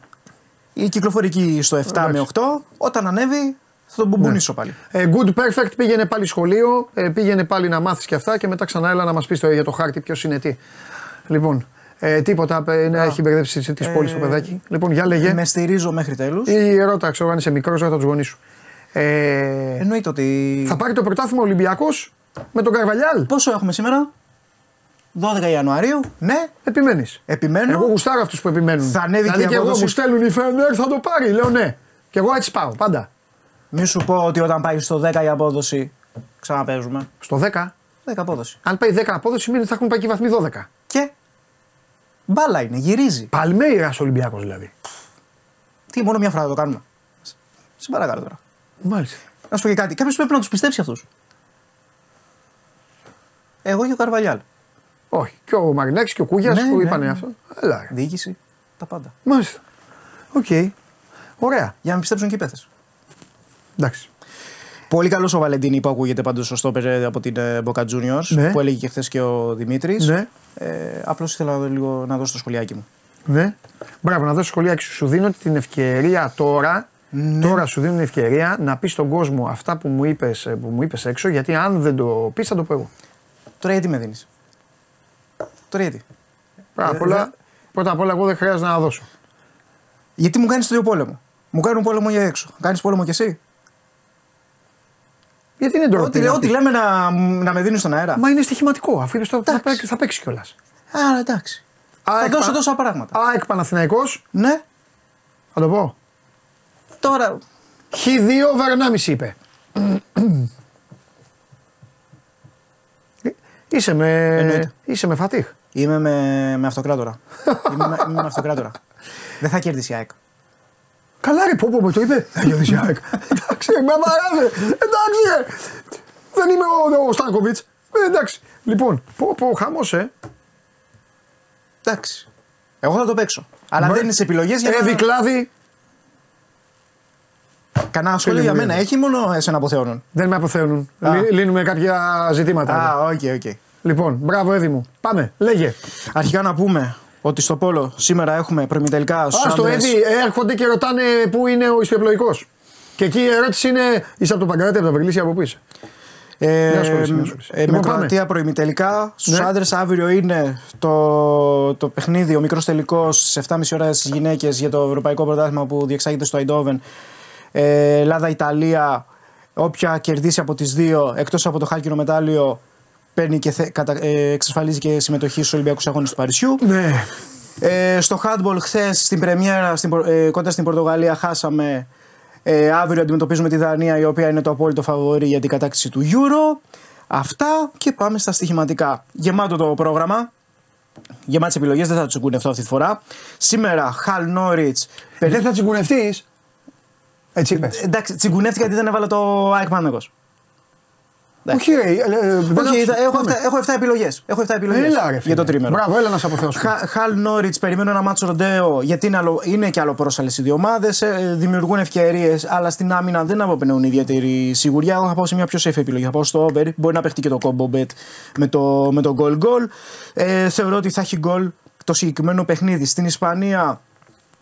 E: Η κυκλοφορική στο 7 με 8. Όταν ανέβει θα τον μπουμπουνίσω πάλι.
A: Ε, good perfect πήγαινε πάλι σχολείο, ε, πήγαινε πάλι να μάθεις και αυτά και μετά ξανά έλα να μας πεις για το χάρτη ποιος είναι τι. Λοιπόν, ε, τίποτα, ε, ναι, έχει μπερδέψει τη πόλη το παιδάκι. Λοιπόν, για λέγε.
E: Με στηρίζω μέχρι τέλους.
A: Ή ρώτα, ξέρω αν είσαι μικρός, ρώτα τους γονείς σου. Ε,
E: Εννοείται ότι.
A: θα πάρει το πρωτάθλημα Ολυμπιακός με τον Καρβαλιάλ.
E: Πόσο έχουμε σήμερα, 12 Ιανουαρίου. Ναι,
A: Επιμένεις.
E: επιμένω.
A: Εγώ γουστάρω αυτούς που επιμένουν.
E: Θα ανέβει
A: δηλαδή
E: και η
A: και εγώ
E: απόδοση.
A: μου στέλνουν οι Φενέρ, θα το πάρει. Λέω ναι. Και εγώ έτσι πάω πάντα.
E: Μη σου πω ότι όταν πάει στο 10 η απόδοση ξαναπέζουμε.
A: Στο 10,
E: 10 απόδοση.
A: αν πάει 10 απόδοση, σημαίνει ότι θα έχουν πάει και οι βαθμοί 12.
E: Και μπάλα είναι, γυρίζει.
A: Παλμέιρας Ολυμπιακός δηλαδή.
E: Τι, μόνο μια φορά θα το κάνουμε. Σε παρακαλώ τώρα.
A: Μάλιστα.
E: Να σου πω και κάτι. Κάποιος πρέπει να τους πιστέψει αυτούς. Εγώ και ο Καρβαλιάλ.
A: Όχι. Και ο Μαρινάκης και ο Κούγιας
E: Ναι,
A: που
E: ναι,
A: είπανε
E: ναι.
A: αυτό. Έλα. ρε.
E: Διοίκηση. Τα πάντα.
A: Μάλιστα. Οκ. Ωραία.
E: Για να με πιστέψουν και οι παίχτες.
A: Εντάξει.
E: Πολύ καλός ο Βαλεντίνη που ακούγεται πάντως σωστό από την ε, Boca Juniors
A: Ναι.
E: που έλεγε και χθες και ο Δημήτρης.
A: Ναι.
E: Ε, Απλώς ήθελα λίγο να δώσω το σχολιάκι μου.
A: Ναι. Μπράβο, να δώσω σχολιάκι σου. Σου δίνω την ευκαιρία τώρα.
E: Ναι.
A: Τώρα σου δίνω την ευκαιρία να πεις στον κόσμο αυτά που μου είπες που μου είπες έξω. Γιατί αν δεν το πεις, θα το πω εγώ.
E: Τώρα γιατί με δίνεις; Τώρα γιατί;
A: Πρώτα
E: Ε,
A: απ' όλα,
E: δε-
A: πρώτα απ' όλα, εγώ δεν χρειάζεται να δώσω.
E: Γιατί μου κάνεις το ίδιο πόλεμο; Μου κάνουν πόλεμο για έξω. Κάνεις πόλεμο κι εσύ;
A: Γιατί είναι ντροπή.
E: Ό,τι,
A: να
E: ό,τι
A: πεις.
E: λέμε να, να με δίνεις στον αέρα.
A: Μα είναι στοιχηματικό. Αφού είπες, θα, θα,
E: Εντάξει.
A: παίξει- θα παίξεις κιόλας.
E: Α, εντάξει. Θα δώσω τόσα πράγματα.
A: ΑΕΚ Παναθηναϊκός,
E: Ναι,
A: θα το πω.
E: τώρα.
A: Χ2 βαρ 1,5 είπε. Ε, είσαι με,
E: Εννοείται.
A: είσαι με φατίχ.
E: Είμαι με, με αυτοκράτορα. είμαι, με, είμαι με αυτοκράτορα. Δεν θα κερδίσει η ΑΕΚ.
A: Καλά ρε πω πω μου το είπε. Θα κερδίσει η ΑΕΚ. Εντάξει με βαράδε. Εντάξει ρε. Δεν είμαι ο, ο Στάνκοβιτς. Ε, εντάξει. Λοιπόν, πω πω χαμός ε.
E: Εντάξει. Εγώ θα το παίξω. Αλλά
A: Μπρε-
E: δεν είναι σε επιλογές για
A: Εύη
E: να.
A: κλάδι.
E: Κανένα σχόλιο
A: Φίλε
E: για
A: μου,
E: μένα.
A: είναι.
E: Έχει μόνο εσένα αποθεώνουν;
A: Δεν με αποθέωνουν.
E: Α.
A: Λύ- Λύνουμε κάποια ζητήματα.
E: Α, οκ, οκ.
A: Λοιπόν, μπράβο Εύη μου. Πάμε, λέγε.
E: Αρχικά να πούμε ότι στο Πόλο σήμερα έχουμε προημιτελικά στους
A: Α το Εύη, έρχονται και ρωτάνε πού είναι ο ιστιοπλοϊκό. Και εκεί η ερώτηση είναι, είσαι από το Παγκράτη, από τα Βεγγλίσια, από πού είσαι;
E: Ε,
A: Μια σχόληση, μια σχόληση.
E: ε,
A: Λοιπόν,
E: με
A: πάμε.
E: Κροατία προημιτελικά. Στους
A: Ναι.
E: άντρες αύριο είναι το, το παιχνίδι, ο μικρός τελικός στις 7.30 ώρας στι γυναίκες για το Ευρωπαϊκό Πρωτάθλημα που διεξάγεται στο Eindhoven. Ε, Ελλάδα-Ιταλία. Όποια κερδίσει από τις δύο, εκτός από το χάλκινο μετάλλιο, παίρνει και θε, κατα, ε, εξασφαλίζει και συμμετοχή στους Ολυμπιακούς Αγώνες του Παρισιού.
A: Ναι.
E: Ε, στο handball χθες στην πρεμιέρα στην, Πορ- ε, κοντά στην Πορτογαλία χάσαμε. Ε, αύριο αντιμετωπίζουμε τη Δανία η οποία είναι το απόλυτο φαβορή για την κατάκτηση του Euro. Αυτά και πάμε στα στοιχηματικά. Γεμάτο το πρόγραμμα. Γεμάτες επιλογές, δεν θα του τσιγκουνευτώ αυτή τη φορά. Σήμερα Χαλ Νόριτς.
A: Δεν θα τσιγκουνευτεί. Έτσι είπες.
E: Εντάξει, τσιγκουνεύτηκα γιατί δεν έβαλα το ΑΕΚ Παναγός.
A: Όχι, ρε, ε, ε, δεν
E: Όχι,
A: άκουσα.
E: έχω,
A: Πάμε.
E: 7, έχω 7 επιλογές. Έχω 7 επιλογές
A: Έλα, ρε,
E: για
A: φίλε.
E: το τρίμερο.
A: Μπράβο, έλα να σε αποθεώσω.
E: Χα- Χαλ Νόριτς, περιμένω ένα μάτσο ροντέο γιατί είναι, άλλο, είναι και άλλο πρόσαλες οι δύο ομάδες. δημιουργούν ευκαιρίες, αλλά στην άμυνα δεν αποπνέουν ιδιαίτερη σιγουριά. Εγώ θα πάω σε μια πιο safe επιλογή. Θα πάω στο over. Μπορεί να παιχτεί και το combo bet με το, με το goal goal. Ε, θεωρώ ότι θα έχει goal το συγκεκριμένο παιχνίδι. Στην Ισπανία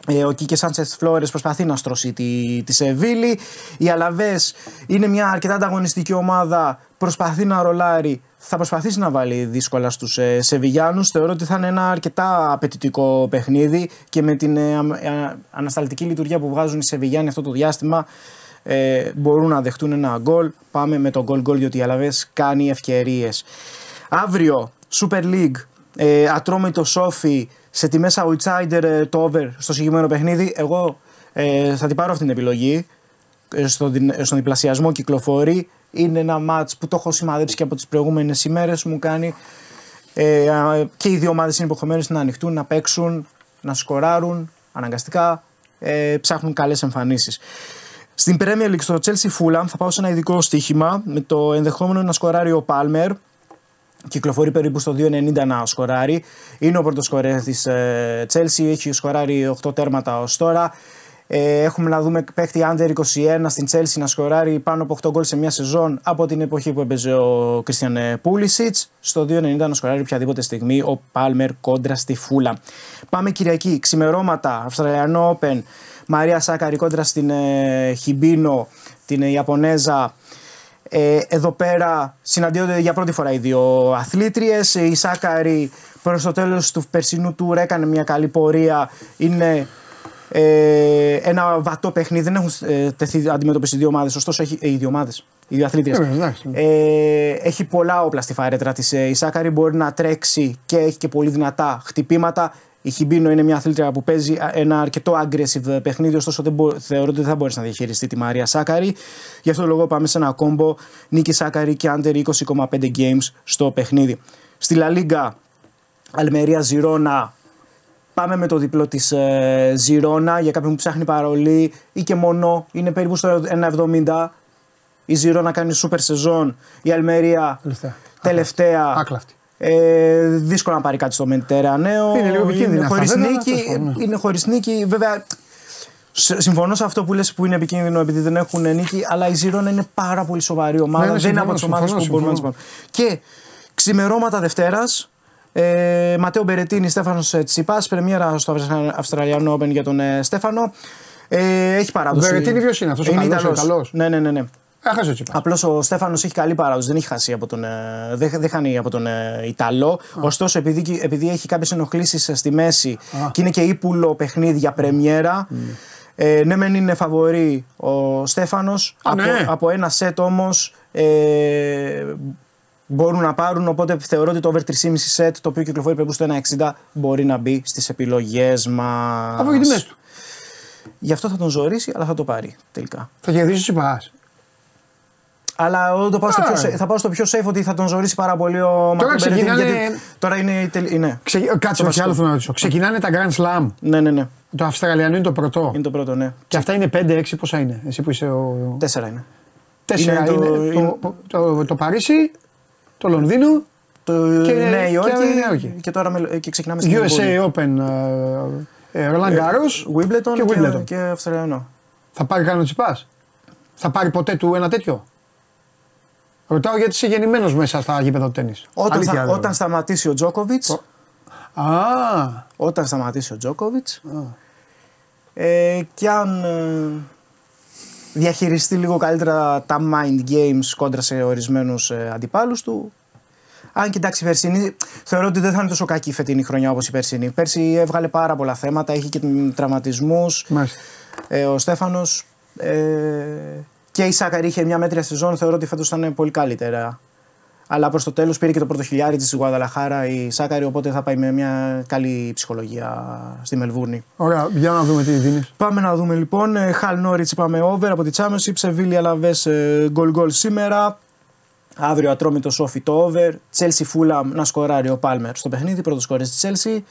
E: ε, ο Κίκε Σάντσεθ Φλόρε προσπαθεί να στρώσει τη, τη Σεβίλη. Οι Αλαβές είναι μια αρκετά ανταγωνιστική ομάδα. Προσπαθεί να ρολάρει. Θα προσπαθήσει να βάλει δύσκολα στους ε, Σεβιγιάνου. Θεωρώ ότι θα είναι ένα αρκετά απαιτητικό παιχνίδι και με την ε, αμ- ε, ανασταλτική λειτουργία που βγάζουν οι Σεβιγιάνοι αυτό το διάστημα ε, μπορούν να δεχτούν ένα γκολ. Πάμε με το γκολ γκολ διότι η Αλαβές κάνει ευκαιρίες. Αύριο Super League ε, ατρόμητο Σόφι σε τιμές outsider ε, το over στο συγκεκριμένο παιχνίδι. Εγώ ε, θα την πάρω αυτή την επιλογή. Ε, στο, δι- ε, στον διπλασιασμό κυκλοφορεί. Είναι ένα μάτς που το έχω σημαδέψει και από τις προηγούμενες ημέρες. Μου κάνει ε, α, και οι δύο ομάδες είναι υποχρεωμένες να ανοιχτούν, να παίξουν, να σκοράρουν αναγκαστικά. Ε, ψάχνουν καλές εμφανίσεις. Στην Premier League στο Chelsea Fulham θα πάω σε ένα ειδικό στοίχημα με το ενδεχόμενο να σκοράρει ο Palmer κυκλοφορεί περίπου στο 2.90 να σκοράρει. Είναι ο πρώτος σκορέρ της ε, Chelsea, έχει σκοράρει 8 τέρματα ως τώρα. Ε, έχουμε να δούμε παίκτη under 21 στην Chelsea να σκοράρει πάνω από 8 γκολ σε μια σεζόν από την εποχή που έπαιζε ο Christian Pulisic. Στο 2.90 να σκοράρει οποιαδήποτε στιγμή ο Palmer κόντρα στη Φούλα. Πάμε Κυριακή, ξημερώματα, Αυστραλιανό Open, Μαρία Σάκαρη κόντρα στην ε, Χιμπίνο, την ε, Ιαπωνέζα. Ε, εδώ πέρα συναντιόνται για πρώτη φορά οι δύο αθλήτριες. Η Σάκαρη προς το τέλος του περσινού τουρ έκανε μια καλή πορεία. Είναι ε, ένα βατό παιχνίδι. Δεν έχουν ε, τεθεί αντιμέτωπιση οι δύο ομάδες. Ωστόσο, έχει, ε, οι δύο ομάδες, οι δύο αθλήτριες.
A: Ε, βέβαια, εντάξει.
E: Ε, έχει πολλά όπλα στη φαρέτρα της. Ε, Η Σάκαρη μπορεί να τρέξει και έχει και πολύ δυνατά χτυπήματα. Η Χιμπίνο είναι μια αθλήτρια που παίζει ένα αρκετό aggressive παιχνίδι, ωστόσο δεν μπο- θεωρώ ότι δεν θα μπορέσει να διαχειριστεί τη Μαρία Σάκαρη. Γι' αυτό το λόγο πάμε σε ένα κόμπο νίκη Σάκαρη και under 20,5 games στο παιχνίδι. Στη Λα Λίγκα, Αλμερία Ζιρόνα, Πάμε με το διπλό της ε, Ζιρόνα για κάποιον που ψάχνει παρολί ή και μόνο. Είναι περίπου στο 1,70. Η Ζιρόνα κάνει σούπερ σεζόν. Η Αλμερία
A: Τελευταία.
E: τελευταία.
A: Άκλαυτη.
E: Ε, δύσκολο να πάρει κάτι στο Μεντέρανέο.
A: Είναι λίγο επικίνδυνα αυτά,
E: χωρίς
A: βέβαια,
E: νίκη.
A: τέλος πάντων, ναι.
E: Είναι χωρίς νίκη. Βέβαια, σ- συμφωνώ σε αυτό που λες που είναι επικίνδυνο επειδή δεν έχουν νίκη, αλλά η Ζιρόνα είναι πάρα πολύ σοβαρή ομάδα.
A: Ναι, ναι,
E: δεν είναι
A: συμφωνώ,
E: από τις ομάδες που
A: συμφωνώ,
E: μπορούμε να τις
A: συμφωνώ.
E: πάρουμε. Και ξημερώματα Δευτέρας. Ε, Ματέο Μπερετίνη, Στέφανος Τσιπά, πρεμιέρα στο Αυστρα- Αυστραλιανό Open για τον ε, Στέφανο. Ε, έχει παράδοση.
A: Μπερετίνη ποιος είναι, αυτός ο καλός, ο
E: Ιταλός.
A: Ιταλός.
E: Ναι, ναι, ναι. ναι.
A: Έχασε ο Τσίπας.
E: Απλώς ο Στέφανος έχει καλή παράδοση. Δεν έχει χάσει από τον, ε, δεν, δεν χάνει από τον ε, Ιταλό. Ωστόσο, επειδή, επειδή έχει κάποιες ενοχλήσεις στη μέση και είναι και ύπουλο παιχνίδι για πρεμιέρα. Ε, ναι, μεν είναι φαβορή ο Στέφανος. Από,
A: ναι.
E: από ένα σετ όμως ε, μπορούν να πάρουν. Οπότε θεωρώ ότι το over 3,5 σετ, το οποίο κυκλοφορεί περίπου στο 1,60, μπορεί να μπει στις επιλογές μας.
A: Αφού έχει τιμές του.
E: Γι' αυτό θα τον ζωρίσει, αλλά θα το πάρει τελικά.
A: Θα κερδίσει ο Τσίπας.
E: Αλλά εγώ το πάω στο
A: Α.
E: πιο, safe- θα πάω στο πιο safe ότι θα τον ζωρίσει πάρα πολύ ο Μαρκο Μπερετίνη,
A: ξεκινάνε-
E: Γιατί τώρα είναι. η τελ- ναι.
A: Ξε... Κάτσε,
E: Το
A: όχι άλλο
E: βασικό.
A: θέλω να ρωτήσω. Ξεκινάνε τα Grand Slam.
E: ναι, ναι, ναι.
A: Το Αυστραλιανό είναι το πρωτό.
E: Είναι το πρώτο, ναι.
A: Και αυτά είναι 5-6, πόσα είναι. Εσύ που είσαι ο.
E: Τέσσερα είναι.
A: Τέσσερα
E: είναι
A: είναι.
E: το-
A: Το,
E: είναι-
A: το, το, το Παρίσι, το Λονδίνο,
E: Το
A: Και-
E: Νέα Υόρκη
A: και Νέα Υόρκη.
E: και, τώρα με- και ξεκινάμε στην
A: USA Open, ε, ε, Roland Garros
E: Wimbledon
A: και
E: και,
A: Wimbledon.
E: και, Αυστραλιανό.
A: Θα πάρει κανένα τσιπά. Θα πάρει ποτέ του ένα τέτοιο; Ρωτάω γιατί είσαι γεννημένος μέσα στα γήπεδα του τέννη.
E: Όταν, θα, όταν σταματήσει ο Τζόκοβιτ,
A: Α,
E: όταν σταματήσει ο Τζόκοβιτ. Ε, και αν ε, διαχειριστεί λίγο καλύτερα τα mind games κόντρα σε ορισμένους ε, αντιπάλους του. Αν κοιτάξει η περσινή, θεωρώ ότι δεν θα είναι τόσο κακή η φετινή χρονιά όπως η περσινή. Πέρσι έβγαλε πάρα πολλά θέματα, είχε και τραυματισμούς.
A: μάλιστα.
E: Ε, ο Στέφανος ε, και η Σάκαρη είχε μια μέτρια σεζόν. Θεωρώ ότι φέτος θα είναι πολύ καλύτερα. Αλλά προς το τέλος πήρε και το πρώτο χιλιάρι της Γουαδαλαχάρα η Σάκαρη, οπότε θα πάει με μια καλή ψυχολογία στη Μελβούρνη.
A: Ωραία, για να δούμε τι δίνεις.
E: Πάμε να δούμε λοιπόν. Ε, Χαλ Νόριτς είπαμε over από τη Championship. Σεβίλη Αλαβέ γκολ γκολ σήμερα. Αύριο ατρόμητο Σόφι το over. Chelsea Fulham να σκοράρει ο Πάλμερ στο παιχνίδι. Πρώτος σκορές της Chelsea.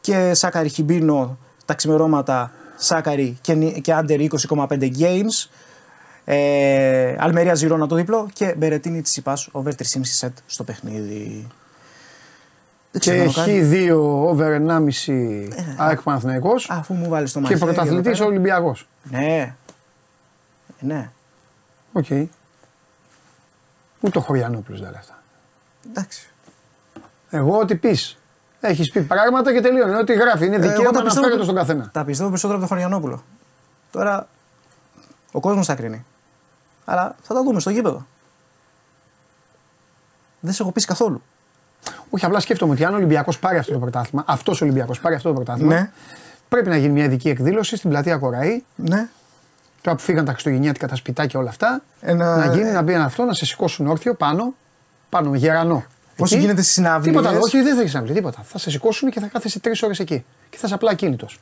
E: Και Σάκαρη Χιμπίνο τα ξημερώματα Σάκαρη και, νι- και Άντερ 20,5 games. Ε, Αλμερία Ζηρώνα το διπλό και Μπερετίνη Τσιπά over 3,5 set στο παιχνίδι. Δεν
A: Και
E: ξέρω να κάνω.
A: Χ2 over 1,5 ΑΕΚ Παναθηναϊκός
E: Αφού μου βάλεις το
A: και
E: μαχαίρι. εδώ
A: πρωταθλητής
E: πέρα.
A: Ολυμπιακός.
E: Ναι. Ναι.
A: ΟΚ. Ούτε ο Χωριανόπουλος δεν λέει αυτά.
E: Εντάξει.
A: Εγώ ό,τι πεις. Έχεις πει πράγματα και τελείωνε. Ό,τι γράφει. Είναι
E: Ε, εγώ
A: δικαίωμα
E: τα
A: να
E: πιστεύω-
A: φέρεται στον καθένα.
E: Τα πιστεύω περισσότερο από τον Χωριανόπουλο. Τώρα ο κόσμος θα κρίνει. Αλλά θα τα δούμε στο γήπεδο. Δεν σε έχω πείσει καθόλου.
A: Όχι, απλά σκέφτομαι ότι αν ο Ολυμπιακός πάρει αυτό το πρωτάθλημα, αυτός ο Ολυμπιακός πάρει αυτό το πρωτάθλημα,
E: Ναι.
A: πρέπει να γίνει μια ειδική εκδήλωση στην πλατεία Κοραή.
E: Ναι.
A: Τώρα που φύγαν τα Χριστουγεννιάτικα, τα σπιτάκια όλα αυτά.
E: Ένα-
A: Να γίνει να μπει ένα αυτό, να σε σηκώσουν όρθιο πάνω, πάνω με γερανό.
E: Πώς
A: Εκεί.
E: γίνεται στις συναυλίες.
A: Τίποτα, όχι, δεν θα έχεις συναυλία, τίποτα. Θα σε σηκώσουν και θα κάθεσαι τρεις ώρες εκεί. Και θα είσαι απλά ακίνητος.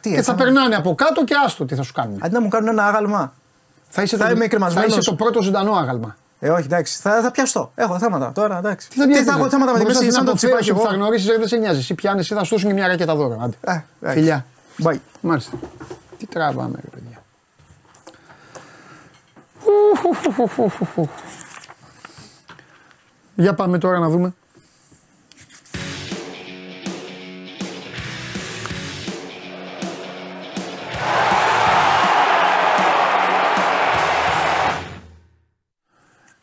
E: Τι,
A: Και
E: έτσι,
A: θα
E: άμα-
A: περνάνε από κάτω και άστο τι θα σου κάνουν.
E: Αντί να μου κάνουν ένα άγαλμα.
A: Θα είσαι,
E: θα
A: το,
E: είμαι
A: θα
E: κρεμασμένος.
A: είσαι το πρώτο ζωντανό άγαλμα.
E: Ε, όχι, εντάξει. Θα, θα πιαστώ. Έχω θέματα τώρα, εντάξει.
A: Τι θα πιάσεις,
E: έχω θέματα με τη
A: Μπορείς
E: μέση
A: να
E: σαν το
A: αποφέρεις
E: τσιπάκι
A: ότι
E: εγώ.
A: Θα γνωρίσεις, δεν σε νοιάζει. Εσύ πιάνεις, θα σου δώσουν και μια ρακέτα δώρο. Άντε.
E: Ε, εντάξει.
A: Φιλιά.
E: Bye.
A: Μάλιστα. Τι τραβάμε, ρε παιδιά. Για πάμε τώρα να δούμε.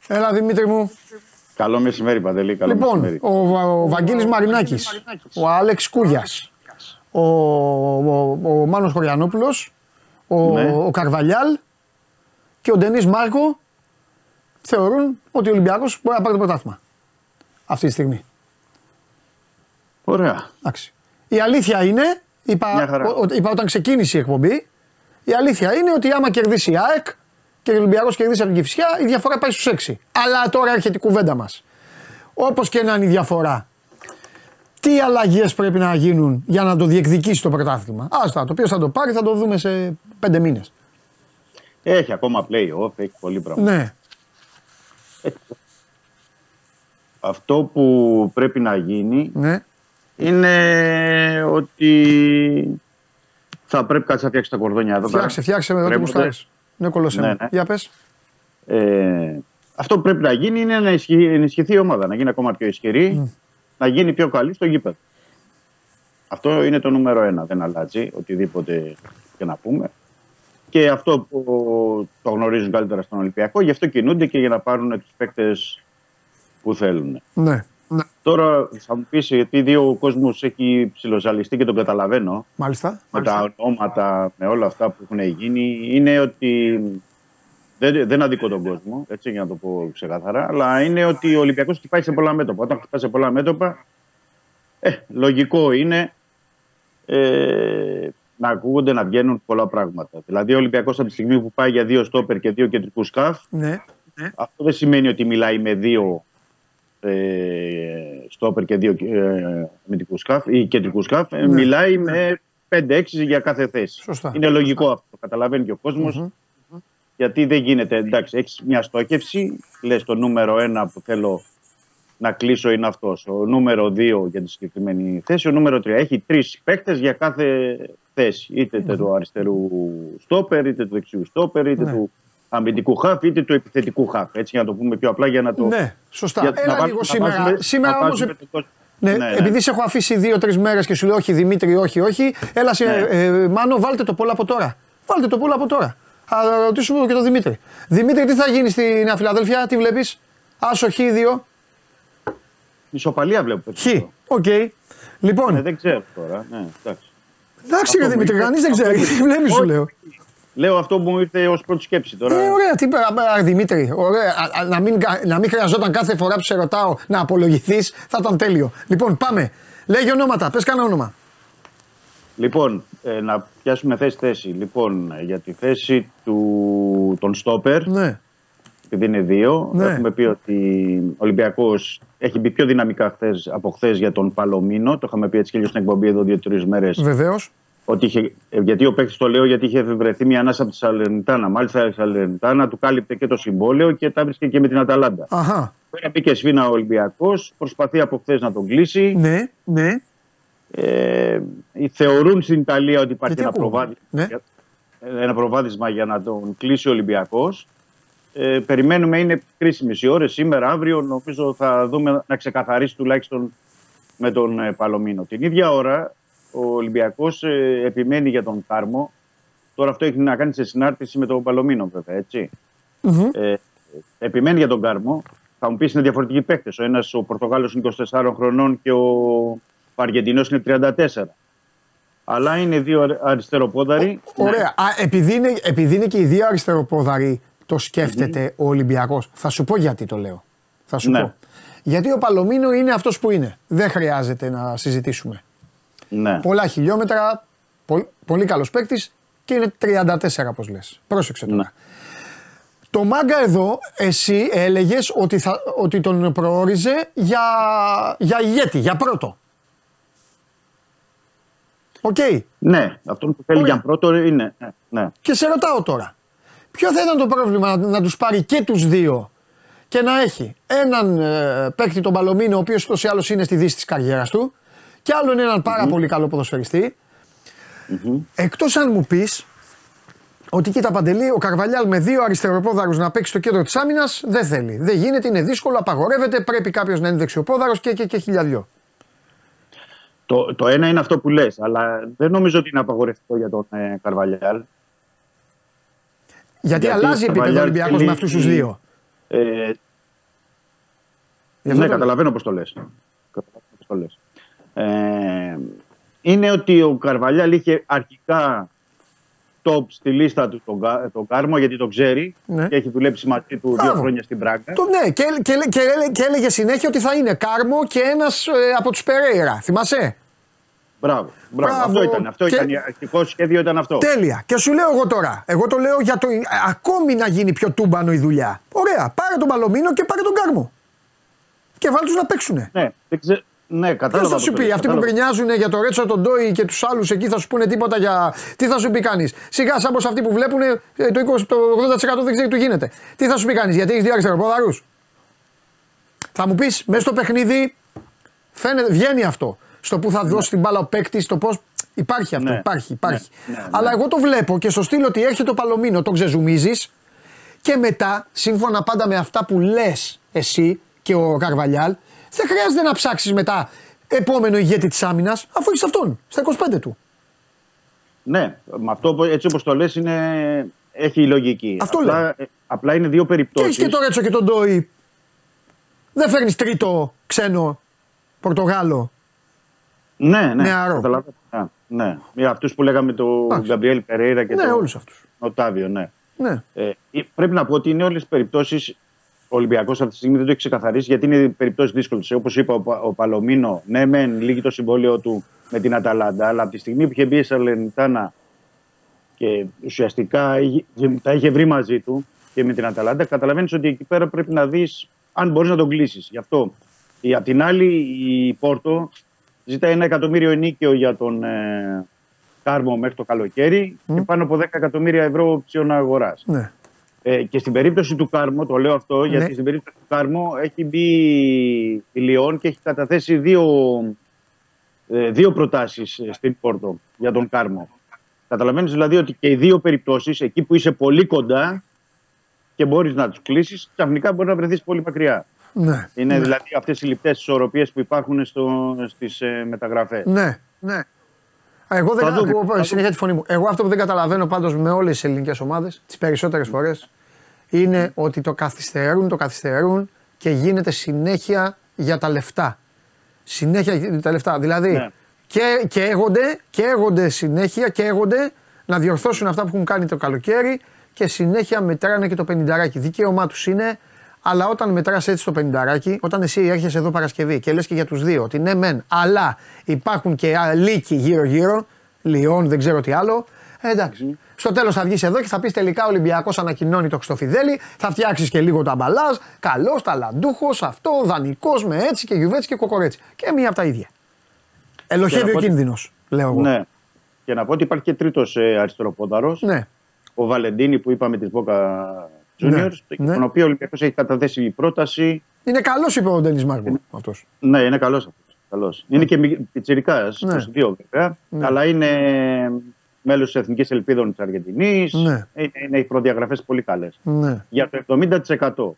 A: Έλα Δημήτρη μου.
F: Καλό μεσημέρι, Παντελή. Καλό
A: Λοιπόν,
F: μεσημέρι.
A: ο, Βα- ο Βαγγέλης Μαρινάκης, ο Άλεξ Κούγιας, ο, ο, ο Μάνος Χωριανόπουλος, ο,
F: Ναι.
A: ο Καρβαλιάλ και ο Ντενής Μάρκο θεωρούν ότι ο Ολυμπιακός μπορεί να πάρει το πρωτάθλημα. Αυτή τη στιγμή.
F: Ωραία.
A: Εντάξει. Η αλήθεια είναι,
F: Μια
A: είπα,
F: χαρά.
A: ο- ο- είπα όταν ξεκίνησε η εκπομπή, η αλήθεια είναι ότι άμα κερδίσει η ΑΕΚ και ο Ολυμπιακός κερδίσει από την Κηφισιά, η διαφορά πάει στους 6. Αλλά τώρα έρχεται η κουβέντα μας. Όπως και να είναι η διαφορά, τι αλλαγές πρέπει να γίνουν για να το διεκδικήσει το πρωτάθλημα. Άστα, το οποίο θα το πάρει θα το δούμε σε πέντε μήνες.
F: Έχει ακόμα play-off, έχει πολύ πράγμα.
A: Ναι,
F: Αυτό που πρέπει να γίνει
A: ναι.
F: είναι ότι θα πρέπει κάτι να φτιάξει τα κορδόνια εδώ. πέρα.
A: Φτιάξε, φτιάξε με εδώ τι
F: Κρέμονται.
A: γουστάρεις. Ναι, κολοσσέ
F: Ναι,
A: μου.
F: ναι.
A: Για πες.
F: Ε, αυτό που πρέπει να γίνει είναι να ισχυ- ενισχυθεί η ομάδα, να γίνει ακόμα πιο ισχυρή, να γίνει πιο καλή στο γήπεδο. Αυτό είναι το νούμερο ένα, δεν αλλάζει οτιδήποτε και να πούμε. Και αυτό που το γνωρίζουν καλύτερα στον Ολυμπιακό, γι' αυτό κινούνται και για να πάρουν τους παίκτες που θέλουν.
A: Ναι, ναι.
F: Τώρα θα μου πεις γιατί δύο ο κόσμος έχει ψιλοζαλιστεί και τον καταλαβαίνω
A: Μάλιστα.
F: με τα ονόματα, με όλα αυτά που έχουν γίνει, είναι ότι δεν, δεν αδικώ τον κόσμο, έτσι για να το πω ξεκάθαρα, αλλά είναι ότι ο Ολυμπιακός χτυπάει σε πολλά μέτωπα. Όταν χτυπάει σε πολλά μέτωπα, ε, λογικό είναι ε, να ακούγονται να βγαίνουν πολλά πράγματα. Δηλαδή, ο Ολυμπιακός από τη στιγμή που πάει για δύο στόπερ και δύο κεντρικούς σκαφ,
A: Ναι.
F: αυτό δεν σημαίνει ότι μιλάει με δύο ε, στόπερ και δύο ε, αμυντικούς σκαφ ή κεντρικούς σκαφ. Ε, Μιλάει με 5-6 για κάθε θέση.
A: Σωστά.
F: Είναι λογικό αυτό. Το καταλαβαίνει και ο κοσμο Γιατί δεν γίνεται, εντάξει, έχεις μια στόχευση. Λες το νούμερο ένα που θέλω να κλείσω είναι αυτός. Ο νούμερο 2 για τη συγκεκριμένη θέση. Ο νούμερο 3 έχει τρεις παίκτες για κάθε θέση. Είτε του αριστερού στόπερ, είτε του δεξιού στόπερ, είτε
A: Ναι.
F: του αμυντικού χαφ, είτε του επιθετικού χαφ. Έτσι για να το πούμε πιο απλά για να το.
A: Ναι, σωστά.
F: για- να
A: Έλα
F: βάζουμε-
A: λίγο
F: να
A: σήμερα.
F: βάζουμε-
A: σήμερα
F: να
A: όμως,
F: βάζουμε τον κόσμο.
A: Ναι,
F: Ναι, ναι.
A: επειδή σε έχω αφήσει δύο-τρεις μέρες και σου λέω όχι Δημήτρη, όχι, όχι. Έλα, σε,
F: Ναι.
A: ε, Μάνο, βάλτε το πόλο από τώρα. Βάλτε το πόλο από τώρα. Θα ρωτήσουμε και τον Δημήτρη. Δημήτρη, τι θα γίνει στη Νέα Φιλαδέλφια, τι βλέπεις; Άσσο Χ2.
F: Ισοπαλία βλέπω.
A: Χ. ΟΚ. Λοιπόν,
F: Ναι, δεν ξέρω τώρα. Ναι, εντάξει.
A: εντάξει ρε
F: αυτό
A: Δημήτρη,
F: μου
A: κανείς
F: ήρθε-
A: δεν ξέρει.
F: αυτό μου
A: Βλέπεις σου
F: Όχι.
A: λέω.
F: Λέω αυτό που μου ήρθε ως πρώτη σκέψη τώρα.
A: Ε, ωραία, τι πέρα, πέρα, Δημήτρη. Ωραία, α, α, να, μην, κα- να μην χρειαζόταν κάθε φορά που σε ρωτάω να απολογηθείς, θα ήταν τέλειο. Λοιπόν, πάμε. Λέγε ονόματα, πες κανένα όνομα.
F: Λοιπόν, ε, να πιάσουμε θέση-θέση. Λοιπόν, ε, για τη θέση του, των στόπερ,
A: Ναι.
F: επειδή είναι δύο,
A: Ναι.
F: έχουμε πει ότι ο Ολυμπιακός έχει μπει πιο δυναμικά χθες, από χθες για τον Παλομίνο. Το είχαμε πει έτσι και λίγο στην εκπομπή εδώ δύο-τρεις μέρες.
A: Βεβαίως.
F: Ότι είχε, ε, γιατί ο παίκτης το λέω, γιατί είχε βρεθεί μια ανάσα από τη Σαλερνιτάνα. Μάλιστα η Σαλερνιτάνα του κάλυπτε και το συμβόλαιο και τα βρίσκε και με την Αταλάντα.
A: Αχά.
F: Πέρα μπήκε σφίνα ο Ολυμπιακός, προσπαθεί από χθες να τον κλείσει.
A: Ναι, ναι.
F: Ε, θεωρούν στην Ιταλία ότι υπάρχει
A: Γιατί
F: ένα,
A: ακούω.
F: προβάδισμα,
A: Ναι.
F: ένα προβάδισμα για να τον κλείσει ο Ολυμπιακός. Ε, περιμένουμε, είναι κρίσιμες οι ώρες σήμερα, αύριο. Νομίζω θα δούμε να ξεκαθαρίσει τουλάχιστον με τον ε, Παλομίνο. Την ίδια ώρα ο Ολυμπιακός ε, επιμένει για τον Κάρμο. Τώρα αυτό έχει να κάνει σε συνάρτηση με τον Παλομίνο, βέβαια, έτσι.
A: Μμμ.
F: Ε, επιμένει για τον Κάρμο. Θα μου πεις είναι διαφορετικοί παίκτες. Ο ένας, ο Πορτογάλος είναι 24 χρονών και ο, ο Αργεντινός είναι 34. Αλλά είναι δύο αρι- αριστεροπόδαροι.
A: Ωραία. Α, επειδή, είναι, επειδή είναι και οι δύο αριστεροπόδαροι, το σκέφτεται ο Ολυμπιακός. Θα σου πω γιατί το λέω. Θα σου
F: Ναι.
A: πω. Γιατί ο Παλομίνο είναι αυτός που είναι. Δεν χρειάζεται να συζητήσουμε.
F: Ναι.
A: Πολλά χιλιόμετρα, πο- πολύ καλός παίκτης και είναι 34 όπως λες. Πρόσεξε τώρα.
F: Ναι.
A: Το μάγκα εδώ, εσύ έλεγες ότι, θα, ότι τον προόριζε για, για ηγέτη, για πρώτο. ΟΚ.
F: ναι, αυτό που θέλει
A: Ωραία.
F: για πρώτο είναι. Ναι, ναι.
A: Και σε ρωτάω τώρα, ποιο θα ήταν το πρόβλημα να, να τους πάρει και τους δύο και να έχει έναν ε, παίκτη τον Παλωμίνο, ο οποίος ούτως ή άλλως είναι στη δύση της καριέρας του και άλλον έναν πάρα πολύ καλό ποδοσφαιριστή. Εκτός αν μου πεις ότι κοίτα Παντελή, ο Καρβαλιάλ με δύο αριστεροπόδαρους να παίξει στο κέντρο της άμυνας δεν θέλει. Δεν γίνεται, είναι δύσκολο, απαγορεύεται, πρέπει κάποιος να είναι δεξιοπόδαρος και, και, και χίλια δυο.
F: Το, το ένα είναι αυτό που λες, αλλά δεν νομίζω ότι είναι απαγορευτικό για τον ε, Καρβαλιάλ.
A: Γιατί,
F: Γιατί
A: αλλάζει
F: ο
A: επίπεδο
F: Καρβαλιάλ
A: Ολυμπιακός με
F: θέλει-
A: αυτούς τους δύο.
F: Ε,
A: Γι' αυτό
F: ναι,
A: το-
F: καταλαβαίνω πώς το λες. Ε, είναι ότι ο Καρβαλιάλ είχε αρχικά top στη λίστα του τον, Κα- τον Κάρμο γιατί το ξέρει
A: Ναι.
F: και έχει δουλέψει μαζί του δύο
A: Μπράβο.
F: χρόνια στην Πράγκα.
A: Το, ναι, και, και, και, και έλεγε συνέχεια ότι θα είναι Κάρμο και ένας από τους Περέιρα. Θυμάσαι;
F: Μπράβο, μπράβο.
A: Μπράβο.
F: Αυτό ήταν. Αυτό
A: Και-
F: ήταν. Το αρχικό σχέδιο ήταν αυτό.
A: Τέλεια. Και σου λέω εγώ τώρα. Εγώ το λέω για το. ακόμη να γίνει πιο τούμπανο η δουλειά. Ωραία. Πάρε τον Παλωμίνο και πάρε τον Κάρμο. Και βάλει τους να παίξουνε.
F: Ναι, δεν ξε... ναι
A: Ποιος
F: κατάλαβα.
A: θα
F: πώς
A: σου
F: το
A: πει,
F: λες,
A: αυτοί που
F: κατάλαβα.
A: γκρινιάζουν για το Ρέτσο, τον Ντόι και τους άλλους εκεί θα σου πούνε τίποτα για. Τι θα σου πει κανείς; Σιγά σαν πως αυτοί που βλέπουν ε, το, 20, το 80% δεν ξέρει τι του γίνεται. Τι θα σου πει κανείς, γιατί έχεις δύο αριστεροπόδαρου. Θα μου πεις, μέσα στο παιχνίδι φαίνεται, βγαίνει αυτό. Στο που θα δώσει την μπάλα ο παίκτης, στο πώ. Υπάρχει αυτό,
F: Ναι.
A: υπάρχει, υπάρχει.
F: Ναι, ναι, ναι.
A: Αλλά εγώ το βλέπω και στο στυλ ότι έρχεται το παλωμίνο, τον ξεζουμίζεις και μετά, σύμφωνα πάντα με αυτά που λες εσύ και ο Καρβαλιάλ, δεν χρειάζεται να ψάξεις μετά επόμενο ηγέτη της άμυνας, αφού έχεις αυτόν στα 25 του.
F: Ναι, με αυτό που- έτσι όπως το λες είναι... έχει λογική.
A: Αυτό
F: απλά,
A: λέω.
F: ε, απλά είναι δύο
A: Και
F: περιπτώσει.
A: έχεις και το Ρέτσο και τον Ντόι. Δεν φέρνεις τρίτο ξένο Πορτογάλο.
F: Ναι, ναι.
A: Νεαρό.
F: καταλαβαίνω. Ναι, ναι. Για αυτούς που λέγαμε το
A: Εντάξει.
F: Γκαμπριέλ Περέιρα και
A: Ναι,
F: το
A: όλους αυτούς.
F: Οτάβιο, ναι.
A: Ναι.
F: Ε, ε, πρέπει να πω ότι είναι όλες τις περιπτώσεις. Ο Ολυμπιακός αυτή τη στιγμή δεν το έχει ξεκαθαρίσει γιατί είναι περιπτώσεις δύσκολες. Όπως είπα, ο, Πα- ο Παλομίνο, ναι, μεν λύγει το συμβόλαιο του με την Αταλάντα, αλλά από τη στιγμή που είχε μπει η Σαλενιτάνα και ουσιαστικά είχε- τα είχε βρει μαζί του και με την Αταλάντα, καταλαβαίνεις ότι εκεί πέρα πρέπει να δεις αν μπορείς να τον κλείσεις. Γι' αυτό. Η, απ' την άλλη, η Πόρτο ζητάει ένα εκατομμύριο ενίκαιο για τον ε, Κάρμο μέχρι το καλοκαίρι και πάνω από 10 εκατομμύρια ευρώ οψιόν αγοράς.
A: ναι.
F: Ε, και στην περίπτωση του Κάρμο, το λέω αυτό, γιατί
A: Ναι.
F: στην περίπτωση του Κάρμο έχει μπει η Λιόν και έχει καταθέσει δύο, ε, δύο προτάσεις ε, στην Πόρτο για τον Κάρμο. Καταλαβαίνεις δηλαδή ότι και οι δύο περιπτώσεις, εκεί που είσαι πολύ κοντά και μπορείς να τους κλείσεις, ξαφνικά μπορεί να βρεθείς πολύ μακριά.
A: Ναι.
F: Είναι δηλαδή αυτές οι λιπτές ισορροπίες που υπάρχουν στο, στις ε, μεταγραφές.
A: Ναι, ναι. Α, Εγώ δεν
F: Θα δούμε,
A: ακούω
F: θα δούμε.
A: συνέχεια τη φωνή μου. Εγώ αυτό που δεν καταλαβαίνω πάντως με όλες τις ελληνικές ομάδες, τις περισσότερες φορές, είναι ότι το καθυστερούν, το καθυστερούν και γίνεται συνέχεια για τα λεφτά. Συνέχεια τα λεφτά. Δηλαδή
F: Ναι.
A: και, και, έγονται, και έγονται συνέχεια και έγονται να διορθώσουν αυτά που έχουν κάνει το καλοκαίρι και συνέχεια μετράνε και το πενινταράκι. Δικαίωμά τους είναι, αλλά όταν μετράς έτσι το πενινταράκι, όταν εσύ έρχεσαι εδώ Παρασκευή και λες και για τους δύο ότι ναι, μεν, αλλά υπάρχουν και α- λύκοι γύρω-γύρω, Λιόν, δεν ξέρω τι άλλο. Ε, εντάξει. Στο τέλος θα βγεις εδώ και θα πεις τελικά ο Ολυμπιακός ανακοινώνει το Χριστοφιδέλη, θα φτιάξεις και λίγο τα μπαλάζ. Καλός, ταλαντούχος, αυτό, δανεικός με έτσι και γιουβέτσι και κοκορέτσι. Και μία από τα ίδια. Ελοχεύει
F: Και να
A: ο
F: πω ότι-
A: κίνδυνος, λέω εγώ.
F: Ναι. Και να πω ότι υπάρχει και τρίτος ε, αριστεροπόδαρος,
A: ναι.
F: ο Βαλεντίνη που είπαμε της Boca Juniors,
A: ναι.
F: τον οποίο ο Ολυμπιακός έχει καταθέσει η πρόταση.
A: Είναι καλός, είπε ο Ντένις Μάρκο αυτός.
F: Ναι, είναι καλός αυτός. Καλός. Είναι και πιτσυρικά,
A: Ναι.
F: 22 βέβαια, αλλά είναι μέλος της Εθνικής Ελπίδων της Αργεντινής.
A: Ναι.
F: Είναι, είναι, έχει προδιαγραφές πολύ καλές.
A: Ναι.
F: Για το 70%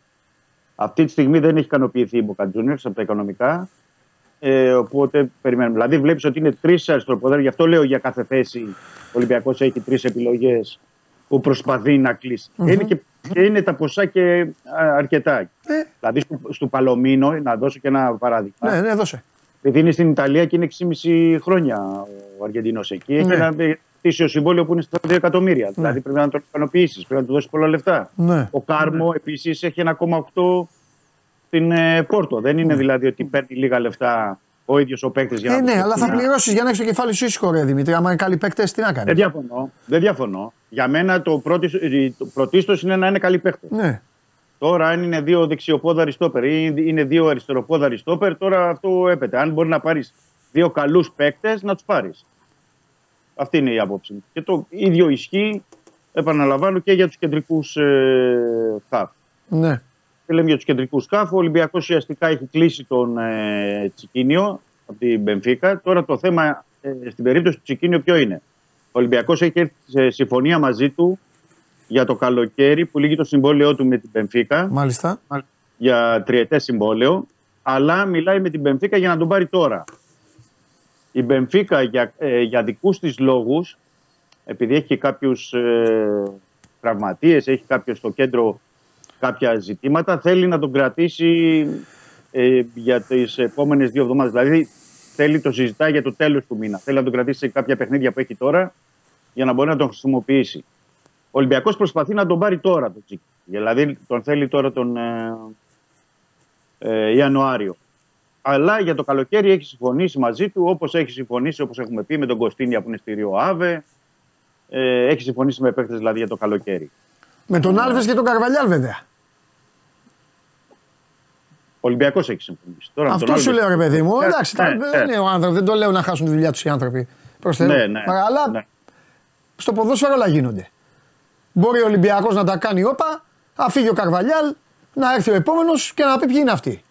F: αυτή τη στιγμή δεν έχει ικανοποιηθεί η Boca Juniors από τα οικονομικά. Ε, οπότε περιμένουμε. Δηλαδή, βλέπεις ότι είναι τρεις αριστεροποδέρε. Γι' αυτό λέω για κάθε θέση ο Ολυμπιακός έχει τρεις επιλογές που προσπαθεί να κλεισει Και, είναι και, και είναι τα ποσά και α, αρκετά.
A: Ε.
F: Δηλαδή, στο, στο Παλωμίνο, να δώσω και ένα παράδειγμα.
A: Ναι, ναι, δώσε.
F: Επειδή είναι στην Ιταλία και είναι 6,5 χρόνια ο Αργεντινός εκεί. Έχει
A: Ναι.
F: Ένα ετήσιο συμβόλαιο που είναι στα 2 εκατομμύρια. Δηλαδή πρέπει να τον ικανοποιήσεις, πρέπει να του δώσει πολλά λεφτά.
A: Ναι.
F: Ο Κάρμο επίσης έχει 1,8 στην ε, Πόρτο. Δεν είναι δηλαδή ότι παίρνει λίγα λεφτά ο ίδιος ο παίκτης για να
A: Ε,
F: το
A: ναι, αλλά
F: φτιάξει
A: θα
F: μια-
A: πληρώσεις για να έχεις το κεφάλι σου ήσυχο, ρε Δημήτρη. Άμα είναι καλοί παίκτες, τι να
F: Δεν
A: κάνει.
F: διαφωνώ. Δεν διαφωνώ. Για μένα το, πρώτη, το πρωτίστως είναι να είναι καλοί παίκτες.
A: Ναι.
F: Τώρα, αν είναι δύο δεξιοπόδαροι στόπερ ή είναι δύο αριστεροπόδαροι στόπερ, τώρα αυτό έπεται. Αν μπορεί να πάρεις δύο καλούς παίκτες, να τους πάρεις. Αυτή είναι η άποψη μου. Και το ίδιο ισχύει, επαναλαμβάνω, και για τους κεντρικούς ε, χαφ.
A: Ναι.
F: Και λέμε για τους κεντρικούς χαφ. Ο Ολυμπιακός ουσιαστικά έχει κλείσει τον ε, Τσικίνιο από την Μπενφίκα. Τώρα το θέμα ε, στην περίπτωση του Τσικίνιο ποιο είναι; Ο Ολυμπιακός έχει έρθει σε συμφωνία μαζί του για το καλοκαίρι που λύγει το συμβόλαιό του με την Μπενφίκα
A: Μάλιστα.
F: για τριετές συμβόλαιο, αλλά μιλάει με την Μπενφίκα για να τον πάρει τώρα. Η Μπενφίκα για, ε, για δικούς της λόγους, επειδή έχει κάποιους ε, τραυματίες, έχει κάποιο στο κέντρο κάποια ζητήματα, θέλει να τον κρατήσει ε, για τις επόμενες δύο εβδομάδες. Δηλαδή θέλει το συζητάει για το τέλος του μήνα. Θέλει να τον κρατήσει σε κάποια παιχνίδια που έχει τώρα για να μπορεί να τον χρησιμοποιήσει. Ο Ολυμπιακός προσπαθεί να τον πάρει τώρα τον Τσίκη. Δηλαδή τον θέλει τώρα τον ε, ε, Ιανουάριο. Αλλά για το καλοκαίρι έχει συμφωνήσει μαζί του όπως έχει συμφωνήσει, όπως έχουμε πει, με τον Κωστίνια που είναι στη Ριο Άβε. Ε, έχει συμφωνήσει με παίκτες δηλαδή για το καλοκαίρι.
A: Με τον Άλβες και τον Καρβαλιάλ, βέβαια.
F: Ο Ολυμπιακός έχει συμφωνήσει. Τώρα, με τον
A: Αυτό σου
F: Άλβες-
A: λέω, ρε παιδί μου.
F: Ναι,
A: Εντάξει,
F: ναι,
A: τα-
F: ναι.
A: δεν είναι ο άνθρωπος, δεν το λέω να χάσουν τη δουλειά τους οι άνθρωποι. Προς Θεού.
F: Ναι, ναι,
A: Αλλά
F: ναι.
A: στο ποδόσφαιρο όλα γίνονται. Μπορεί ο Ολυμπιακός να τα κάνει όπα, να φύγει ο Καρβαλιάλ, να έρθει ο επόμενος και να πει ποιοι είναι αυτοί.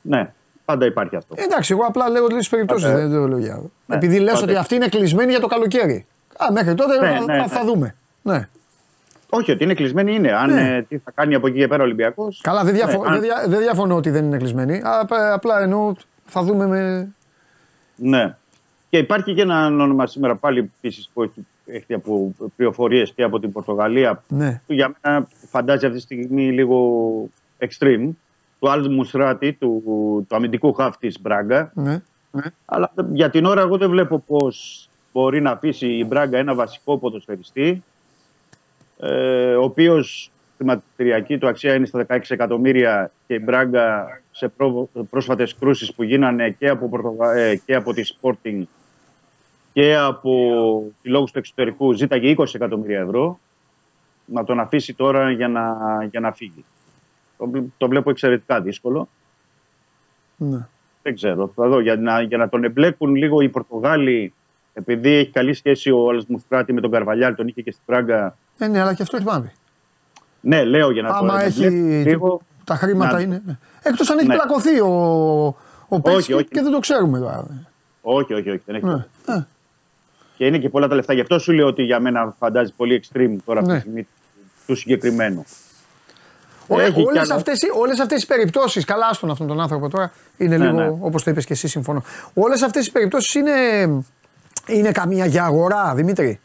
F: Ναι, πάντα υπάρχει αυτό.
A: Ε, Εντάξει, εγώ απλά λέω τι περιπτώσεις.
F: Πάντα.
A: Δεν το λέω για.
F: Ναι,
A: Επειδή λες
F: πάντα.
A: ότι αυτοί είναι κλεισμένοι για το καλοκαίρι. Α, μέχρι τότε
F: Ναι,
A: θα,
F: ναι,
A: θα-
F: ναι.
A: θα δούμε. Ναι.
F: Όχι, ότι είναι κλεισμένοι είναι. Αν
A: Ναι.
F: ε, τι θα κάνει από εκεί και πέρα ο Ολυμπιακός.
A: Καλά, δεν, διαφο-
F: Ναι, αν-
A: δεν, δια- δεν διαφωνώ ότι δεν είναι κλεισμένοι. Α, απ- απλά εννοώ θα δούμε με.
F: Ναι. Και υπάρχει και ένα όνομα σήμερα πάλι επίσης που έχει έρθει από πληροφορίες και από την Πορτογαλία.
A: Ναι.
F: Που για μένα φαντάζει αυτή τη στιγμή λίγο extreme. Του Αλ Μουσράτη, του, του αμυντικού χαφ της Μπράγκα.
A: ναι.
F: Αλλά για την ώρα εγώ δεν βλέπω πώς μπορεί να αφήσει η Μπράγκα ένα βασικό ποδοσφαιριστή. Ε, ο οποίος χρηματιστηριακή του αξία είναι στα 16 εκατομμύρια και η Μπράγκα σε προ, πρόσφατες κρούσεις που γίνανε και από, Πορτογα... ε, και από τη Sporting και από τη λόγους του εξωτερικού ζήταγε 20 εκατομμύρια ευρώ να τον αφήσει τώρα για να, για να φύγει. Το, βλέ- το βλέπω εξαιρετικά δύσκολο.
A: ναι.
F: Δεν ξέρω. Θα δω. Για να, για να τον εμπλέκουν λίγο οι Πορτογάλοι, επειδή έχει καλή σχέση ο Αλσμουστράτη με τον Καρβαλιάλ, τον είχε και στην Πράγκα.
A: Ε, ναι, αλλά και αυτό τι πάει να πει.
F: Ναι, λέω για να
A: Άμα
F: τον
A: έχει
F: εμπλέκουν λίγο.
A: τα χρήματα
F: να-
A: είναι. Ναι. Εκτό αν έχει
F: Ναι.
A: πλακωθεί ο, ο παίκτης
F: Όχι, όχι.
A: και δεν το ξέρουμε τώρα.
F: Όχι, όχι, όχι. Δεν έχει.
A: Ναι. Ε,
F: Και είναι και πολλά τα λεφτά. Γι' αυτό σου λέω ότι για μένα φαντάζει πολύ extreme τώρα αυτή
A: Ναι.
F: τη στιγμή του συγκεκριμένου.
A: Ωραία,
F: Έχει κι
A: όλες,
F: άλλο.
A: αυτές, οι- όλες αυτές οι περιπτώσεις, καλά άστον αυτόν τον άνθρωπο τώρα, είναι
F: Ναι,
A: λίγο
F: ναι.
A: όπως το είπες και εσύ συμφωνώ. Όλες αυτές οι περιπτώσεις είναι, είναι καμία για αγορά, Δημήτρη.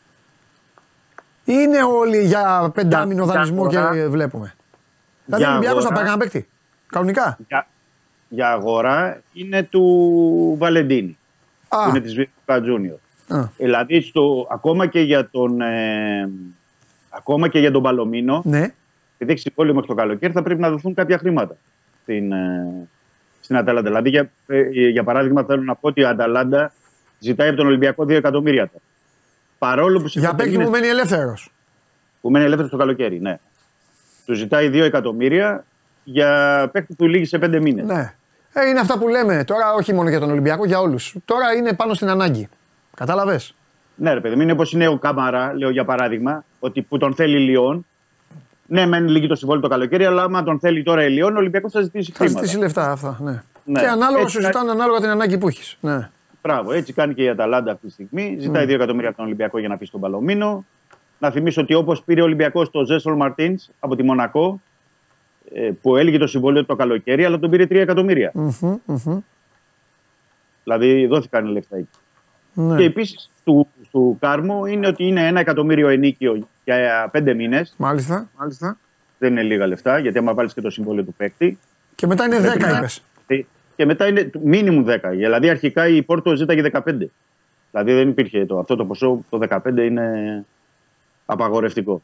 A: Είναι όλοι για πεντάμινο
F: Για-
A: δανεισμό
F: για
A: και
F: αγορά.
A: βλέπουμε. Δηλαδή ο
F: Για
A: Ολυμπιακός θα
F: αγορά.
A: πάει να παίκτη. Κανονικά.
F: Για, για αγορά είναι του Βαλεντίνη.
A: Α,
F: Που είναι της Βίρτουκα Junior.
A: α,
F: Δηλαδή, στο, ακόμα, και για τον, ε, ακόμα και για τον Παλωμίνο,
A: ναι.
F: Επειδή έχει συμβόλαιο μέχρι το καλοκαίρι, θα πρέπει να δοθούν κάποια χρήματα στην, ε, στην Αταλάντα. Δηλαδή, για, ε, για παράδειγμα, θέλω να πω ότι η Αταλάντα ζητάει από τον Ολυμπιακό 2 εκατομμύρια. τώρα. Παρόλο που σε
A: Για
F: πέντε
A: παίκτη που
F: μήνες
A: μένει ελεύθερος.
F: που μένει ελεύθερος το καλοκαίρι, ναι. Του ζητάει 2 εκατομμύρια για παίκτη που λύγει σε 5 μήνες.
A: Ναι. Ε, είναι αυτά που λέμε τώρα, όχι μόνο για τον Ολυμπιακό, για όλους. Τώρα είναι πάνω στην ανάγκη. Κατάλαβε.
F: Ναι, ρε παιδί μου, είναι όπως είναι ο Κάμαρα, λέω για παράδειγμα, ότι που τον θέλει η Λιόν. Ναι, μεν λύγει το συμβόλαιο το καλοκαίρι, αλλά άμα τον θέλει τώρα η Λιόν, ο Ολυμπιακός θα ζητήσει
A: Θα
F: χρήματα.
A: ζητήσει λεφτά αυτά. Ναι.
F: Ναι.
A: Και ανάλογα
F: Έτσι
A: σου ζητάνε ανάλογα την ανάγκη που έχεις. Ναι.
F: Μπράβο, έτσι κάνει και η Αταλάντα αυτή τη στιγμή. Ζητάει 2 εκατομμύρια από τον Ολυμπιακό για να πει στον Παλωμίνο. Να θυμίσω ότι όπως πήρε ο Ολυμπιακός το Ζέσολ Μαρτίν από τη Μονακό, ε, που έλυγε το συμβόλαιο το καλοκαίρι, αλλά τον πήρε 3 εκατομμύρια.
A: Μμμ, μμμ.
F: Δηλαδή δόθηκαν λεφτά εκεί.
A: Ναι.
F: Και επίσης του, του Κάρμο είναι ότι είναι ένα εκατομμύριο ενίκιο για πέντε μήνες.
A: Μάλιστα. Μάλιστα.
F: Δεν είναι λίγα λεφτά, γιατί άμα βάλεις και το συμβόλαιο του παίκτη.
A: Και μετά είναι 10
F: Πρέπει να-
A: είπες.
F: Ε, Και μετά είναι μίνιμουμ 10. Δηλαδή αρχικά η Πόρτο ζήταγε 15. Δηλαδή δεν υπήρχε το, αυτό το ποσό, το 15 είναι απαγορευτικό.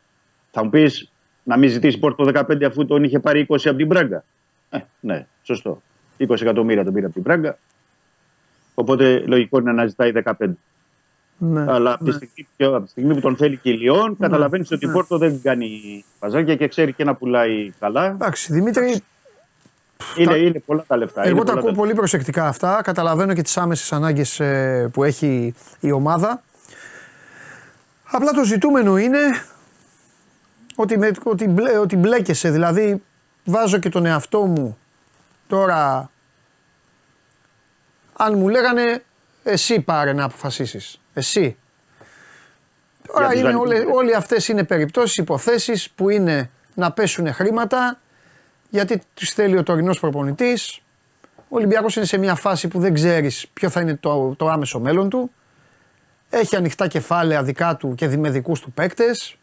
F: Θα μου πεις να μην ζητήσει η Πόρτο 15 αφού τον είχε πάρει 20 από την Πράγκα; Ε, ναι, σωστό. 20 εκατομμύρια τον πήρε από την Πράγκα. Οπότε λογικό είναι να ζητάει 15.
A: Ναι.
F: Αλλά από τη, στιγμή, και από τη στιγμή που τον θέλει και η Λιόν, καταλαβαίνεις ότι η Πόρτο δεν κάνει παζάρια και ξέρει και να πουλάει καλά.
A: Εντάξει, Δημήτρη,
F: Είναι, είναι πολλά τα λεφτά.
A: εγώ
F: είναι
A: τα
F: πολλά
A: ακούω
F: τα-
A: πολύ προσεκτικά αυτά. Καταλαβαίνω και τις άμεσες ανάγκες που έχει η ομάδα. Απλά το ζητούμενο είναι ότι, με, ότι, μπλε, ότι μπλέκεσαι. Δηλαδή, βάζω και τον εαυτό μου τώρα. Αν μου λέγανε εσύ πάρε να αποφασίσεις. Εσύ. Τώρα
F: τους
A: είναι
F: δανεικούς,
A: όλε,
F: ναι.
A: όλοι αυτές είναι περιπτώσεις, υποθέσεις που είναι να πέσουν χρήματα γιατί τους θέλει ο τωρινός προπονητής. Ο Ολυμπιακός είναι σε μια φάση που δεν ξέρεις ποιο θα είναι το, το άμεσο μέλλον του. Έχει ανοιχτά κεφάλαια δικά του και με δικούς του παίκτες.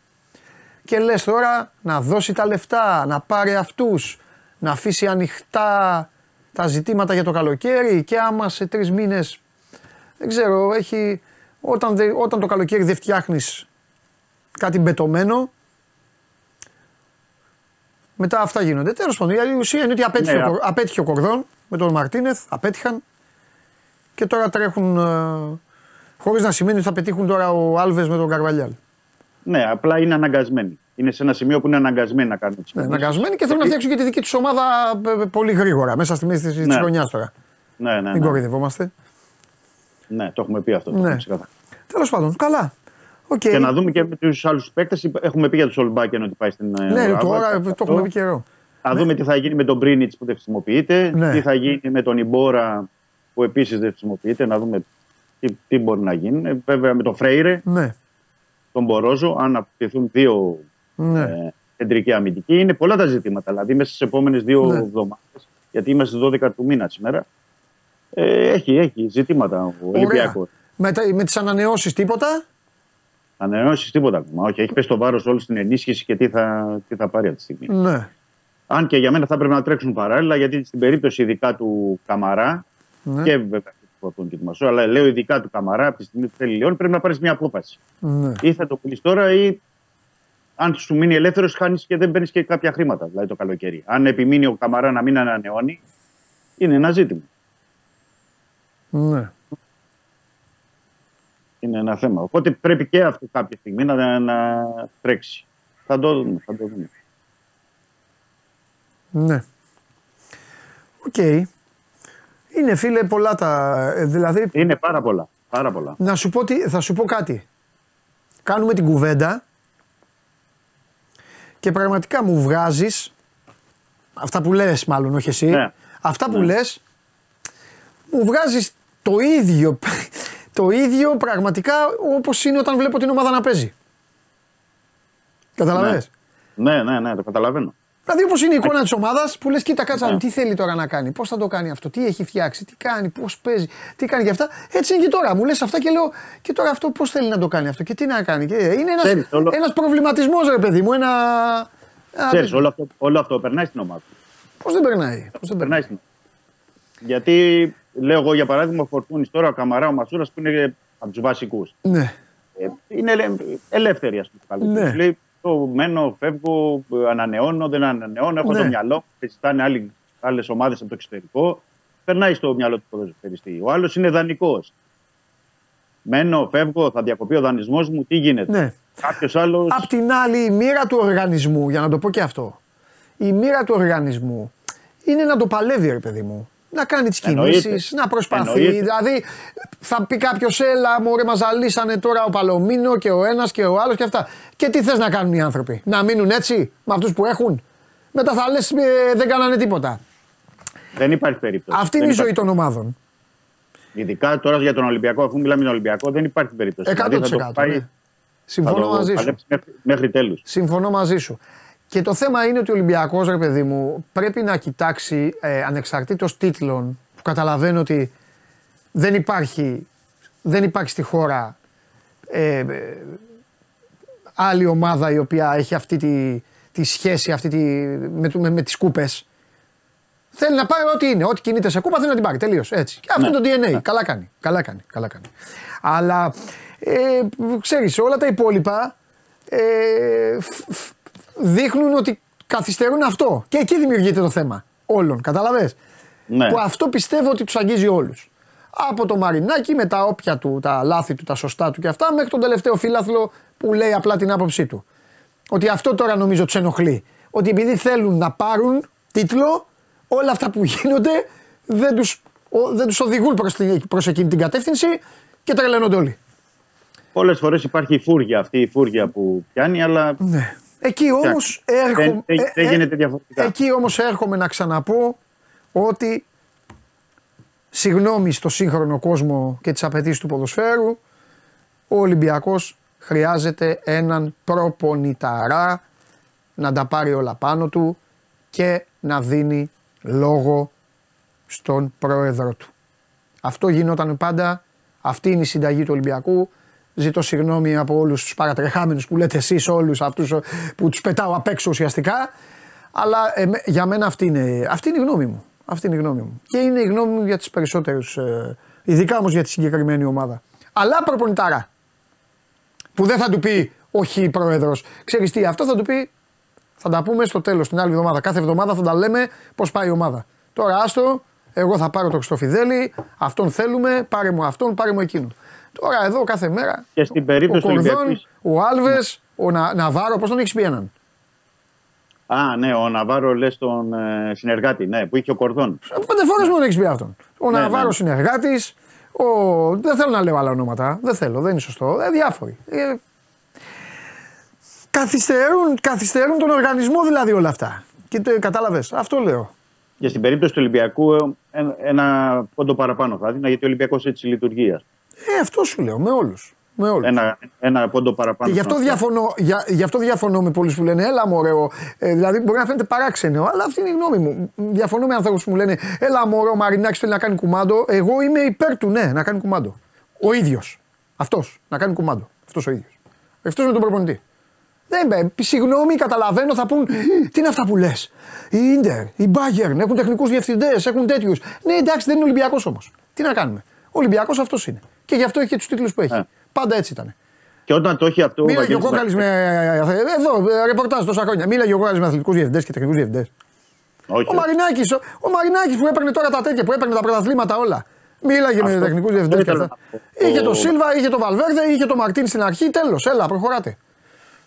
A: Και λες τώρα να δώσει τα λεφτά, να πάρει αυτούς, να αφήσει ανοιχτά τα ζητήματα για το καλοκαίρι και άμα σε τρεις μήνες, δεν ξέρω, έχει, όταν, δε- όταν το καλοκαίρι δεν φτιάχνεις κάτι μπετωμένο, μετά αυτά γίνονται. Τέλος πάντων, η ουσία είναι ότι απέτυχε,
F: Ναι,
A: ο, Κορ- απέτυχε ο Κορδόν με τον Μαρτίνεθ, απέτυχαν και τώρα τρέχουν ε, χωρίς να σημαίνει ότι θα πετύχουν τώρα ο Άλβες με τον Καρβαλιάλ.
F: Ναι, απλά είναι αναγκασμένοι. Είναι σε ένα σημείο που είναι αναγκασμένοι να κάνουν τις
A: Ναι, αναγκασμένοι και θέλουν να φτιάξουν και τη δική τους ομάδα ε, ε, πολύ γρήγορα, μέσα στη μέση της
F: Ναι.
A: χρονιάς τώρα.
F: Ναι, ναι,
A: Μην
F: ναι.
A: κοροϊδευόμαστε.
F: ναι, το έχουμε πει αυτό. Το
A: Ναι.
F: Έχουμε ξεκάθαρα.
A: Τέλος πάντων, καλά. ΟΚ.
F: Και να δούμε και με τους άλλους παίκτες. Έχουμε πει για τον Σόλμπακεν ότι πάει στην. ε,
A: Ναι,
F: Ράβα,
A: τώρα
F: αυτό.
A: το έχουμε πει καιρό.
F: Θα δούμε τι θα γίνει με τον Μπρίνιτ που δεν χρησιμοποιείται.
A: Ναι.
F: Τι θα γίνει με τον Ιμπόρα που επίσης δεν χρησιμοποιείται. Να δούμε τι, τι μπορεί να γίνει. Ε, Βέβαια με τον Φρέιρε,
A: Ναι,
F: τον Μπορόζο, αν αποκτηθούν δύο
A: ναι.
F: ε, κεντρικοί αμυντικοί. Είναι πολλά τα ζητήματα. Δηλαδή μέσα στις επόμενες δύο
A: Ναι.
F: εβδομάδες, γιατί είμαστε στι 12 του μήνα σήμερα, ε, έχει, έχει ζητήματα ο Ολυμπιακός.
A: Με, τα- με τις ανανεώσεις τίποτα;
F: Ανανεώσεις τίποτα ακόμα. Όχι, έχει πέσει το βάρος όλο στην ενίσχυση και τι θα, τι θα πάρει αυτή τη στιγμή.
A: Ναι.
F: Αν και για μένα θα πρέπει να τρέξουν παράλληλα, γιατί στην περίπτωση ειδικά του Καμαρά
A: Ναι.
F: και βέβαια και του Πρωτών και του Μασό, αλλά λέω ειδικά του Καμαρά, από τη στιγμή που θέλει Λιόν, πρέπει να πάρεις μια απόφαση.
A: ναι.
F: Ή θα το πουλήσεις τώρα, ή αν σου μείνει ελεύθερος, χάνεις και δεν παίρνεις και κάποια χρήματα, δηλαδή το καλοκαίρι. Αν επιμείνει ο Καμαρά να μην ανανεώνει, είναι ένα ζήτημα.
A: ναι.
F: Είναι ένα θέμα. Οπότε πρέπει και αυτό κάποια στιγμή να, να τρέξει. Θα το δούμε. Θα το δούμε.
A: Ναι. ΟΚ. Είναι φίλε πολλά τα. ε, Δηλαδή,
F: Είναι πάρα πολλά. Πάρα πολλά.
A: να σου πω τι, θα σου πω κάτι. Κάνουμε την κουβέντα και πραγματικά μου βγάζεις αυτά που λες μάλλον, όχι εσύ.
F: Ναι.
A: Αυτά που
F: Ναι.
A: λες μου βγάζεις το ίδιο, το ίδιο πραγματικά όπως είναι όταν βλέπω την ομάδα να παίζει. Καταλαβαίνεις.
F: Ναι, ναι, ναι, το καταλαβαίνω.
A: Δηλαδή, όπως είναι η εικόνα της ομάδας που λες: Κοίτα, κάτσα,
F: Ναι.
A: τι θέλει τώρα να κάνει, πώς θα το κάνει αυτό, τι έχει φτιάξει, τι κάνει, πώς παίζει, τι κάνει και αυτά. Έτσι είναι και τώρα. Μου λες αυτά και λέω: Και τώρα αυτό πώς θέλει να το κάνει αυτό και τι να κάνει. Και είναι ένας
F: Ξέρεις, όλο-
A: ένας προβληματισμός, ρε παιδί μου. Ένα.
F: Ξέρεις, όλο αυτό, όλο αυτό περνάει στην ομάδα.
A: Πώς δεν περνάει. Πώς δεν περνάει.
F: Περνάει στην Γιατί λέω εγώ για παράδειγμα ο Φορτούνης τώρα, ο Καμαρά, ο Μασούρας που είναι από τους βασικούς.
A: Ναι.
F: Ε, είναι ελε- ελεύθεροι, ας πούμε.
A: Ναι.
F: Ναι. Λέει, το μένω, φεύγω, ανανεώνω, δεν ανανεώνω, έχω
A: Ναι.
F: το μυαλό. Και ζητάνε άλλες ομάδες από το εξωτερικό. Περνάει στο μυαλό του ποδοσφαιριστή. Ο άλλος είναι δανεικός. Μένω, φεύγω, θα διακοπεί ο δανεισμός μου, τι γίνεται;
A: Ναι.
F: Κάποιος άλλος.
A: Απ' την άλλη, η μοίρα του οργανισμού, για να το πω και αυτό, η μοίρα του οργανισμού είναι να το παλεύει, ρε παιδί μου. Να κάνει τις
F: Εννοείται.
A: κινήσεις, να προσπαθεί.
F: Εννοείται.
A: Δηλαδή, θα πει κάποιος, έλα, μωρέ, μας ζαλίσανε τώρα ο Παλωμίνο και ο ένας και ο άλλος και αυτά. Και τι θες να κάνουν οι άνθρωποι, Να μείνουν έτσι με αυτούς που έχουν; Μετά θα λες, δεν κάνανε τίποτα.
F: Δεν υπάρχει περίπτωση.
A: Αυτή είναι
F: Δεν
A: η ζωή
F: υπάρχει.
A: των ομάδων.
F: Ειδικά τώρα για τον Ολυμπιακό, αφού μιλάμε για τον Ολυμπιακό, δεν υπάρχει περίπτωση.
A: 100%.
F: Δηλαδή θα το πάει,
A: ναι.
F: θα
A: Συμφωνώ
F: το
A: μαζί σου.
F: παλέψει μέχρι, μέχρι τέλους.
A: Συμφωνώ μαζί σου. Και το θέμα είναι ότι ο Ολυμπιακός, ρε παιδί μου, πρέπει να κοιτάξει ε, ανεξαρτήτως τίτλων, που καταλαβαίνω ότι δεν υπάρχει, δεν υπάρχει στη χώρα ε, ε, άλλη ομάδα η οποία έχει αυτή τη, τη σχέση αυτή τη, με, το- με, με τις κούπες. Θέλει να πάρει ό,τι είναι. Ό,τι κινείται σε κούπα θέλει να την πάρει. Τελείως. Έτσι. Και αυτό
F: Ναι.
A: είναι το DNA. Καλά κάνει. Καλά κάνει. Καλά κάνει. Αλλά ε, ξέρεις, όλα τα υπόλοιπα ε, φ- φ- δείχνουν ότι καθυστερούν αυτό. Και εκεί δημιουργείται το θέμα όλων. Καταλαβες;
F: Ναι.
A: Που αυτό πιστεύω ότι τους αγγίζει όλους. Από το Μαρινάκι με τα όποια του, τα λάθη του, τα σωστά του και αυτά, μέχρι τον τελευταίο φίλαθλο που λέει απλά την άποψή του. Ότι αυτό τώρα νομίζω τους ενοχλεί. Ότι επειδή θέλουν να πάρουν τίτλο, όλα αυτά που γίνονται δεν τους, ο- δεν τους οδηγούν προς, την, προς εκείνη την κατεύθυνση και τρελαίνονται όλοι.
F: Πολλές φορές υπάρχει η φούργια αυτή, η φούργια που πιάνει, αλλά
A: Ναι. Εκεί όμως έρχομαι,
F: δεν,
A: ε,
F: δεν
A: ε,
F: γίνεται διαφορετικά.
A: Εκεί όμως έρχομαι να ξαναπώ ότι συγγνώμη στο σύγχρονο κόσμο και τις απαιτήσεις του ποδοσφαίρου ο Ολυμπιακός χρειάζεται έναν προπονηταρά να τα πάρει όλα πάνω του και να δίνει λόγο στον πρόεδρο του. Αυτό γινόταν πάντα. Αυτή είναι η συνταγή του Ολυμπιακού. Ζητώ συγγνώμη από όλους τους παρατρεχάμενους που λέτε εσείς όλους αυτούς ε, που τους πετάω απ' έξω ουσιαστικά. Αλλά ε, με- για μένα αυτή είναι, αυτή είναι η γνώμη μου. Αυτή είναι η γνώμη μου. Και είναι η γνώμη μου για τις περισσότερους, ε, ειδικά όμως για τη συγκεκριμένη ομάδα. Αλλά προπονητάρα. Που δεν θα του πει όχι πρόεδρος. Ξέρεις τι, αυτό θα του πει θα τα πούμε στο τέλος την άλλη εβδομάδα. Κάθε εβδομάδα θα τα λέμε πώς πάει η ομάδα. Τώρα άστο, εγώ θα πάρω το Χριστοφιδέλη, αυτόν θέλουμε, πάρε μου αυτόν, πάρε μου εκείνον. Τώρα εδώ κάθε μέρα.
F: Και στην περίπτωση
A: ο
F: του
A: Κορδόν,
F: Ολυμπιακού-
A: ο Άλβες, ο Να, Ναβάρο, πώς τον έχεις πει έναν;
F: Α, ναι, ο Ναβάρο λες τον ε, συνεργάτη, ναι, που είχε ο Κορδόν.
A: Πέντε φορές μου τον έχεις πει αυτόν. Ο
F: Ναι,
A: Ναβάρο
F: ναι.
A: συνεργάτης. Ο... Δεν θέλω να λέω άλλα ονόματα. Δεν θέλω, δεν είναι σωστό. Ε, διάφοροι. Ε, καθυστερούν, καθυστερούν τον οργανισμό δηλαδή όλα αυτά. Και το κατάλαβες. Αυτό λέω.
F: Και στην περίπτωση του Ολυμπιακού, ε, ένα, ένα πόντο παραπάνω θα έδινα, γιατί ο Ολυμπιακός έτσι λειτουργεί. Ας πούμε.
A: Ε, αυτό σου λέω με όλους. Με όλους.
F: Ένα, ένα πόντο παραπάνω.
A: Και γι αυτό,
F: στον αυτό.
A: διαφωνώ, για, γι' αυτό διαφωνώ με πολλούς που λένε Έλα μωρέ, ο- ε, δηλαδή μπορεί να φαίνεται παράξενο, αλλά αυτή είναι η γνώμη μου. Διαφωνώ με ανθρώπους που μου λένε Έλα μωρέ, ο Μαρινάκης θέλει να κάνει κουμάντο. Εγώ είμαι υπέρ του, ναι, να κάνει κουμάντο. Ο ίδιος. Αυτός. Να κάνει κουμάντο. Αυτός ο ίδιος. Αυτός με τον προπονητή. Δεν με, συγγνώμη, καταλαβαίνω, θα πούν τι είναι αυτά που λες; Η Ιντερ, η Bayern έχουν τεχνικούς διευθυντές, έχουν τέτοιους. Ναι, εντάξει, δεν είναι Ολυμπιακός όμως. Τι να κάνουμε. Ο Ολυμπιακός αυτός είναι. Και γι' αυτό έχει και τους τίτλους που έχει.
F: Ε.
A: Πάντα έτσι ήταν.
F: Και όταν το έχει αυτό.
A: Μίλαγε ο
F: Βαγγέλης
A: Κόκαλης με. Εδώ, ε, ρεπορτάζ τόσα χρόνια. Μίλαγε ο Κόκαλης με αθλητικούς διευθυντές και τεχνικούς διευθυντές.
F: Όχι,
A: Ο Μαρινάκης ο, ο Μαρινάκης που έπαιρνε τώρα τα τέτοια, που έπαιρνε τα πρωταθλήματα όλα. Μίλαγε με
F: Αυτό-
A: τεχνικούς
F: αυτό
A: διευθυντές και
F: ήθελα
A: αυτά.
F: να πω.
A: Είχε το
F: Ο-
A: Σίλβα, είχε το Βαλβέρδε, είχε το Μαρτίν στην αρχή. Τέλος, έλα, προχωράτε.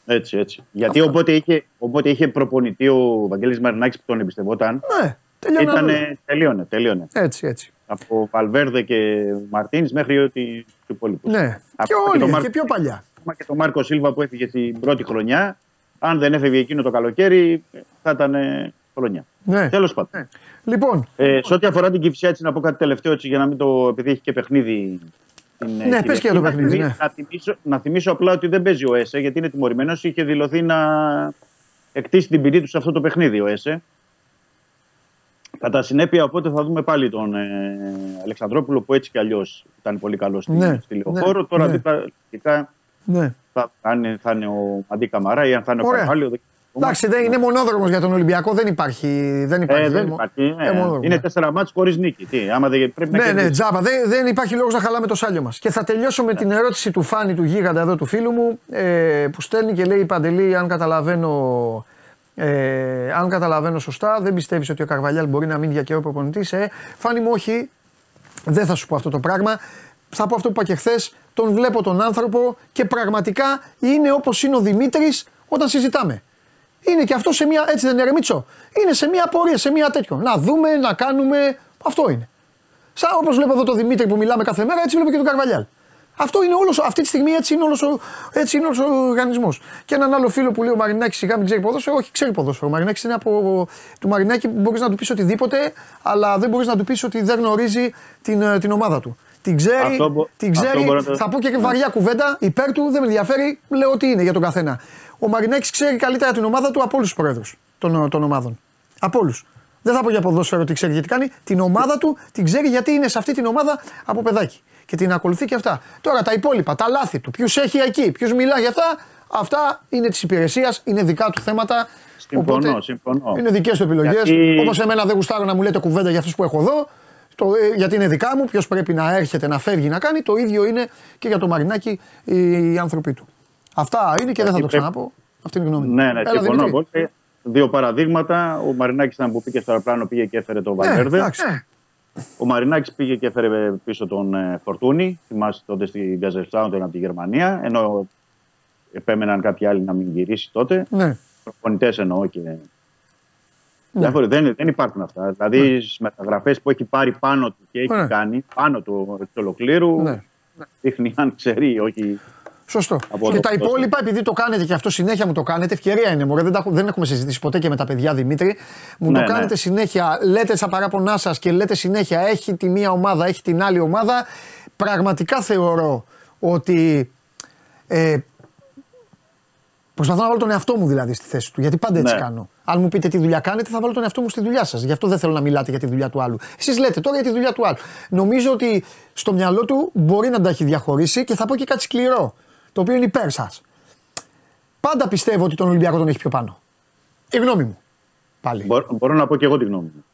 F: Έτσι, έτσι. Γιατί όποτε είχε, όποτε είχε προπονητή ο Βαγγέλης Μαρινάκης που τον εμπιστευόταν,
A: Ναι, τελειώνει. όλα.
F: ήταν, τελείωνε, τελείωνε.
A: Έτσι, έτσι.
F: Από Βαλβέρδε και Μαρτίνης μέχρι ότι του υπόλοιπου.
A: Ναι, και
F: Ακόμα
A: όλοι,
F: τον
A: και,
F: Μάρκο-
A: πιο παλιά.
F: Ακόμα και τον Μάρκο Σίλβα που έφυγε στην πρώτη χρονιά, αν δεν έφευγε εκείνο το καλοκαίρι, θα ήταν ε, χρονιά.
A: Ναι.
F: Τέλος πάντων.
A: Λοιπόν,
F: Ε, σε ό,τι αφορά την Κυφσιά, έτσι να πω κάτι τελευταίο, έτσι, για να μην το. επειδή έχει και παιχνίδι. Την, ε,
A: Ναι, πες και για το
F: να
A: παιχνίδι,
F: θυμί-
A: ναι.
F: Να, θυμίσω, να θυμίσω απλά ότι δεν παίζει ο ΕΣΕ, γιατί είναι τιμωρημένος. Είχε δηλωθεί να εκτίσει την ποινή του σε αυτό το παιχνίδι ο ΕΣΕ. Κατά συνέπεια, οπότε θα δούμε πάλι τον ε, Αλεξανδρόπουλο που έτσι κι αλλιώς ήταν πολύ καλός στη,
A: Ναι,
F: στη λεωφόρο.
A: ναι,
F: Τώρα
A: ναι.
F: δίπλα, λογικά,
A: ναι.
F: θα, αν είναι- θα είναι ο Αντί Καμαρά ή αν θα είναι ο
A: Ωραία.
F: Καρβάλιο. δεν-
A: Εντάξει, δεν είναι μονόδρομος για τον Ολυμπιακό, δεν υπάρχει. Δεν υπάρχει.
F: Ε, δεν
A: είναι
F: υπάρχει.
A: μο-
F: ε,
A: ε, μονόδρομος.
F: είναι τέσσερα μάτς χωρίς νίκη. Τι, άμα δεν πρέπει να
A: Ναι, ναι,
F: κερδίσεις.
A: τζάμπα. Δεν, δεν υπάρχει λόγος να χαλάμε το σάλιο μας. Και θα τελειώσω με την ερώτηση του Φάνη, του γίγαντα εδώ του φίλου μου, ε, που στέλνει και λέει: Παντελή, αν καταλαβαίνω, ε, αν καταλαβαίνω σωστά, δεν πιστεύεις ότι ο Καρβαλιάλ μπορεί να μείνει για καιρό προπονητής. Ε, Φάνη μου, όχι, δεν θα σου πω αυτό το πράγμα. Θα πω αυτό που είπα και χθες. Τον βλέπω τον άνθρωπο και πραγματικά είναι όπως είναι ο Δημήτρης όταν συζητάμε. Είναι και αυτό σε μια. Έτσι δεν είναι, ρε Μίτσο; Είναι σε μια πορεία, σε μια τέτοιο. Να δούμε, να κάνουμε. Αυτό είναι. Σαν όπως βλέπω εδώ τον Δημήτρη που μιλάμε κάθε μέρα, έτσι βλέπω και τον Καρβαλιάλ. Αυτό είναι όλος, αυτή τη στιγμή έτσι είναι όλος ο, έτσι είναι όλος ο οργανισμός. Και έναν άλλο φίλο που λέει ο Μαρινάκης σιγά μην ξέρει ποδόσφαιρο, όχι ξέρει ποδόσφαιρο. Ο Μαρινάκης είναι από. Του Μαρινάκη μπορείς να του πεις οτιδήποτε, αλλά δεν μπορείς να του πεις ότι δεν γνωρίζει την, ε, την ομάδα του. Την ξέρει,
F: Αυτό μπο-
A: την
F: αυτό
A: ξέρει
F: μπορώ να το-
A: θα πω και βαριά κουβέντα υπέρ του, δεν με ενδιαφέρει, λέω τι είναι για τον καθένα. Ο Μαρινάκης ξέρει καλύτερα την ομάδα του από όλους τους πρόεδρους των, των ομάδων. Από όλους. Δεν θα πω για ποδόσφαιρο τι ξέρει γιατί κάνει. Την ομάδα του την ξέρει γιατί είναι σε αυτή την ομάδα από παιδάκι. Και την ακολουθεί και αυτά. Τώρα τα υπόλοιπα, τα λάθη του, ποιους έχει εκεί, ποιο μιλά για αυτά, αυτά είναι της υπηρεσίας, είναι δικά του θέματα.
F: Συμφωνώ, συμφωνώ.
A: Είναι δικές του επιλογές.
F: Γιατί-
A: Όπως εμένα δεν γουστάρω να μου λέτε κουβέντα για αυτούς που έχω εδώ. Το, ε, γιατί είναι δικά μου, ποιος πρέπει να έρχεται, να φεύγει, να κάνει. Το ίδιο είναι και για το Μαρινάκι οι, οι άνθρωποι του. Αυτά είναι και δεν θα το
F: Γιατί πρέπει-
A: ξαναπώ. Αυτή είναι η γνώμη μου.
F: Ναι, ναι,
A: Έλα,
F: συμφωνώ
A: Δημήτρη.
F: πολύ. Δύο παραδείγματα. Ο Μαρινάκης ήταν που πήγε στο αεροπλάνο, πήγε και έφερε τον
A: Ναι,
F: Βαλβέρδε.
A: εντάξει.
F: Ο Μαρινάκης πήγε και έφερε πίσω τον ε, Φορτούνη. Θυμάστε τότε στην Γκαζελστάουντεν από τη Γερμανία. Ενώ επέμεναν κάποιοι άλλοι να μην γυρίσει τότε.
A: Ναι.
F: Προπονητές εννοώ και. Διάφοροι, δεν, δεν υπάρχουν αυτά. Δηλαδή στις μεταγραφές που έχει πάρει πάνω του και έχει
A: Ναι.
F: κάνει, πάνω του εξ ολοκλήρου,
A: Ναι.
F: δείχνει αν ξέρει ή όχι.
A: Σωστό.
F: Από
A: και
F: εδώ
A: τα
F: πέρα.
A: υπόλοιπα, επειδή το κάνετε και αυτό συνέχεια μου το κάνετε, ευκαιρία είναι. Μωρέ, δεν, τα, έχω- δεν έχουμε συζητήσει ποτέ και με τα παιδιά Δημήτρη. Μου
F: Ναι,
A: το
F: ναι.
A: κάνετε συνέχεια, λέτε στα παράπονά σας και λέτε συνέχεια έχει τη μία ομάδα, έχει την άλλη ομάδα. Πραγματικά θεωρώ ότι. Ε, Προσπαθώ να βάλω τον εαυτό μου δηλαδή στη θέση του. Γιατί πάντα έτσι
F: Ναι.
A: κάνω. Αν μου πείτε τι δουλειά κάνετε, θα βάλω τον εαυτό μου στη δουλειά σας. Γι' αυτό δεν θέλω να μιλάτε για τη δουλειά του άλλου. Εσείς λέτε τώρα για τη δουλειά του άλλου. Νομίζω ότι στο μυαλό του μπορεί να τα έχει διαχωρίσει και θα πω και κάτι σκληρό. Το οποίο είναι υπέρ σας. Πάντα πιστεύω ότι τον Ολυμπιακό τον έχει πιο πάνω. Η γνώμη μου. Πάλι.
F: Μπορώ, μπορώ να πω και εγώ τη γνώμη μου.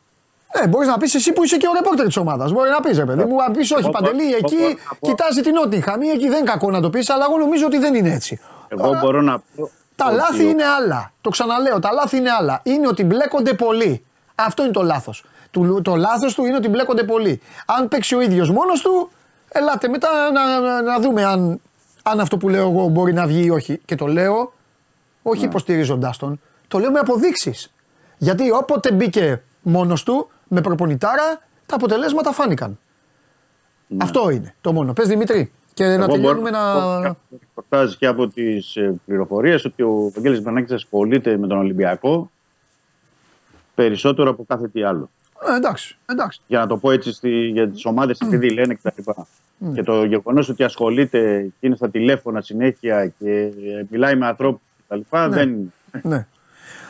A: Ναι, μπορείς να πεις εσύ που είσαι και ο ρεπόρτερ της ομάδας. Μπορεί να πεις, ρε παιδί μου, αν πεις όχι,
F: Εγώ
A: Παντελή,
F: μπορώ-
A: εκεί
F: μπορώ να πω-
A: κοιτάζει την Νότιχαμ ή εκεί δεν είναι κακό να το πεις, αλλά εγώ νομίζω ότι δεν είναι έτσι.
F: Εγώ
A: Τώρα,
F: μπορώ να πω.
A: Τα
F: ότι
A: λάθη
F: ο-
A: είναι άλλα. Το ξαναλέω, τα λάθη είναι άλλα. Είναι ότι μπλέκονται πολύ. Αυτό είναι το λάθος. Το, το λάθος του είναι ότι μπλέκονται πολύ. Αν παίξει ο ίδιος μόνος του, ελάτε μετά να, να, να δούμε αν, αν αυτό που λέω εγώ μπορεί να βγει ή όχι. Και το λέω όχι
F: Ναι.
A: υποστηρίζοντάς τον, το λέω με αποδείξεις. Γιατί όποτε μπήκε μόνος του, με προπονητάρα, τα αποτελέσματα φάνηκαν. Αυτό είναι το μόνο. Πες Δημήτρη, και να
F: Ναι. Εγώ
A: τελειώνουμε
F: μπορώ
A: να.
F: πω και από ρεπορτάζ και από τις πληροφορίες ότι ο Βαγγέλης Μπερνάκης ασχολείται με τον Ολυμπιακό περισσότερο από κάθε τι άλλο.
A: Ε, εντάξει, εντάξει.
F: Για να το πω έτσι στη, για τις ομάδες, επειδή λένε κτλ. Και το γεγονός ότι ασχολείται και είναι στα τηλέφωνα συνέχεια και ε, μιλάει με ανθρώπους κτλ. Δεν,
A: Ναι.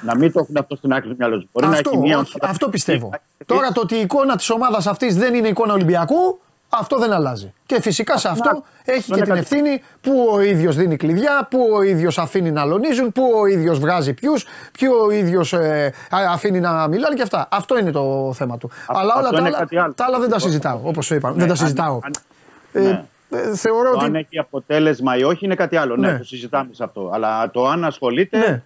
F: να μην το έχουν αυτό στην άκρη του μυαλό τους. Μπορεί
A: Αυτό,
F: να έχει μία.
A: αυτό, αυτό πιστεύω. Τώρα το ότι η εικόνα της ομάδας αυτής δεν είναι εικόνα Ολυμπιακού, αυτό δεν αλλάζει. Και φυσικά σε αυτό έχει και
F: είναι
A: την
F: κάτι-
A: ευθύνη που ο ίδιος δίνει κλειδιά, που ο ίδιος αφήνει να αλωνίζουν, που ο ίδιος βγάζει ποιους, που ο ίδιος αφήνει να μιλάνε και αυτά. Αυτό είναι το θέμα του. Αλλά όλα
F: αυτό
A: τα
F: είναι
A: άλλα,
F: κάτι άλλο.
A: τα άλλα δεν τα συζητάω, όπως σου είπα. δεν τα
F: αν-
A: συζητάω.
F: αν-
A: Ε,
F: ναι.
A: ε, θεωρώ
F: Το αν
A: ότι.
F: έχει αποτέλεσμα ή όχι είναι κάτι άλλο. Ναι,
A: Ναι.
F: το συζητάμε σε αυτό. Αλλά το αν ασχολείται.
A: Ναι.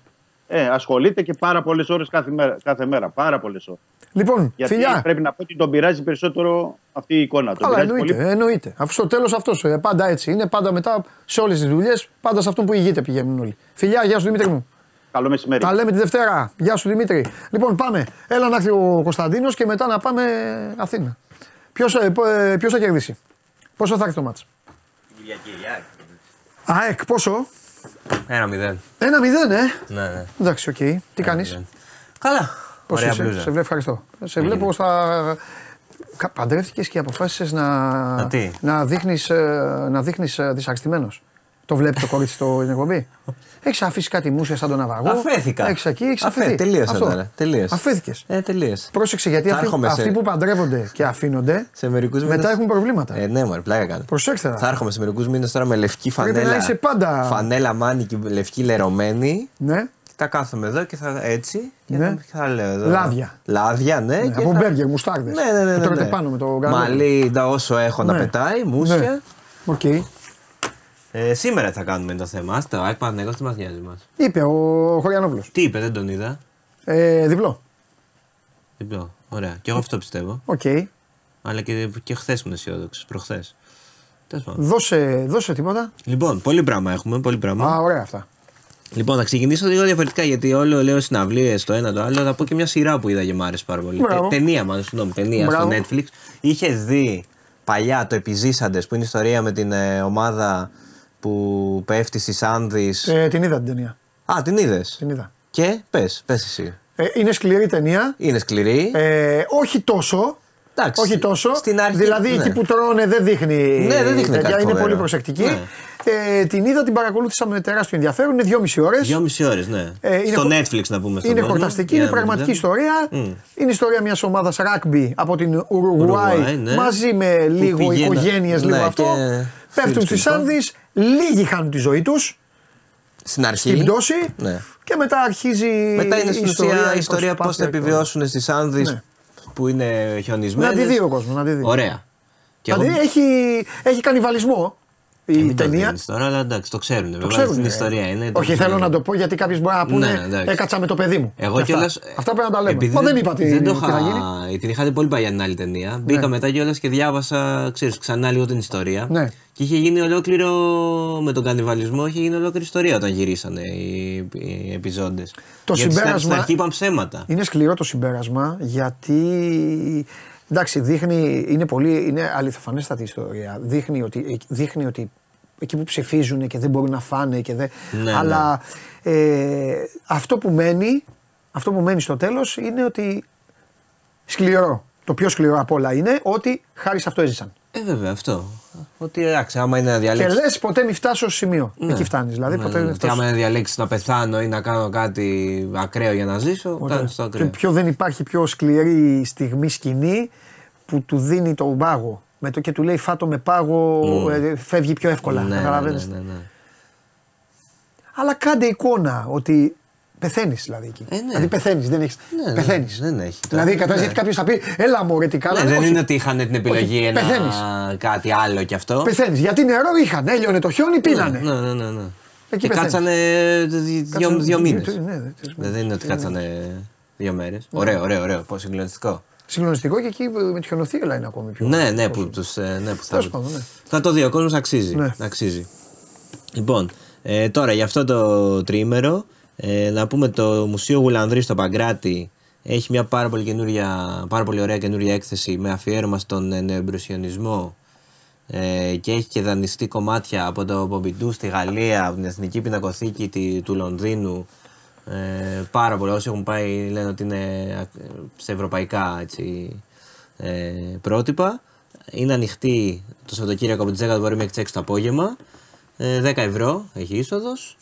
F: Ε, ασχολείται και πάρα πολλές ώρες κάθε μέρα, κάθε μέρα. Πάρα πολλές ώρες.
A: Λοιπόν,
F: Γιατί
A: φιλιά.
F: πρέπει να πω ότι τον πειράζει περισσότερο αυτή η εικόνα. Τον
A: Αλλά
F: πειράζει
A: εννοείται,
F: πολύ.
A: εννοείται. Αφού στο τέλος αυτός ε, πάντα έτσι είναι. Πάντα μετά σε όλες τις δουλειές, πάντα σε αυτόν που ηγείται πηγαίνουν όλοι. Φιλιά, γεια σου Δημήτρη μου.
F: Καλό μεσημέρι.
A: Τα λέμε τη Δευτέρα. Γεια σου Δημήτρη. Λοιπόν, πάμε. Έλα να έρθει ο Κωνσταντίνος και μετά να πάμε Αθήνα. Ποιος ποιος θα κερδίσει, Πόσο θα έρθει το ματς; ΑΕΚ, πόσο;
G: Ένα μηδέν.
A: Ένα μηδέν, ε;
G: Ναι, ναι.
A: Εντάξει, ΟΚ. Τι κάνεις;
G: μηδέν. Καλά.
A: Πώς
G: Ωραία
A: είσαι,
G: μπλούζα.
A: σε βλέπω, ευχαριστώ. Σε βλέπω στα. Παντρεύτηκες και αποφάσισες να,
G: Να τι;
A: να δείχνεις να δείχνεις, ε, δυσαρεστημένος. Το βλέπεις το κορίτσι στο στην εκπομπή; [LAUGHS] Έχει αφήσει κάτι μούσια σαν τον ναυαγό.
G: Αφέθηκα.
A: Έχει εκεί, έχει
G: Αφέ-
A: αφεθεί.
G: τελείωσε,
A: Αυτό.
G: Αντάλλα, τελείωσε.
A: Αφέθηκες.
G: Ε, τελείωσε.
A: Πρόσεξε γιατί
G: Θα
A: αυτοί,
G: έρχομαι σε-
A: αυτοί που παντρεύονται και αφήνονται
G: Σε μερικούς μήνες.
A: μετά έχουν προβλήματα.
G: Ε, ναι, μωρέ, πλάκα κάνω.
A: Προσέξτε.
G: Θα έρχομαι σε μερικούς μήνες τώρα με λευκή
A: Πρέπει
G: φανέλα.
A: να είσαι πάντα-
G: Φανέλα μάνικη, λευκή λερωμένη.
A: Ναι.
G: Και θα κάθομαι εδώ και θα έτσι και
A: Ναι.
G: θα, και θα λέω εδώ.
A: Λάδια.
G: Λάδια, ναι.
A: Ναι,
G: και
A: από
G: θα-
A: μπέργκερ, μουστάρδες.
G: Ναι, ναι, ναι.
A: Που
G: ναι,
A: τρώτε
G: ναι.
A: πάνω με το γάλα.
G: Μαλλί τα όσο έχω να
A: Ναι.
G: πετάει, μουσια.
A: Ναι. Οκ.
G: Ε, σήμερα τι θα κάνουμε το θέμα. Άστα, ο Άκ Παναθηναϊκός τι μας νοιάζει μας;
A: Είπε ο Χωριανόπουλος.
G: Τι είπε, δεν τον είδα.
A: Ε, διπλό.
G: Διπλό. Ωραία. Και εγώ αυτό πιστεύω.
A: Οκ.
G: Αλλά και, και χθες ήμουν αισιόδοξος, προχθές. Τέλος πάντων.
A: Δώσε, δώσε τίποτα.
G: Λοιπόν, πολύ πράγμα έχουμε. Πολύ πράγμα.
A: Α, ωραία αυτά.
G: Λοιπόν, θα ξεκινήσω λίγο διαφορετικά γιατί όλο λέω συναυλίες το ένα το άλλο. Θα πω και μια σειρά που είδα και μου άρεσε πάρα πολύ.
A: Μπράβο.
G: Τε- ταινία, μάλλον, συγγνώμη, ταινία
A: Μπράβο.
G: στο Netflix. Είχες δει παλιά το Επιζήσαντες που είναι η ιστορία με την ε, ομάδα που πέφτει στις Άνδη.
A: Ε, την είδα την ταινία.
G: Α, την είδες.
A: Την είδα.
G: Και πες, πες εσύ.
A: Ε, είναι σκληρή ταινία.
G: Είναι σκληρή.
A: Ε, όχι τόσο.
G: Εντάξει,
A: όχι τόσο.
G: στην αρχή,
A: δηλαδή
G: ναι.
A: εκεί που τρώνε δεν δείχνει.
G: Ναι, δεν δείχνει
A: τέτοια,
G: κάτι
A: Είναι
G: φοβερό.
A: πολύ προσεκτική.
G: Ναι.
A: Ε, την είδα, την παρακολούθησα με τεράστιο ενδιαφέρον. Είναι δυόμιση ώρες.
G: Δυόμιση ώρες, ναι.
A: Ε, είναι
G: στο
A: χω-
G: Netflix να πούμε στον
A: Είναι
G: κόσμο,
A: χορταστική,
G: για
A: είναι
G: να μην
A: πραγματική
G: ξέρουν.
A: ιστορία.
G: Μμ.
A: Είναι ιστορία μιας ομάδας ράκμπι από την Ουρουγουάη
G: Ουρουγουάη, ναι.
A: μαζί με λίγο
G: πηγαίνα-
A: οικογένειες, λίγο
G: ναι,
A: αυτό.
G: και
A: Πέφτουν
G: φίλους
A: στις
G: κλπ.
A: Άνδης, λίγοι χάνουν τη ζωή τους
G: Στην αρχή.
A: στην πτώση
G: Ναι.
A: και μετά αρχίζει
G: Μετά είναι
A: η
G: στην ουσία η ιστορία πώς θα
A: προσπάθεια και όλα.
G: επιβιώσουν στις Άνδης
A: Ναι.
G: που είναι χιονισμένες.
A: Να τη δει ο κόσμος, να τη δει.
G: Ωραία. Και
A: Δηλαδή
G: εγώ-
A: έχει, έχει κανιβαλισμό η
G: Ε, μην το
A: ταινία.
G: δίνεις τώρα, αλλά εντάξει, το ξέρουν.
A: Το
G: βέβαια,
A: ξέρουν.
G: Στην
A: ε.
G: ιστορία είναι.
A: Όχι, θέλω να το πω γιατί κάποιο μπορεί να πούνε
G: Ναι, εντάξει.
A: Έκατσα με το παιδί μου.
G: Εγώ
A: Και αυτά.
G: κιόλας,
A: Αυτά πρέπει να τα λέμε.
G: επειδή
A: Μα δεν είπα τι,
G: δεν το
A: τι θα
G: είχα,
A: γίνει.
G: Την είχα δει πολύ παλιά την άλλη ταινία. Μπήκα μετά κιόλας και διάβασα ξέρεις, ξανά λίγο την ιστορία.
A: Ναι.
G: Και είχε γίνει ολόκληρο. Με τον κανιβαλισμό είχε γίνει ολόκληρη ιστορία όταν γυρίσανε οι, οι επιζώντες.
A: Το
G: Γιατί στην-
A: συμπέρασμα-
G: Στην αρχή είπαν ψέματα.
A: Είναι σκληρό το συμπέρασμα γιατί. Εντάξει, δείχνει, είναι πολύ, είναι αληθοφανέστατη ιστορία. Δείχνει ότι, δείχνει ότι εκεί που ψηφίζουν και δεν μπορούν να φάνε και δεν...
G: Ναι,
A: αλλά ε, αυτό που μένει, αυτό που μένει στο τέλος είναι ότι σκληρό. Το πιο σκληρό απ' όλα είναι ότι χάρης σε αυτό έζησαν.
G: Ε, βέβαια, αυτό. Ότι εντάξει, άμα είναι να
A: Και
G: διαλέξει.
A: λες ποτέ μην φτάσω στο σημείο.
G: Ναι.
A: Εκεί φτάνεις. Δηλαδή
G: Ναι,
A: ποτέ
G: ναι,
A: δεν
G: Και άμα
A: φτάσει.
G: είναι να διαλέξεις να πεθάνω ή να κάνω κάτι ακραίο για να ζήσω, κάνει το
A: Και
G: ακραίο.
A: πιο δεν υπάρχει πιο σκληρή στιγμή σκηνή που του δίνει τον πάγο. Με το και του λέει φάτο με πάγο, ε, φεύγει πιο εύκολα.
G: Ναι, ναι, ναι,
A: καταλαβαίνεις.
G: ναι, ναι.
A: Αλλά κάντε εικόνα ότι πεθαίνεις δηλαδή εκεί.
G: Ε, ναι.
A: Δηλαδή πεθαίνεις, δεν έχει.
G: Ναι, ναι,
A: πεθαίνεις.
G: δεν έχει.
A: Δηλαδή
G: Ναι.
A: κατάλαβε γιατί κάποιος θα πει Έλα μου, ρε τι καλά.
G: Ναι, δεν
A: όχι.
G: είναι ότι είχαν την επιλογή
A: Όχι,
G: ένα
A: πεθαίνεις.
G: κάτι άλλο κι αυτό.
A: Πεθαίνεις. Γιατί νερό είχαν, έλειωνε το χιόνι, πίνανε.
G: Ναι, ναι, ναι. ναι.
A: Εκεί
G: και
A: πεθαίνεις.
G: κάτσανε δυο,
A: Κάτσανε
G: δύο μήνες.
A: δύο- ναι, ναι, τρεις
G: Δεν είναι ότι κάτσανε δύο μέρες. Ωραίο, ωραίο, ωραίο. Πώς συγκλονιστικό.
A: Συγκλονιστικό και εκεί με τη χιονοθύελα είναι ακόμη πιο.
G: Ναι, ναι, που, τους, ε, ναι, που θα,
A: Τέλος πάντων, ναι.
G: θα το δει. Ο κόσμος αξίζει.
A: Ναι.
G: αξίζει. Λοιπόν, ε, τώρα για αυτό το τρίμερο, ε, να πούμε το Μουσείο Γουλανδρής στο Παγκράτη έχει μια πάρα πολύ, καινούρια, πάρα πολύ ωραία καινούρια έκθεση με αφιέρωμα στον ε, νεοεμπρεσιονισμό ε, και έχει και δανειστεί κομμάτια από το Πομπιντού στη Γαλλία, από την Εθνική Πινακοθήκη τη- του Λονδίνου. Ε, πάρα πολύ. Όσοι έχουν πάει λένε ότι είναι ε, σε ευρωπαϊκά έτσι, ε, πρότυπα. Είναι ανοιχτή το Σαββατοκύριακο από τις 10 το πρωί μέχρι τις 6 το απόγευμα. Ε, 10 ευρώ έχει είσοδος.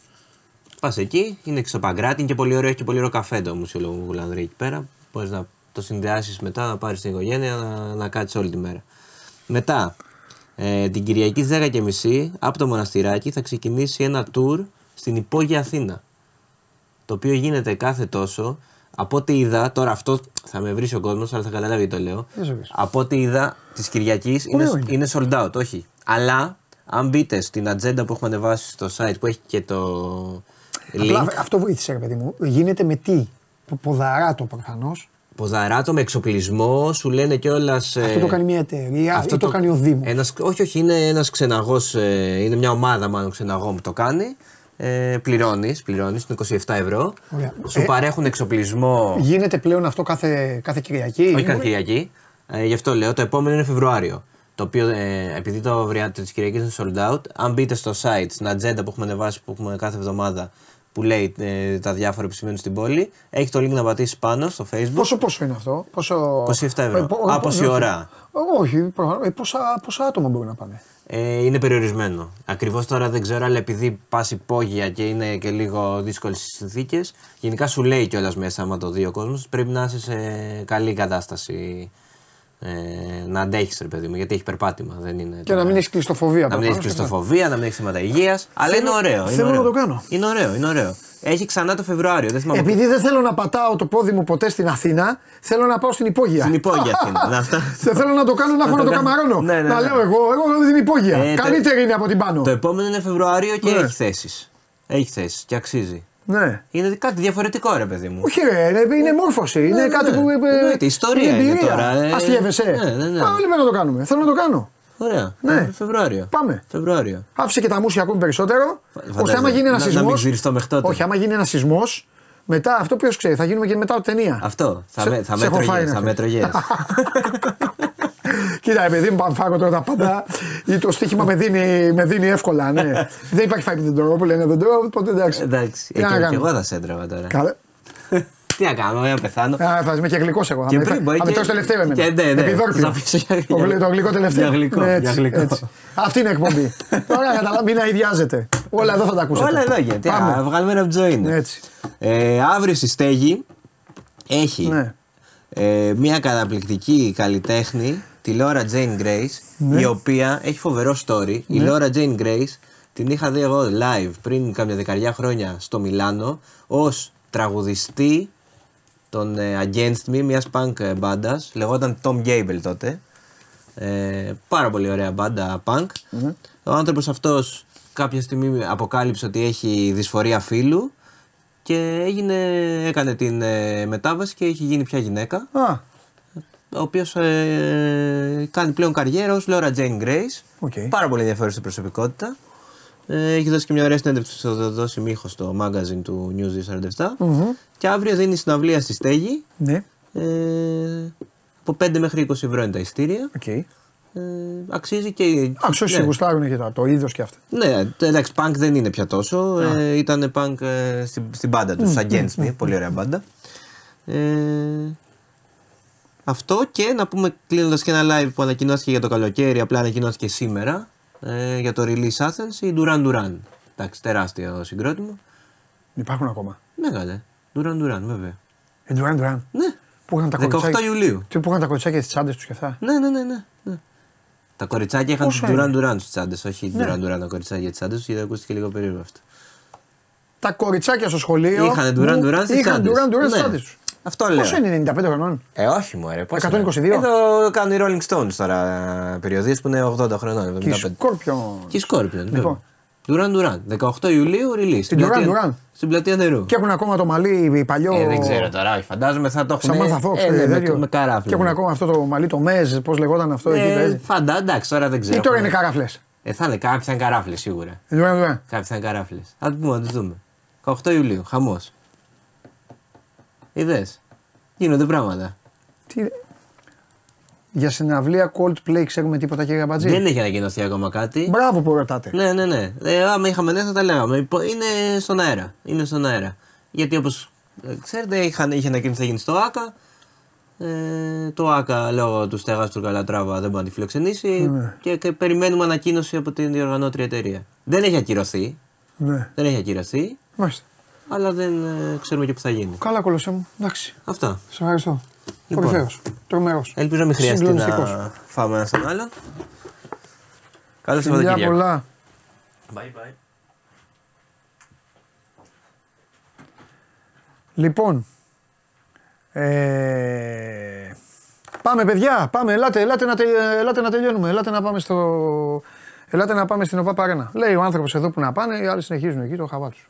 G: Πας εκεί, είναι και στο Παγκράτη, είναι και πολύ ωραίο, έχει και πολύ ωραίο καφέ το Μουσείο Λόγου Γουλανδρή εκεί πέρα. Μπορείς να το συνδυάσεις μετά, να πάρεις την οικογένεια, να, να κάτσεις όλη τη μέρα. Μετά, ε, την Κυριακή στις 10.30 από το μοναστηράκι θα ξεκινήσει ένα tour στην υπόγεια Αθήνα. Το οποίο γίνεται κάθε τόσο. Από ό,τι είδα, τώρα αυτό θα με βρει ο κόσμος, αλλά θα καταλάβει τι το λέω.
A: Δεν σε βρεις.
G: Από ό,τι είδα της Κυριακής είναι,
A: Ωραίο είναι.
G: είναι sold out, όχι. Αλλά αν μπείτε στην ατζέντα που έχουμε ανεβάσει στο site που έχει και το link.
A: Απλά αυτό βοήθησε, ρε παιδί μου. Γίνεται με τι; Πο- Ποδαράτο προφανώς.
G: Ποδαράτο με εξοπλισμό, σου λένε κιόλας.
A: Αυτό το κάνει μια εταιρεία ή το, κάνει ο Δήμος;
G: Ένας, όχι, όχι, είναι ένας ξεναγός, είναι μια ομάδα μάλλον ξεναγών που το κάνει. Ε, πληρώνεις, πληρώνεις, είναι 27 ευρώ.
A: Ωραία.
G: Σου
A: Ε,
G: παρέχουν εξοπλισμό.
A: Γίνεται πλέον αυτό κάθε, κάθε Κυριακή;
G: Όχι κάθε Κυριακή. Ε, γι' αυτό λέω. Το επόμενο είναι Φεβρουάριο. Το οποίο ε, επειδή το βριάτο της Κυριακής είναι sold out, αν μπείτε στο site, στην ατζέντα που έχουμε ανεβάσει που έχουμε κάθε εβδομάδα που λέει ε, τα διάφορα που συμβαίνουν στην πόλη, έχεις το link να πατήσεις πάνω στο facebook.
A: Πόσο, πόσο είναι αυτό, πόσο...
G: 27 ευρώ.
A: Ε, πο-
G: Α,
A: πο-
G: πόση
A: όχι.
G: ώρα;
A: Όχι, προφανώς. Ε, πόσα, πόσα άτομα μπορούν να πάνε;
G: Ε, είναι περιορισμένο. Ακριβώς τώρα δεν ξέρω, αλλά επειδή πας υπόγεια και είναι και λίγο δύσκολες συνθήκες, γενικά σου λέει κιόλας μέσα, άμα το δει ο κόσμος, πρέπει να είσαι σε καλή κατάσταση Ε, να αντέχεις, ρε παιδί μου, γιατί έχει περπάτημα. Δεν είναι
A: Και να μην έχεις κλειστοφοβία.
G: να μην έχεις
A: προφανώς.
G: κλειστοφοβία, να μην έχεις θέματα υγείας. Αλλά είναι ωραίο. είναι
A: θέλω
G: ωραίο.
A: να το κάνω.
G: Είναι ωραίο, είναι ωραίο. Έχει ξανά το Φεβρουάριο. Δεν θυμάμαι.
A: Επειδή δεν θέλω να πατάω το πόδι μου ποτέ στην Αθήνα, θέλω να πάω στην υπόγεια.
G: Στην υπόγεια [LAUGHS] Αθήνα. Να αυτά.
A: Δεν θέλω να το κάνω να έχω να
G: το
A: το
G: κάνω.
A: καμαρώνω.
G: Ναι, ναι,
A: Να
G: ναι.
A: λέω εγώ, εγώ την υπόγεια.
G: Ε, το-
A: Καλύτερη είναι από την πάνω.
G: Το επόμενο είναι Φεβρουάριο και
A: Ναι.
G: έχει θέσεις. Έχει θέσεις και αξίζει.
A: Ναι.
G: Είναι κάτι διαφορετικό, ρε παιδί μου.
A: Όχι, ρε, ρε, είναι μόρφωση. Είναι
G: ναι,
A: κάτι
G: ναι.
A: που.
G: Εννοείται, ιστορία είναι
A: εμπειρία.
G: τώρα, ε.
A: Αστείευεσαι.
G: Ναι, ναι, ναι.
A: Α, όλοι πρέπει να το κάνουμε. Θέλω να το κάνω.
G: Ωραία.
A: Ναι.
G: Φεβρουάριο.
A: Πάμε.
G: Φεβρουάριο.
A: Άφησε και τα μουσια ακόμη περισσότερο.
G: φαντάζομαι.
A: ώστε άμα γίνει ένα
G: Να- να
A: σεισμό.
G: μην ξυριστώ μέχρι τότε.
A: Όχι, άμα γίνει ένα σεισμός, μετά αυτό ποιος ξέρει, θα γίνουμε και μετά ταινία.
G: Αυτό. Θα,
A: Σε-
G: με, θα
A: σε έχω φάει
G: μέτρωγες,
A: να
G: θα
A: ξέρεις.
G: μέτρωγες. [LAUGHS]
A: Κοίτα, επειδή μου πάνε φάγω τώρα τα πάντα, ή το στοίχημα με δίνει, με δίνει εύκολα. Ναι. [LAUGHS] δεν υπάρχει φάει δεν τρώω που λένε δεν τρώω, οπότε εντάξει.
G: Εντάξει.
A: Τι
G: Ε,
A: να
G: και, και
A: κάνω.
G: εγώ θα σε έτρεβα τώρα.
A: Καλά. [LAUGHS]
G: Τι να κάνω, για να πεθάνω.
A: Α, θα είμαι και γλυκός εγώ.
G: Και
A: θα
G: πριν
A: με-
G: μπορεί
A: θα με
G: και-
A: τρώσει τελευταίο εμένα.
G: και ναι, ναι,
A: Επιδόρπιο.
G: θα αφήσω για-
A: Το γλυ- Το γλυκό τελευταίο.
G: Για γλυκό,
A: Ναι,
G: για
A: έτσι,
G: γλυκό.
A: έτσι. Αυτή είναι η εκπομπή. [LAUGHS] Τώρα καταλάβει, μην αειδιάζετε. Όλα εδώ θα τα ακούσετε.
G: Όλα εδώ γίνεται.
A: Πάμε.
G: Α, Βγαλμένα από τη ζωή είναι.
A: Έτσι.
G: Ε, αύριο στη στέγη έχει
A: Ναι.
G: ε, μια καταπληκτική καλλιτέχνη, τη Laura Jane Grace,
A: Ναι.
G: η οποία έχει φοβερό story. Η Laura Jane Grace την είχα δει εγώ live πριν κάμια δεκαριά χρόνια στο Μιλάνο ως τραγουδιστή των ε, Against Me, μιας punk ε, μπάντας, λεγόταν Tom Gable τότε. Ε, πάρα πολύ ωραία μπάντα punk. Ο άνθρωπος αυτός κάποια στιγμή αποκάλυψε ότι έχει δυσφορία φύλου και έγινε, έκανε την ε, μετάβαση και έχει γίνει πια γυναίκα.
A: Α,
G: Ο οποίος κάνει πλέον καριέρα ως Laura Jane Grace.
A: ΟΚ.
G: Πάρα πολύ ενδιαφέρουσα προσωπικότητα. Ε, έχει δώσει και μια ωραία συνέντευξη στο θα δώσει μήχο στο magazine του News 24/7. Και αύριο δίνει συναυλία στη Στέγη.
A: ναι.
G: Ε, από 5 μέχρι 20 ευρώ είναι τα εισιτήρια.
A: ΟΚ.
G: Ε, αξίζει και.
A: Άξιο όσοι
G: ναι.
A: γουστάρουν και τα- το είδος και αυτά.
G: Ναι, τε- εντάξει, punk δεν είναι πια τόσο. Ε, ήταν punk ε, στην, στην μπάντα τους, Against Me, πολύ ωραία μπάντα. Ε, αυτό και να πούμε κλείνοντας και ένα live που ανακοινώθηκε για το καλοκαίρι, απλά ανακοινώθηκε σήμερα ε, για το release Athens, η Duran Duran. Εντάξει, τεράστιο συγκρότημα.
A: Υπάρχουν ακόμα.
G: Ναι, καλέ. Duran Duran, βέβαια.
A: Ε, Ντουράν Ντουράν.
G: Ναι,
A: Που είχαν τα
G: 18
A: κοριτσάκια.
G: Ιουλίου.
A: Τι που είχαν τα κοριτσάκια στις τσάντες τους και αυτά;
G: Ναι, ναι, ναι. ναι, ναι. Τα κοριτσάκια είχαν
A: Πόσο
G: του Duran
A: είναι;
G: Duran στου τσάντες, όχι
A: Ναι.
G: Duran Duran τα κοριτσάκια στι τσάντες του, γιατί ακούστηκε λίγο περίεργο αυτό.
A: Τα κοριτσάκια στο σχολείο.
G: Είχαν Duran
A: μου
G: Duran στις
A: Είχαν
G: τσάντες.
A: Duran Duran στις
G: Ναι.
A: τσάντες τους.
G: Αυτό λέω.
A: Πόσο είναι, 95 χρονών;
G: Ε, όχι μου, ρε. Πώς
A: 122.
G: είναι. Εδώ κάνουν οι Rolling Stones τώρα περιοδίες που είναι 80 χρονών. 75.
A: Και Σκόρπιο.
G: Και η Scorpion.
A: Λοιπόν.
G: Duran Duran. 18 Ιουλίου release. Στην
A: Duran
G: πλατεία-
A: Duran.
G: Στην πλατεία νερού.
A: Και έχουν ακόμα το μαλλί παλιό.
G: Ε, δεν ξέρω τώρα, όχι. Φαντάζομαι θα το έχουν.
A: Σαμάνθα Φόξ.
G: ε, ναι, με, με καράφλες.
A: Και έχουν ακόμα αυτό το μαλλί, το Μεζ, πώς λεγόταν αυτό εκεί.
G: Ε,
A: παίζει.
G: φαντά, εντάξει, τώρα δεν ξέρω.
A: Ή τώρα είναι
G: Έχουμε-
A: καράφλες.
G: Ε, θα είναι κάποιοι θα είναι καράφλες σίγουρα.
A: Duran Duran.
G: Κάποιοι θα είναι καράφλες. Α το πούμε, να το δούμε. 18 Ιουλίου, χαμός. Είδες. Γίνονται πράγματα.
A: Τι... Για συναυλία Coldplay ξέρουμε τίποτα κύριε Μπατζή.
G: Δεν έχει ανακοινωθεί ακόμα κάτι.
A: Μπράβο που ρωτάτε.
G: Ναι, ναι, ναι. Ε, άμα είχαμε νέα θα τα λέγαμε. Υπο- Είναι στον αέρα. Είναι στον αέρα. Γιατί όπως ξέρετε, είχαν, είχε ανακοινωθεί θα γίνει στο ΑΚΑ. Ε, το ΑΚΑ λόγω του στεγάς του Καλατράβα δεν μπορεί να τη φιλοξενήσει και, και περιμένουμε ανακοίνωση από την διοργανώτρια εταιρεία. Δεν έχει ακυρωθεί.
A: Ναι.
G: Δεν έχει ακυρωθεί,
A: Μάλιστα.
G: Αλλά δεν ε, ξέρουμε και πού θα γίνει.
A: Καλά, κολοσσέ μου. Εντάξει.
G: Αυτά.
A: Σε ευχαριστώ.
G: Λοιπόν.
A: Κορυφαίος. Τρομερός.
G: Ελπίζω να μην χρειαστεί
A: Συγκλονιστικός.
G: να φάμε ένα στον άλλον. Καλό
A: Φιλιά
G: Σαββατοκύριακο.
A: πολλά.
G: Bye bye.
A: Λοιπόν. Ε, πάμε παιδιά, πάμε, ελάτε, ελάτε, να, τε- ελάτε να τελειώνουμε, ελάτε να πάμε στο... Ελάτε να πάμε στην ΟΠΑ Παρένα. Λέει ο άνθρωπος εδώ που να πάνε, οι άλλοι συνεχίζουν εκεί το χαβά τους.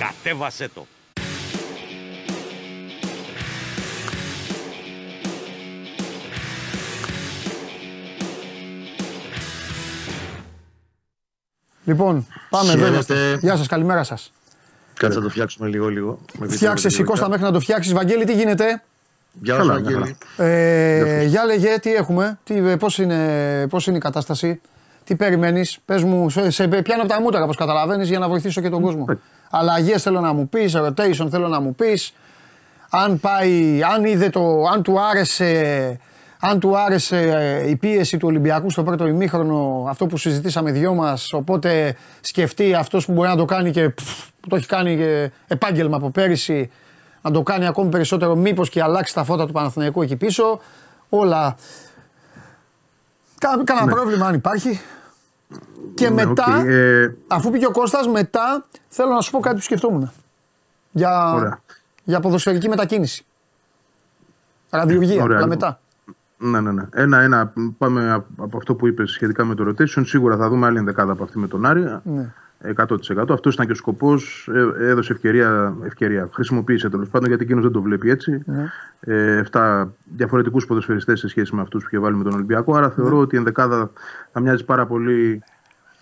H: Κατέβασέ το!
A: Λοιπόν, πάμε εδώ.
I: Χαίρετε.
A: είμαστε. Γεια σας, καλημέρα σας.
I: Κάτσε να το φτιάξουμε λίγο λίγο. Με
A: Φτιάξε
I: επιτρέπετε
A: εσύ Κώστα
I: λίγο.
A: μέχρι να το φτιάξεις. Βαγγέλη, τι γίνεται;
I: Γεια σου,
J: Καλά,
I: Αγγέλη.
A: Ε, για λέγε, τι έχουμε, τι, ε, πώς, είναι, πώς είναι η κατάσταση, τι περιμένεις, πες μου, σε, σε πιάνω από τα μούτρα όπως καταλαβαίνεις για να βοηθήσω και τον κόσμο. Αλλαγές θέλω να μου πεις, rotation θέλω να μου πεις, αν πάει, αν είδε το, αν του άρεσε, αν του άρεσε ε, η πίεση του Ολυμπιακού στο πρώτο ημίχρονο, αυτό που συζητήσαμε δυο μας, οπότε σκεφτεί αυτός που μπορεί να το κάνει και πφ, που το έχει κάνει και επάγγελμα από πέρυσι, να το κάνει ακόμη περισσότερο, μήπως και αλλάξει τα φώτα του Παναθηναϊκού εκεί πίσω. Όλα. Κα, Κάνα πρόβλημα αν υπάρχει. Και
J: Ναι,
A: μετά,
J: ΟΚ, ε,
A: αφού πήγε ο Κώστας, μετά θέλω να σου πω κάτι που σκεφτόμουν. Για,
J: Ωραία.
A: για ποδοσφαιρική μετακίνηση. Ραδιουργία,
J: Ωραία,
A: αλλά
J: λοιπόν.
A: μετά.
J: Ναι, ναι, ναι. Ένα-ένα. Πάμε από από αυτό που είπες σχετικά με το rotation. Σίγουρα θα δούμε άλλη ενδεκάδα από αυτή με τον Άρη.
A: Ναι.
J: 100%. Αυτός ήταν και ο σκοπός. έδωσε ευκαιρία, ευκαιρία. Χρησιμοποίησε τέλος πάντων γιατί εκείνος δεν το βλέπει έτσι.
A: Ναι.
J: Ε, 7 διαφορετικούς ποδοσφαιριστές σε σχέση με αυτούς που είχε βάλει με τον Ολυμπιακό. Άρα θεωρώ ότι η ενδεκάδα θα μοιάζει πάρα πολύ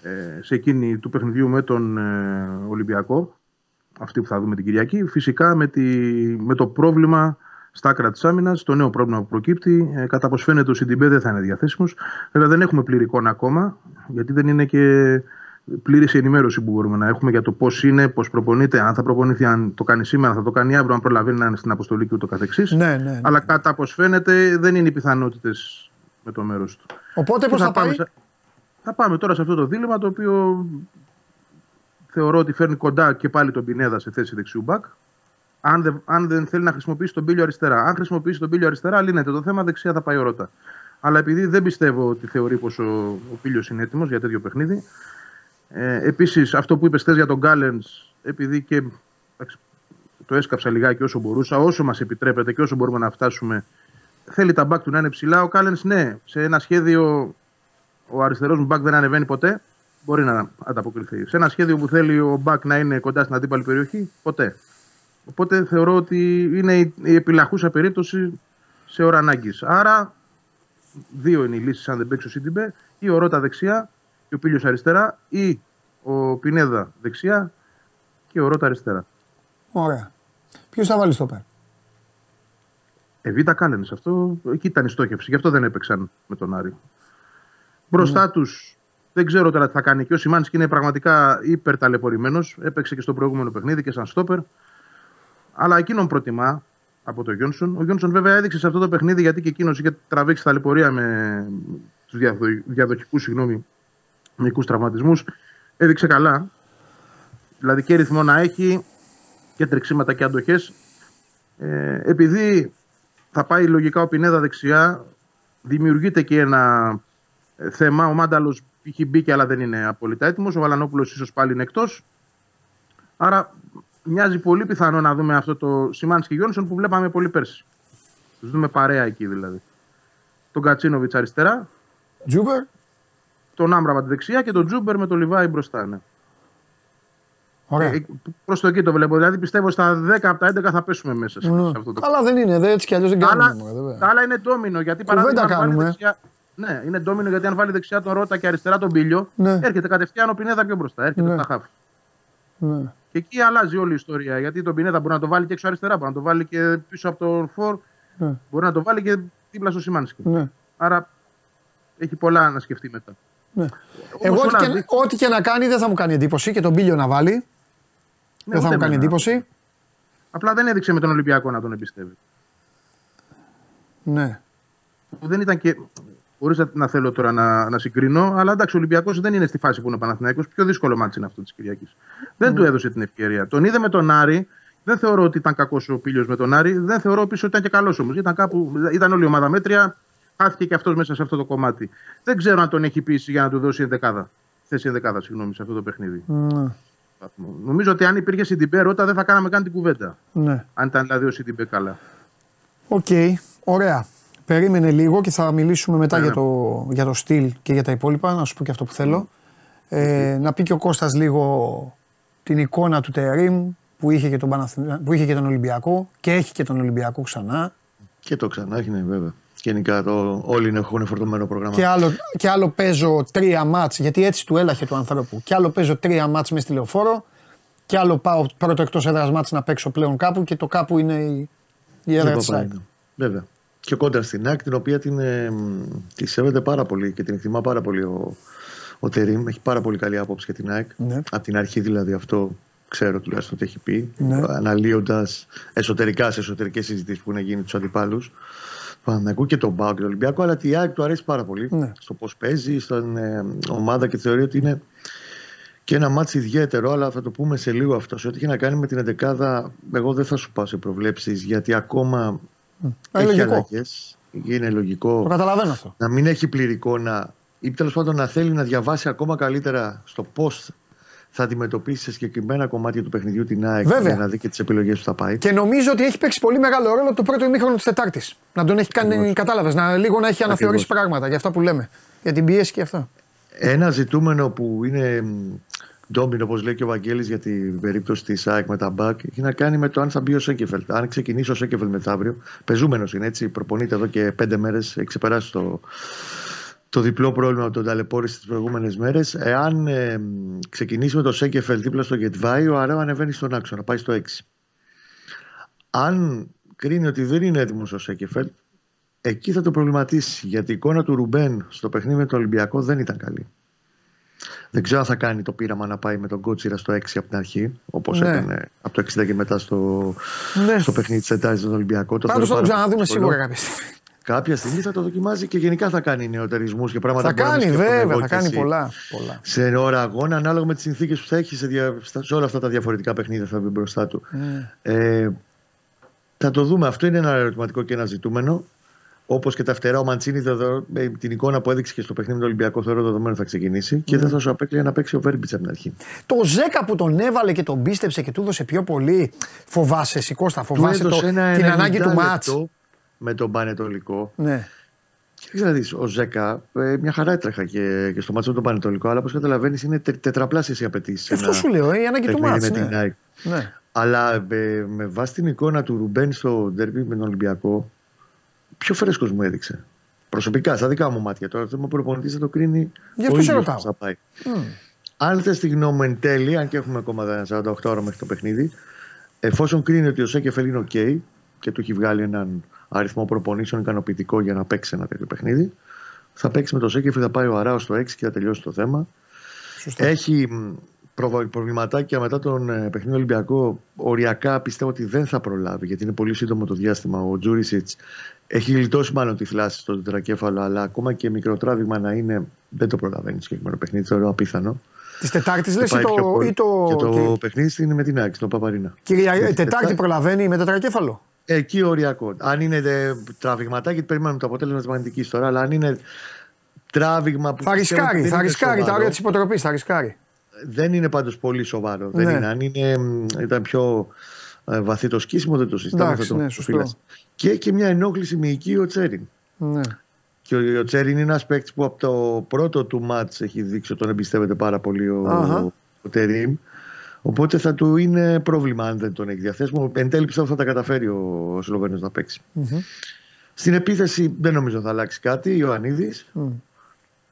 J: ε, σε εκείνη του παιχνιδιού με τον ε, Ολυμπιακό. Αυτή που θα δούμε την Κυριακή. Φυσικά με, τη, με το πρόβλημα στα άκρα της άμυνας, το νέο πρόβλημα που προκύπτει. Ε, κατά πώ φαίνεται, ο Σιντιμπέ δεν θα είναι διαθέσιμος. Βέβαια, δεν έχουμε πλήρη εικόνα ακόμα, γιατί δεν είναι και πλήρης η ενημέρωση που μπορούμε να έχουμε για το πώς είναι, πώς προπονείται, αν θα προπονηθεί, αν το κάνει σήμερα, αν θα το κάνει αύριο, αν προλαβαίνει να είναι στην αποστολή και ούτω καθεξής.
A: Ναι, ναι, ναι.
J: Αλλά κατά πώ φαίνεται, δεν είναι οι πιθανότητες με το μέρος του.
A: Οπότε
J: Και
A: πώς θα,
J: πάμε
A: πάει;
J: σε- θα πάμε τώρα σε αυτό το δίλημα το οποίο θεωρώ ότι φέρνει κοντά και πάλι τον Πινέδα σε θέση δεξιού μπακ. Αν δεν, αν δεν θέλει να χρησιμοποιήσει τον Πίλιο αριστερά. Αν χρησιμοποιήσει τον Πίλιο αριστερά, λύνεται το θέμα. Δεξιά θα πάει ο Ρώτα. Αλλά επειδή δεν πιστεύω ότι θεωρεί πως ο, ο Πίλιο είναι έτοιμος για τέτοιο παιχνίδι. Ε, Επίσης, αυτό που είπες χθες για τον Γκάλεν, επειδή και εντάξει, το έσκαψα λιγάκι όσο μπορούσα, όσο μας επιτρέπεται και όσο μπορούμε να φτάσουμε, θέλει τα μπακ του να είναι ψηλά. Ο Γκάλεν, ναι, σε ένα σχέδιο ο αριστερός μου μπακ δεν ανεβαίνει ποτέ, μπορεί να ανταποκριθεί. Σε ένα σχέδιο που θέλει ο μπακ να είναι κοντά στην αντίπαλη περιοχή, ποτέ. Οπότε θεωρώ ότι είναι η, η επιλαχούσα περίπτωση σε ώρα ανάγκης. Άρα, δύο είναι οι λύσεις αν δεν παίξει ο Σίντιμπε, ή ο Ρότα δεξιά και ο Πίλιο αριστερά, ή ο Πινέδα δεξιά και ο Ρότα αριστερά.
A: Ωραία. Ποιος θα βάλει στο πέρα;
J: Ε, Β' Κάλεν, αυτό εκεί ήταν η στόχευση. Γι' αυτό δεν έπαιξαν με τον Άρη. Μπροστά
A: Ναι.
J: τους δεν ξέρω τώρα τι θα κάνει. Και ο Σιμάνσκι είναι πραγματικά υπερταλαιπωρημένος. Έπαιξε και στο προηγούμενο παιχνίδι και σαν στόπερ. Αλλά εκείνον προτιμά από τον Γιόνσον. Ο Γιόνσον βέβαια έδειξε σε αυτό το παιχνίδι γιατί και εκείνος είχε τραβήξει ταλαιπωρία με τους διαδοχικούς συγγνώμη, μικρού τραυματισμούς. Έδειξε καλά. Δηλαδή και ρυθμό να έχει και τρεξίματα και αντοχέ. Ε, επειδή θα πάει λογικά ο Πινέδα δεξιά, δημιουργείται και ένα ε, θέμα. Ο Μάνταλος έχει μπει αλλά δεν είναι απόλυτα έτοιμος. Ο Βαλανόπουλος ίσως πάλι είναι εκτός. Άρα μοιάζει πολύ πιθανό να δούμε αυτό το Σιμάνσκι Γιόνσον που βλέπαμε πολύ πέρσι. Τους δούμε παρέα εκεί δηλαδή. Τον Γκατσίνοβιτς αριστερά,
A: Τσούμπερ.
J: Τον Άμραμπατ δεξιά και τον Τσούμπερ με τον Λιβάη μπροστά. Ναι.
A: Ωραία.
J: Ε, Προς το εκεί το βλέπω. Δηλαδή πιστεύω στα 10 από τα 11 θα πέσουμε μέσα σε,
A: Ναι.
J: σε αυτό το
A: Καλά δεν είναι, δε, έτσι κι αλλιώς δεν
J: Τα
A: κάνουμε.
J: άλλα,
A: μωρέ, βέβαια.
J: τα άλλα είναι ντόμινο. Γιατί
A: Κουβέντα
J: παράδειγμα, αν βάλει
A: κάνουμε.
J: Δεξιά, ναι, είναι ντόμινο γιατί αν βάλει δεξιά τον Ρότα και αριστερά τον Πήλιο,
A: Ναι.
J: έρχεται κατευθείαν ο Πινέδα πιο μπροστά. Έρχεται
A: Ναι.
J: από τα χαφ.
A: Ναι.
J: Και εκεί αλλάζει όλη η ιστορία. Γιατί τον Πινέδα μπορεί να το βάλει και έξω αριστερά, μπορεί να το βάλει και πίσω από τον Φορ,
A: Ναι.
J: μπορεί να το βάλει και δίπλα στο Σιμάνσκι.
A: Ναι.
J: Άρα έχει πολλά να σκεφτεί μετά.
A: Ναι.
J: Όμως
A: Εγώ ό,τι
J: όλα
A: και,
J: δει-
A: ό,τι και να κάνει δεν θα μου κάνει εντύπωση και τον Πίλιο να βάλει.
J: Ναι,
A: δεν θα
J: ούτε
A: μου κάνει
J: εμένα.
A: εντύπωση.
J: Απλά δεν έδειξε με τον Ολυμπιακό να τον εμπιστεύει.
A: Ναι.
J: που δεν ήταν και. Χωρίς να, να θέλω τώρα να, να συγκρίνω, αλλά εντάξει, ο Ολυμπιακός δεν είναι στη φάση που είναι ο Παναθηναϊκός. Πιο δύσκολο μάτι είναι αυτό της Κυριακής. Δεν του έδωσε την ευκαιρία. Τον είδε με τον Άρη. Δεν θεωρώ ότι ήταν κακός ο Πήλιος με τον Άρη. Δεν θεωρώ επίσης ότι ήταν και καλός όμως. Ήταν, κάπου, ήταν όλη η ομάδα μέτρια. Χάθηκε και αυτός μέσα σε αυτό το κομμάτι. Δεν ξέρω αν τον έχει πείσει για να του δώσει ενδεκάδα. Θέση ενδεκάδα, συγγνώμη, σε αυτό το παιχνίδι.
A: Ναι.
J: Νομίζω ότι αν υπήρχε Σιντιμπέ Ρότα δεν θα κάναμε καν την κουβέντα.
A: ναι.
J: Αν ήταν δηλαδή ο Σιντιμπέ καλά.
A: ΟΚ, ωραία. Περίμενε λίγο και θα μιλήσουμε μετά
J: Ναι,
A: για,
J: ναι.
A: το, για το στυλ και για τα υπόλοιπα. Να σου πω και αυτό που θέλω. Ε, να πει και ο Κώστας λίγο την εικόνα του Τερίμ που είχε, και τον Παναθηνα- που είχε και τον Ολυμπιακό και έχει και τον Ολυμπιακό ξανά.
I: Και το ξανά έχει, ναι, βέβαια. Γενικά το, όλοι είναι- έχουν φορτωμένο πρόγραμμα.
A: Και άλλο, και άλλο παίζω τρία μάτς, γιατί έτσι του έλαχε του ανθρώπου. Και άλλο παίζω τρία μάτς μες στη λεωφόρο. Και άλλο πάω πρώτο εκτός έδρας μάτς να παίξω πλέον κάπου και το κάπου είναι η, η έδρα
I: Δεν
A: της
I: πάει,
A: ΑΕΚ.
I: ναι. Βέβαια. Και κόντρα στην ΑΕΚ, την οποία την, ε, μ, τη σέβεται πάρα πολύ και την εκτιμά πάρα πολύ ο, ο Τερήμ. Έχει πάρα πολύ καλή άποψη για την ΑΕΚ.
A: Ναι.
I: Από την αρχή δηλαδή αυτό ξέρω τουλάχιστον ότι έχει πει.
A: Ναι.
I: Αναλύοντας εσωτερικά σε εσωτερικές συζητήσεις που έχουν γίνει τους αντιπάλους του Παναθηναϊκού και τον Πάο και τον Ολυμπιακό. Αλλά τη ΑΕΚ του αρέσει πάρα πολύ
A: Ναι.
I: στο πώς παίζει, στην ε, ομάδα και θεωρεί ότι είναι και ένα ματς ιδιαίτερο, αλλά θα το πούμε σε λίγο αυτό. Σε ό,τι έχει να κάνει με την 11 εγώ δεν θα σου πάω σε προβλέψεις γιατί ακόμα
A: Ε,
I: έχει
A: λογικό.
I: αλλαγές. Είναι λογικό
A: Το καταλαβαίνω αυτό.
I: να μην έχει πλήρη εικόνα ή τέλος πάντων να θέλει να διαβάσει ακόμα καλύτερα στο πώ θα αντιμετωπίσει σε συγκεκριμένα κομμάτια του παιχνιδιού την ΑΕΚ
A: Βέβαια.
I: για να δει και τις επιλογές που θα πάει.
A: Και νομίζω ότι έχει παίξει πολύ μεγάλο ρόλο το πρώτο ημίχρονο της Τετάρτης. Να τον έχει κάνει, κατάλαβες, να λίγο να έχει αναθεωρήσει πράγματα για αυτά που λέμε. Για την πίεση και αυτά.
I: Ένα ζητούμενο που είναι μ, ντόμινο, όπως λέει και ο Βαγγέλης για την περίπτωση της ΑΕΚ με τα μπακ, έχει να κάνει με το αν θα μπει ο Σέκεφελτ. Αν ξεκινήσει ο Σέκεφελτ μεθαύριο, πεζούμενος είναι έτσι, προπονείται εδώ και πέντε μέρες, έχει ξεπεράσει το, το διπλό πρόβλημα από τον ταλαιπώρηση τις προηγούμενες μέρες. Εάν ε, μ, ξεκινήσει με το Σέκεφελτ δίπλα στο Γετβάη, ο Αράο ανεβαίνει στον άξονα, πάει στο 6. Αν κρίνει ότι δεν είναι έτοιμος ο Σέκεφελτ, εκεί θα το προβληματίσει. Γιατί η εικόνα του Ρουμπέν στο παιχνίδι με τον Ολυμπιακό δεν ήταν καλή. Δεν ξέρω αν θα κάνει το πείραμα να πάει με τον Κότσιρα στο 6 από την αρχή, όπως
A: Ναι.
I: έκανε από το 60 και μετά στο,
A: Ναι.
I: στο παιχνίδι της Τετάρτη στον Ολυμπιακό.
A: Πάντως θα
I: θεωρώ
A: τον
I: πάρα
A: ξαναδούμε
I: πολύ
A: σίγουρα
I: δύσκολο.
A: κάποια στιγμή.
I: Κάποια στιγμή θα το δοκιμάζει και γενικά θα κάνει νεοτερισμούς και πράγματα
A: Θα
I: που μπορεί να
A: κάνει,
I: σκέφτομαι
A: βέβαια,
I: εγώ
A: θα
I: και
A: κάνει
I: εσύ.
A: πολλά. πολλά.
I: Σε ώρα αγώνα, ανάλογα με τις συνθήκες που θα έχει σε, δια- στα- σε όλα αυτά τα διαφορετικά παιχνίδια θα βγει μπροστά του.
A: Ναι.
I: Ε, θα το δούμε. Αυτό είναι ένα ερωτηματικό και ένα ζητούμενο. Όπως και τα φτερά, ο Μαντσίνη δεδο- με την εικόνα που έδειξε και στο παιχνίδι με τον Ολυμπιακό, θεωρώ δεδομένο θα ξεκινήσει και
A: Ναι.
I: δεν θα σου απέκλειε να παίξει ο Βέρμπιτς από την αρχή.
A: Το Ζέκα που τον έβαλε και τον πίστεψε και του έδωσε πιο πολύ. Φοβάσαι, εσύ Κώστα,
I: Του
A: φοβάσαι το,
I: έδωσε ένα
A: την ανάγκη του
I: 90
A: μάτς.
I: λεπτό με τον Πανετολικό.
A: Ναι.
I: Και να δεις, ο Ζέκα ε, μια χαρά έτρεχα και, και στο μάτσο με τον Πανετολικό, αλλά όπως καταλαβαίνεις είναι τε, τετραπλάσιες οι απαιτήσεις.
A: Αυτό σου λέω, ε, η ανάγκη του μάτς,
I: Με
A: ναι.
I: την ΑΕΚ.
A: ναι.
I: Αλλά ε, με βάση την εικόνα του Ρουμπέν στο ντέρμπι με τον Ολυμπιακό, πιο φρέσκος μου έδειξε. Προσωπικά, στα δικά μου μάτια. Τώρα το θέμα προπονητής θα το κρίνει.
A: Γι'
I: ο
A: αυτό σε
I: ίδιος
A: ρωτάω;
I: πώς θα πάει.
A: Μμ.
I: Αν θες τη γνώμη μου εν τέλει, αν και έχουμε ακόμα 48 ώρα μέχρι το παιχνίδι, εφόσον κρίνει ότι ο Σέκεφελ είναι OK και του έχει βγάλει έναν αριθμό προπονήσεων ικανοποιητικό για να παίξει ένα τέτοιο παιχνίδι, θα παίξει με το Σέκεφελ, θα πάει ο Αράος στο 6 και θα τελειώσει το θέμα.
A: Σωστό.
I: Έχει μ, προβα- προβληματάκια μετά τον ε, παιχνίδι Ολυμπιακό. Οριακά πιστεύω ότι δεν θα προλάβει γιατί είναι πολύ σύντομο το διάστημα. Ο Τζούρισιτς έχει γλιτώσει μάλλον τη θλάση στο τετρακέφαλο, αλλά ακόμα και μικρό τράβηγμα να είναι δεν το προλαβαίνει στο συγκεκριμένο παιχνίδι. Θεωρώ απίθανο.
A: Της Τετάρτης λες ή
I: Πάει πιο
A: το.
I: πολύ.
A: Ή το...
I: Και το
A: και-
I: παιχνίδι είναι με την Άκη, στο Παπαρίνα.
A: Κυρια...
I: Με τη [LAUGHS]
A: Τετάρτη
I: Τετάρτη.
A: προλαβαίνει με τετρακέφαλο;
I: Εκεί οριακό. Αν είναι ε, τραβηγματάκι, περιμένουμε το αποτέλεσμα της μαγνητικής τώρα, αλλά αν είναι τράβηγμα που.
A: Θα
I: πιστεύω ότι
A: ρισκάρει,
I: δεν
A: θα
I: είναι
A: ρισκάρει τα
I: σοβαρό,
A: όρια της υποτροπής. Θα ρισκάρει.
I: Δεν είναι πάντως πολύ σοβαρό.
A: Ναι.
I: Δεν είναι. Αν είναι, μ, ήταν πιο ε, βαθύ το σκίσιμο, δεν το συζητάμε.
A: Εντάξει,
I: θα το
A: ναι, σωστό.
I: φύλας. Και έχει και μια ενόχληση μυϊκή ο Τσέριν.
A: Ναι.
I: Και ο, ο Τσέριν είναι ένας παίκτης που από το πρώτο του μάτς έχει δείξει ότι τον εμπιστεύεται πάρα πολύ ο,
A: Αχα.
I: ο Τερίμ. Οπότε θα του είναι πρόβλημα αν δεν τον έχει διαθέσιμο. Εν τέλει πιστεύω θα τα καταφέρει ο, ο Σλοβαίνος να παίξει.
A: Μμμ.
I: Στην επίθεση δεν νομίζω θα αλλάξει κάτι. Ιωαννίδης.
A: Μμ.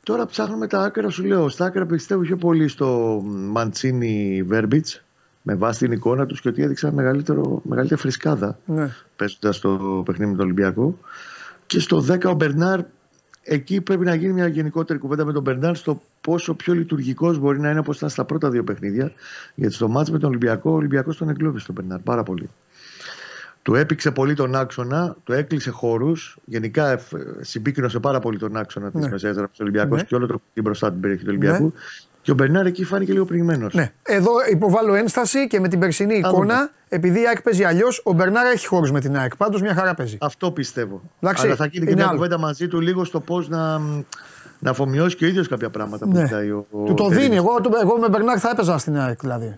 I: Τώρα ψάχνουμε τα άκρα, σου λέω. Στα άκρα πιστεύω πιο πολύ στο Μαντσίνι Βέρμπιτς με βάση την εικόνα τους και ότι έδειξαν μεγαλύτερο, μεγαλύτερη φρισκάδα
A: Ναι.
I: παίζοντας το παιχνίδι με τον Ολυμπιακό. Και στο 10 ο Μπερνάρ, εκεί πρέπει να γίνει μια γενικότερη κουβέντα με τον Μπερνάρ στο πόσο πιο λειτουργικός μπορεί να είναι όπως ήταν στα πρώτα δύο παιχνίδια. Γιατί στο μάτς με τον Ολυμπιακό, ο Ολυμπιακός τον εγκλώβησε τον Μπερνάρ πάρα πολύ. Του έπηξε πολύ τον άξονα, του έκλεισε χώρους. Γενικά ε, συμπίκνωσε πάρα πολύ τον άξονα της
A: Ναι.
I: ναι. μεσαία του Ολυμπιακό
A: Ναι.
I: και όλο το την μπροστά την περιοχή του Ολυμπιακού. Και ο Μπερνάρ εκεί φάνηκε λίγο πνιγμένος.
A: Ναι. Εδώ υποβάλλω ένσταση και με την περσινή
I: Θα
A: εικόνα,
I: δούμε.
A: επειδή η ΑΕΚ παίζει αλλιώς, ο Μπερνάρα έχει χώρους με την ΑΕΚ. Πάντως μια χαρά παίζει.
I: Αυτό πιστεύω.
A: Εντάξει,
I: Αλλά θα γίνει και
A: είναι
I: μια
A: άλλο.
I: κουβέντα μαζί του λίγο στο πώς να, να αφομοιώσει και ο ίδιος κάποια πράγματα που
A: Ναι.
I: ζητάει ο, ο
A: Του το
I: Τερίμ.
A: δίνει. Εγώ, εγώ με Μπερνάρ θα έπαιζα στην ΑΕΚ δηλαδή.
I: Ε,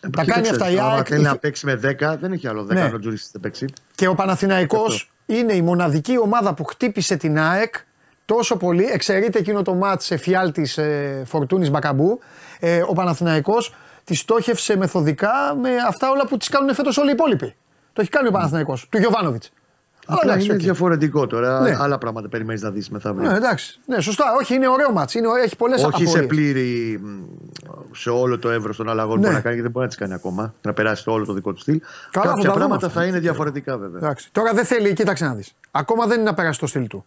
A: Τα
I: κοίταξε,
A: κάνει αυτά η
I: άμα
A: ΑΕΚ.
I: θέλει να παίξει με 10, δεν έχει άλλο 10
A: Ναι.
I: αν ο Τζούρισιτ δεν παίξει.
A: Και ο Παναθηναϊκός είναι η μοναδική ομάδα που χτύπησε την ΑΕΚ τόσο πολύ. Εξαιρείται εκείνο το μάτς σε φιάλτης ε, Φορτούνης Μπακαμπού. Ε, ο Παναθηναϊκός τη στόχευσε μεθοδικά με αυτά όλα που τις κάνουν φέτος όλοι οι υπόλοιποι. Το έχει κάνει ο Παναθηναϊκός, του Γιωβάνοβιτς. Αλλά
I: Απλά
A: εντάξει,
I: είναι
A: οκ.
I: διαφορετικό τώρα.
A: Ναι.
I: Άλλα πράγματα περιμένεις να δεις μεθαύριο.
A: Ναι, εντάξει. Ναι, σωστά. Όχι, είναι ωραίο ματς. Είναι, έχει πολλές
I: Όχι σε πλήρη, μ, σε όλο το εύρος των αλλαγών
A: Ναι.
I: που μπορεί να κάνει και δεν μπορεί να τις κάνει ακόμα. Να περάσει το όλο το δικό του στυλ.
A: Καλά, θα
I: Κάποια
A: τα δούμε
I: πράγματα
A: αυτά.
I: θα είναι διαφορετικά βέβαια.
A: Εντάξει. Τώρα δεν θέλει, κοίταξε να δεις. Ακόμα δεν είναι να περάσει το στυλ του.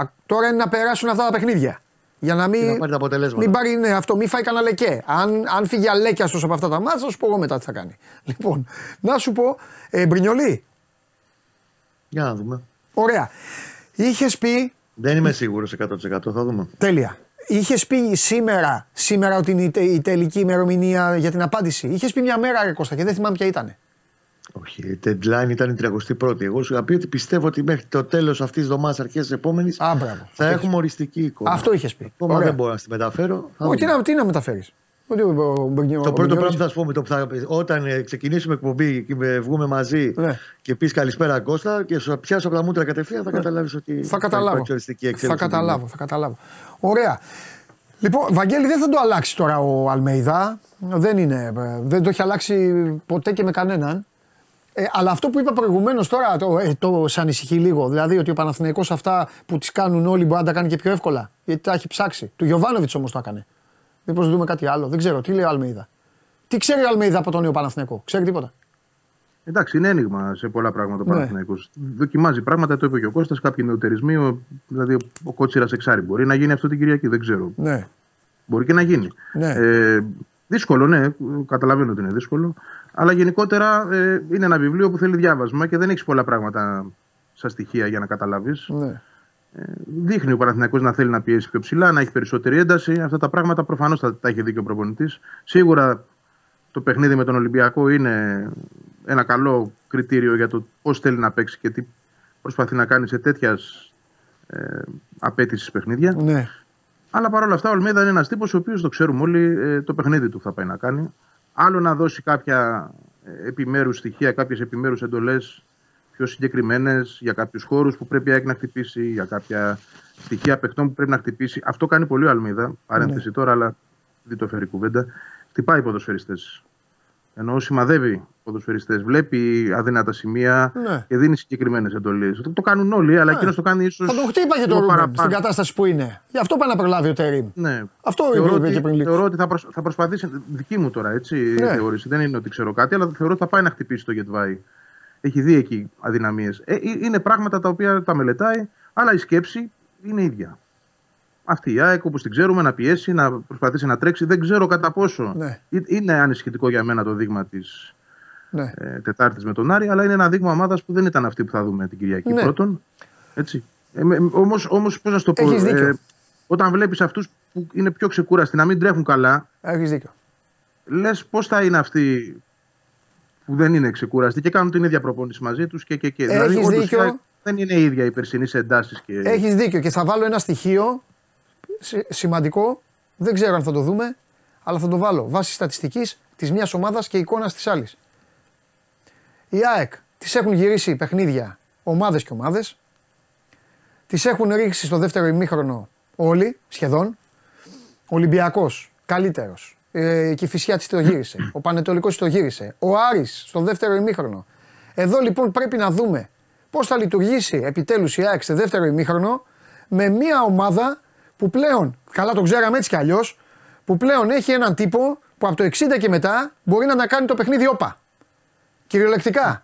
A: Α, τώρα είναι να περάσουν αυτά τα παιχνίδια. Για να μην.
I: Και να πάρει τα αποτελέσματα.
A: Μην πάρει, ναι, αυτό, μην φάει κανένα λεκέ. Αν, αν φύγει αλέκιαστο από αυτά τα ματς, θα σου πω εγώ μετά τι θα κάνει. Λοιπόν, να σου πω, ε, Μπρινιολί,
I: Για να δούμε.
A: ωραία. Είχες πει,
I: Δεν είμαι σίγουρος 100%. Θα δούμε.
A: τέλεια. Είχες πει σήμερα, σήμερα ότι είναι η, τε- η τελική ημερομηνία για την απάντηση. Είχες πει μια μέρα, ρε Κώστα, και δεν θυμάμαι ποια ήταν.
I: Όχι, η deadline ήταν η 31η. Εγώ σου είχα πει ότι πιστεύω ότι μέχρι το τέλος αυτής της εβδομάδας, αρχές της επόμενης,
A: Α, μπράβο.
I: θα έχουμε οριστική εικόνα.
A: Αυτό είχες πει.
I: Ακόμα
A: Ωραία.
I: δεν μπορώ να στη μεταφέρω. Θα
A: Όχι, τι
I: δούμε.
A: να, τι να μεταφέρεις. Ότι ο- ο- ο Μπρινιό-
I: Το
A: ο
I: πρώτο
A: Μπρινιόλης-
I: πράγμα που θα σου πω με το που θα, όταν ε, ξεκινήσουμε εκπομπή και με- βγούμε μαζί
A: Ναι.
I: και πεις καλησπέρα Κώστα και σου πιάσω από τα μούτρα κατευθείαν, θα καταλάβεις ότι
A: Θα καταλάβω.
I: υπάρξει οριστική
A: Θα
I: εξέλιξη.
A: καταλάβω, θα καταλάβω. Ωραία. Λοιπόν, Βαγγέλη, δεν θα το αλλάξει τώρα ο Αλμέιδα. Δεν είναι. ε, Δεν το έχει αλλάξει ποτέ και με κανέναν. Ε, αλλά αυτό που είπα προηγουμένως τώρα το, ε, το σε ανησυχεί λίγο. Δηλαδή ότι ο Παναθηναϊκός αυτά που τις κάνουν όλοι μπορεί να τα κάνει και πιο εύκολα. Γιατί τα έχει ψάξει. Του Γιωβάνοβιτς όμως το έκανε. Μήπως δούμε κάτι άλλο. Δεν ξέρω. Τι λέει ο Αλμέιδα. Τι ξέρει ο Αλμέιδα από τον νέο Παναθηναϊκό; Ξέρει τίποτα;
J: Εντάξει, είναι ένιγμα σε πολλά πράγματα ο
A: Ναι.
J: Παναθηναϊκός. Δοκιμάζει πράγματα, το είπε και ο Κώστας, κάποιοι νεοτερισμοί. Ο, δηλαδή, ο, ο Κότσιρας εξάρι μπορεί να γίνει αυτό την Κυριακή, δεν ξέρω.
A: Ναι.
J: Μπορεί και να γίνει.
A: Ναι.
J: Ε, δύσκολο, ναι, καταλαβαίνω ότι είναι δύσκολο. Αλλά γενικότερα ε, είναι ένα βιβλίο που θέλει διάβασμα και δεν έχεις πολλά πράγματα στα στοιχεία για να καταλάβεις.
A: ναι.
J: Δείχνει ο Παναθηναϊκός να θέλει να πιέσει πιο ψηλά, να έχει περισσότερη ένταση. Αυτά τα πράγματα προφανώς θα τα έχει δει και ο προπονητής. Σίγουρα το παιχνίδι με τον Ολυμπιακό είναι ένα καλό κριτήριο για το πώς θέλει να παίξει και τι προσπαθεί να κάνει σε τέτοιας ε, απέτησης παιχνίδια.
A: ναι.
J: Αλλά παρόλα αυτά, ο Ολμέδα είναι ένας τύπος ο οποίος το ξέρουμε όλοι ε, το παιχνίδι του θα πάει να κάνει. Άλλο να δώσει κάποια ε, επιμέρους στοιχεία, κάποιες επιμέρους εντολές πιο συγκεκριμένες για κάποιους χώρους που πρέπει η ΑΕΚ να χτυπήσει, για κάποια στοιχεία παιχτών που πρέπει να χτυπήσει. Αυτό κάνει πολύ ο Αλμίδα. Παρένθεση τώρα, αλλά δεν το φέρει κουβέντα. Χτυπάει ποδοσφαιριστές. Ενώ σημαδεύει ποδοσφαιριστές, βλέπει αδύνατα σημεία
A: Ναι.
J: και δίνει συγκεκριμένες εντολές. Το, το κάνουν όλοι, αλλά εκείνος το κάνει ίσως.
A: Θα τον χτύπαγε το Ρούμπεν στην κατάσταση που είναι. Γι' αυτό πάει να προλάβει ο Τερήμ.
J: Ναι.
A: Αυτό
J: θεωρώ
A: είπε
J: ότι,
A: και πριν λίγο.
J: θεωρώ ότι θα, προσ- θα προσπαθήσει. Δική μου τώρα έτσι η
A: Ναι.
J: θεώρηση. Δεν είναι ότι ξέρω κάτι, αλλά θεωρώ ότι θα πάει να χτυπήσει το Γετβάη. Έχει δει εκεί αδυναμίες. Ε, ε, είναι πράγματα τα οποία τα μελετάει, αλλά η σκέψη είναι ίδια. Αυτή η ΑΕΚ όπως την ξέρουμε να πιέσει, να προσπαθήσει να τρέξει. Δεν ξέρω κατά πόσο
A: Ναι.
J: Ε- είναι ανησυχητικό για μένα το δείγμα της
A: Ναι.
J: ε, Τετάρτης με τον Άρη, αλλά είναι ένα δείγμα ομάδας που δεν ήταν αυτή που θα δούμε την Κυριακή
A: Ναι.
J: πρώτον. Έτσι. Ε, Όμως, όμως, πώς να σου το πω,
A: Έχεις δίκιο.
J: όταν βλέπεις αυτούς που είναι πιο ξεκούραστοι να μην τρέχουν καλά,
A: Έχεις δίκιο.
J: λες πώς θα είναι αυτοί που δεν είναι ξεκούραστοι και κάνουν την ίδια προπόνηση μαζί τους και, και, και.
A: Έχεις
J: όντως,
A: δίκιο.
J: η- δεν είναι η ίδια η περσινή σε εντάσεις. Και...
A: Έχεις δίκιο και θα βάλω ένα στοιχείο σι- σημαντικό. Δεν ξέρω αν θα το δούμε, αλλά θα το βάλω βάσει στατιστικής της μιας ομάδας και εικόνας της άλλης. Οι ΑΕΚ τις έχουν γυρίσει παιχνίδια ομάδες και ομάδες. Τις έχουν ρίξει στο δεύτερο ημίχρονο όλοι σχεδόν. Ο Ολυμπιακός καλύτερος. Ε, και η Φυσιά τη το γύρισε. Ο Πανετολικός το γύρισε. Ο Άρης στο δεύτερο ημίχρονο. Εδώ λοιπόν πρέπει να δούμε πώς θα λειτουργήσει επιτέλους η ΑΕΚ στο δεύτερο ημίχρονο με μια ομάδα που πλέον, καλά το ξέραμε έτσι κι αλλιώς, που πλέον έχει έναν τύπο που από το 60 και μετά μπορεί να ανακάνει το παιχνίδι όπα. Κυριολεκτικά.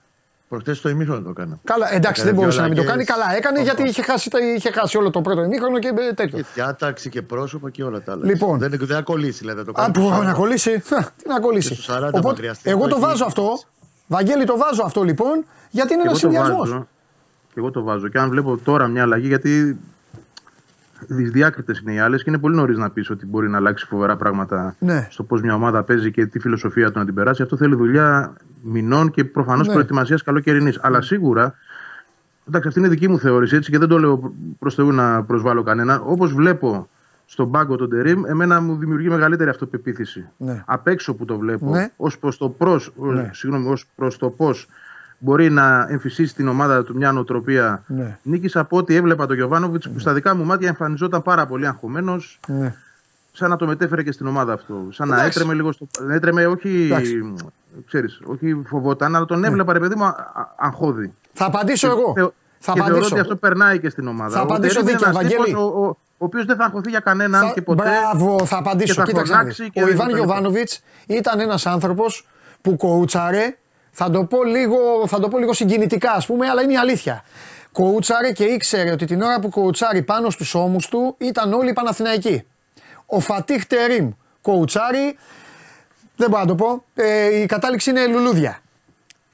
I: Προχτές το ημίχρονο το έκανα.
A: Καλά, εντάξει,
I: Έκανε
A: δεν
I: δύο
A: μπορούσε να μην το
I: αλλαγές.
A: κάνει. Καλά, έκανε γιατί είχε χάσει, τα- είχε χάσει όλο το πρώτο ημίχρονο και ε, τέτοιο.
I: Και διάταξη και πρόσωπα και όλα τα άλλα.
A: Λοιπόν.
I: Δεν, δεν θα κολλήσει, δηλαδή. Το
A: Α,
I: κάνει
A: που
I: στο
A: να κολλήσει. Χα, Τι να κολλήσει.
I: Και στους 40 άμα χρειαστεί.
A: εγώ
I: Το
A: το
I: έχει
A: βάζω αυτό. Βαγγέλη, το βάζω αυτό λοιπόν, γιατί είναι
J: Και
A: ένας
J: εγώ το
A: συνδυασμός.
J: βάζω. Και εγώ το βάζω. Και αν βλέπω τώρα μια αλλαγή, γιατί δυσδιάκριτες είναι οι άλλες και είναι πολύ νωρίς να πεις ότι μπορεί να αλλάξει φοβερά πράγματα
A: Ναι.
J: στο πώς μια ομάδα παίζει και τη φιλοσοφία του να την περάσει. Αυτό θέλει δουλειά μηνών και προφανώς
A: Ναι.
J: προετοιμασίας καλοκαιρινής. Αλλά σίγουρα. Εντάξει, αυτή είναι δική μου θεώρηση έτσι και δεν το λέω προς Θεού να προσβάλλω κανένα. Όπως βλέπω στον πάγκο τον Τερήμ, εμένα μου δημιουργεί μεγαλύτερη αυτοπεποίθηση.
A: Ναι.
J: Απ' έξω που το βλέπω,
A: Ναι.
J: ως προς το προς,
A: Ναι.
J: συγγνώμη, ως προς το πώς μπορεί να εμφυσίσει την ομάδα του μια νοοτροπία
A: Ναι.
J: νίκης από ό,τι έβλεπα τον Γιωβάνοβιτς που στα δικά μου μάτια εμφανιζόταν πάρα πολύ αγχωμένος,
A: Ναι.
J: σαν να το μετέφερε και στην ομάδα αυτό. Σαν να
A: Εντάξει.
J: έτρεμε λίγο στο. Έτρεμε, όχι.
A: Εντάξει.
J: Ξέρεις, όχι φοβόταν, αλλά τον έβλεπα ρε παιδί μου α- α- αγχώδη.
A: Θα απαντήσω
J: Και
A: εγώ.
J: θεω-
A: Θα
J: και θεωρώ
A: απαντήσω.
J: ότι αυτό περνάει και στην ομάδα.
A: Θα
J: Ο
A: απαντήσω
J: Τερίμ είναι
A: δίκαια,
J: ένας τύπος
A: Βαγγέλη.
J: Ο, ο, ο οποίος δεν θα αγχωθεί για κανέναν
A: Θα-
J: και ποτέ.
A: Μπράβο, θα
J: και
A: απαντήσω.
J: θα
A: Κοίταξε. να
J: φωνάξει
A: δεις.
J: και
A: Ο
J: δεν
A: Ιβάν
J: θα
A: Γιοβάνοβιτ ήταν ένας άνθρωπος που κοούτσαρε, θα το, πω λίγο, θα το πω λίγο συγκινητικά ας πούμε, αλλά είναι η αλήθεια. Κοούτσαρε και ήξερε ότι την ώρα που κοουτσάρει πάνω στους ώμους του ήταν όλοι οι Παναθηναϊκοί. Ο Φατίχ Τερίμ κοουτσάρει, δεν μπορώ να το πω, ε, η κατάληξη είναι λουλούδια.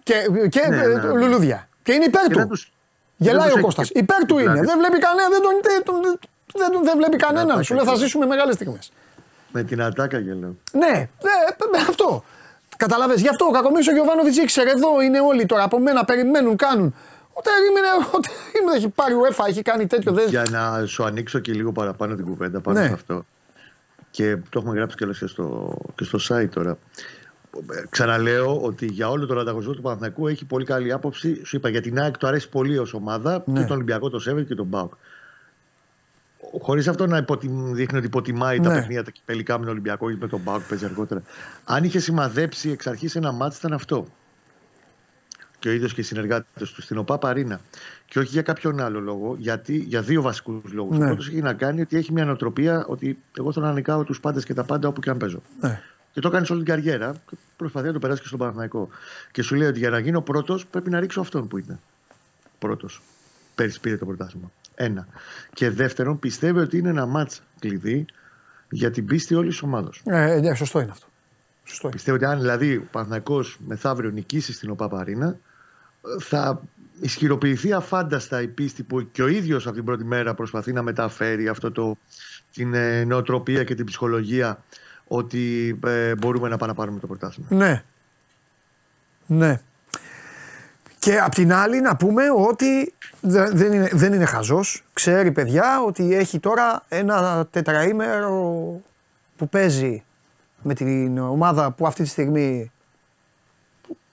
A: Και, και
J: Ναι,
A: ε,
J: ναι, ναι.
A: λουλούδια. Και είναι υπέρ
J: Και
A: του.
J: δεν τους-
A: Γελάει
J: δεν τους
A: ο
J: έχει
A: Κώστας.
J: και-
A: Υπέρ του είναι.
J: δηλαδή.
A: Δεν βλέπει κανένα, δεν τον, δεν, τον- δεν, τον- δεν βλέπει κανέναν. Σου λέει θα ζήσουμε μεγάλες στιγμές.
I: Με την ατάκα γελάω.
A: Ναι, ναι, με αυτό. Καταλαβέ. Γι' αυτό ο Κακομίρη ο Γιωβάνοβιτς ήξερε εδώ είναι όλοι τώρα από μένα, περιμένουν, κάνουν. Ο Τερίμ είναι. Ο Τερίμ έχει πάρει UEFA, έχει κάνει τέτοιο. Δεν...
I: Για να σου ανοίξω και λίγο παραπάνω την κουβέντα πάνω
A: Ναι.
I: σε αυτό. Και το έχουμε γράψει και και στο, και στο site τώρα. Ε, Ξαναλέω ότι για όλο τον ανταγωνισμό του Παναθηναϊκού έχει πολύ καλή άποψη. Σου είπα για την ΑΕΚ του αρέσει πολύ ως ομάδα
A: Ναι.
I: και τον Ολυμπιακό το σέβεται και τον Μπάουκ. Χωρίς αυτό να υποτιμ, δείχνει ότι υποτιμάει τα
A: Ναι.
I: παιχνίδια τα κυπελικά με τον Ολυμπιακό ή με τον Μπάουκ παίζει αργότερα. Αν είχε σημαδέψει εξ αρχής ένα μάτι ήταν αυτό. Και ο ίδιος και οι συνεργάτες του στην ΟΠΑ Παρίνα. Και όχι για κάποιον άλλο λόγο, γιατί, για δύο βασικούς λόγους.
A: Ναι.
I: Ο πρώτος έχει να κάνει ότι έχει μια νοοτροπία ότι εγώ θέλω να νικάω τους πάντες και τα πάντα όπου και αν παίζω.
A: Ναι.
I: Και το κάνει όλη την καριέρα και προσπαθεί να το περάσει και στον Παναθηναϊκό. Και σου λέει ότι για να γίνω πρώτος πρέπει να ρίξω αυτόν που είναι. Πρώτος. Πέρυσι πήρε το πρωτάθλημα. Ένα. Και δεύτερον, πιστεύει ότι είναι ένα μάτς κλειδί για την πίστη όλης της ομάδας.
A: Ε, ναι, σωστό είναι αυτό. Σωστό είναι.
I: Πιστεύω ότι αν δηλαδή ο Παναθηναϊκός μεθαύριο νικήσει στην ΟΠΑΠΑΡΗΝΑ θα ισχυροποιηθεί αφάνταστα η πίστη που και ο ίδιος από την πρώτη μέρα προσπαθεί να μεταφέρει αυτό το, την ε, νοοτροπία και την ψυχολογία ότι ε, μπορούμε να πάμε να πάρουμε το πρωτάθλημα.
A: Ναι. Ναι. Και απ' την άλλη να πούμε ότι δε- δεν είναι, δεν είναι χαζός. Ξέρει παιδιά ότι έχει τώρα ένα τετραήμερο που παίζει με την ομάδα που αυτή τη στιγμή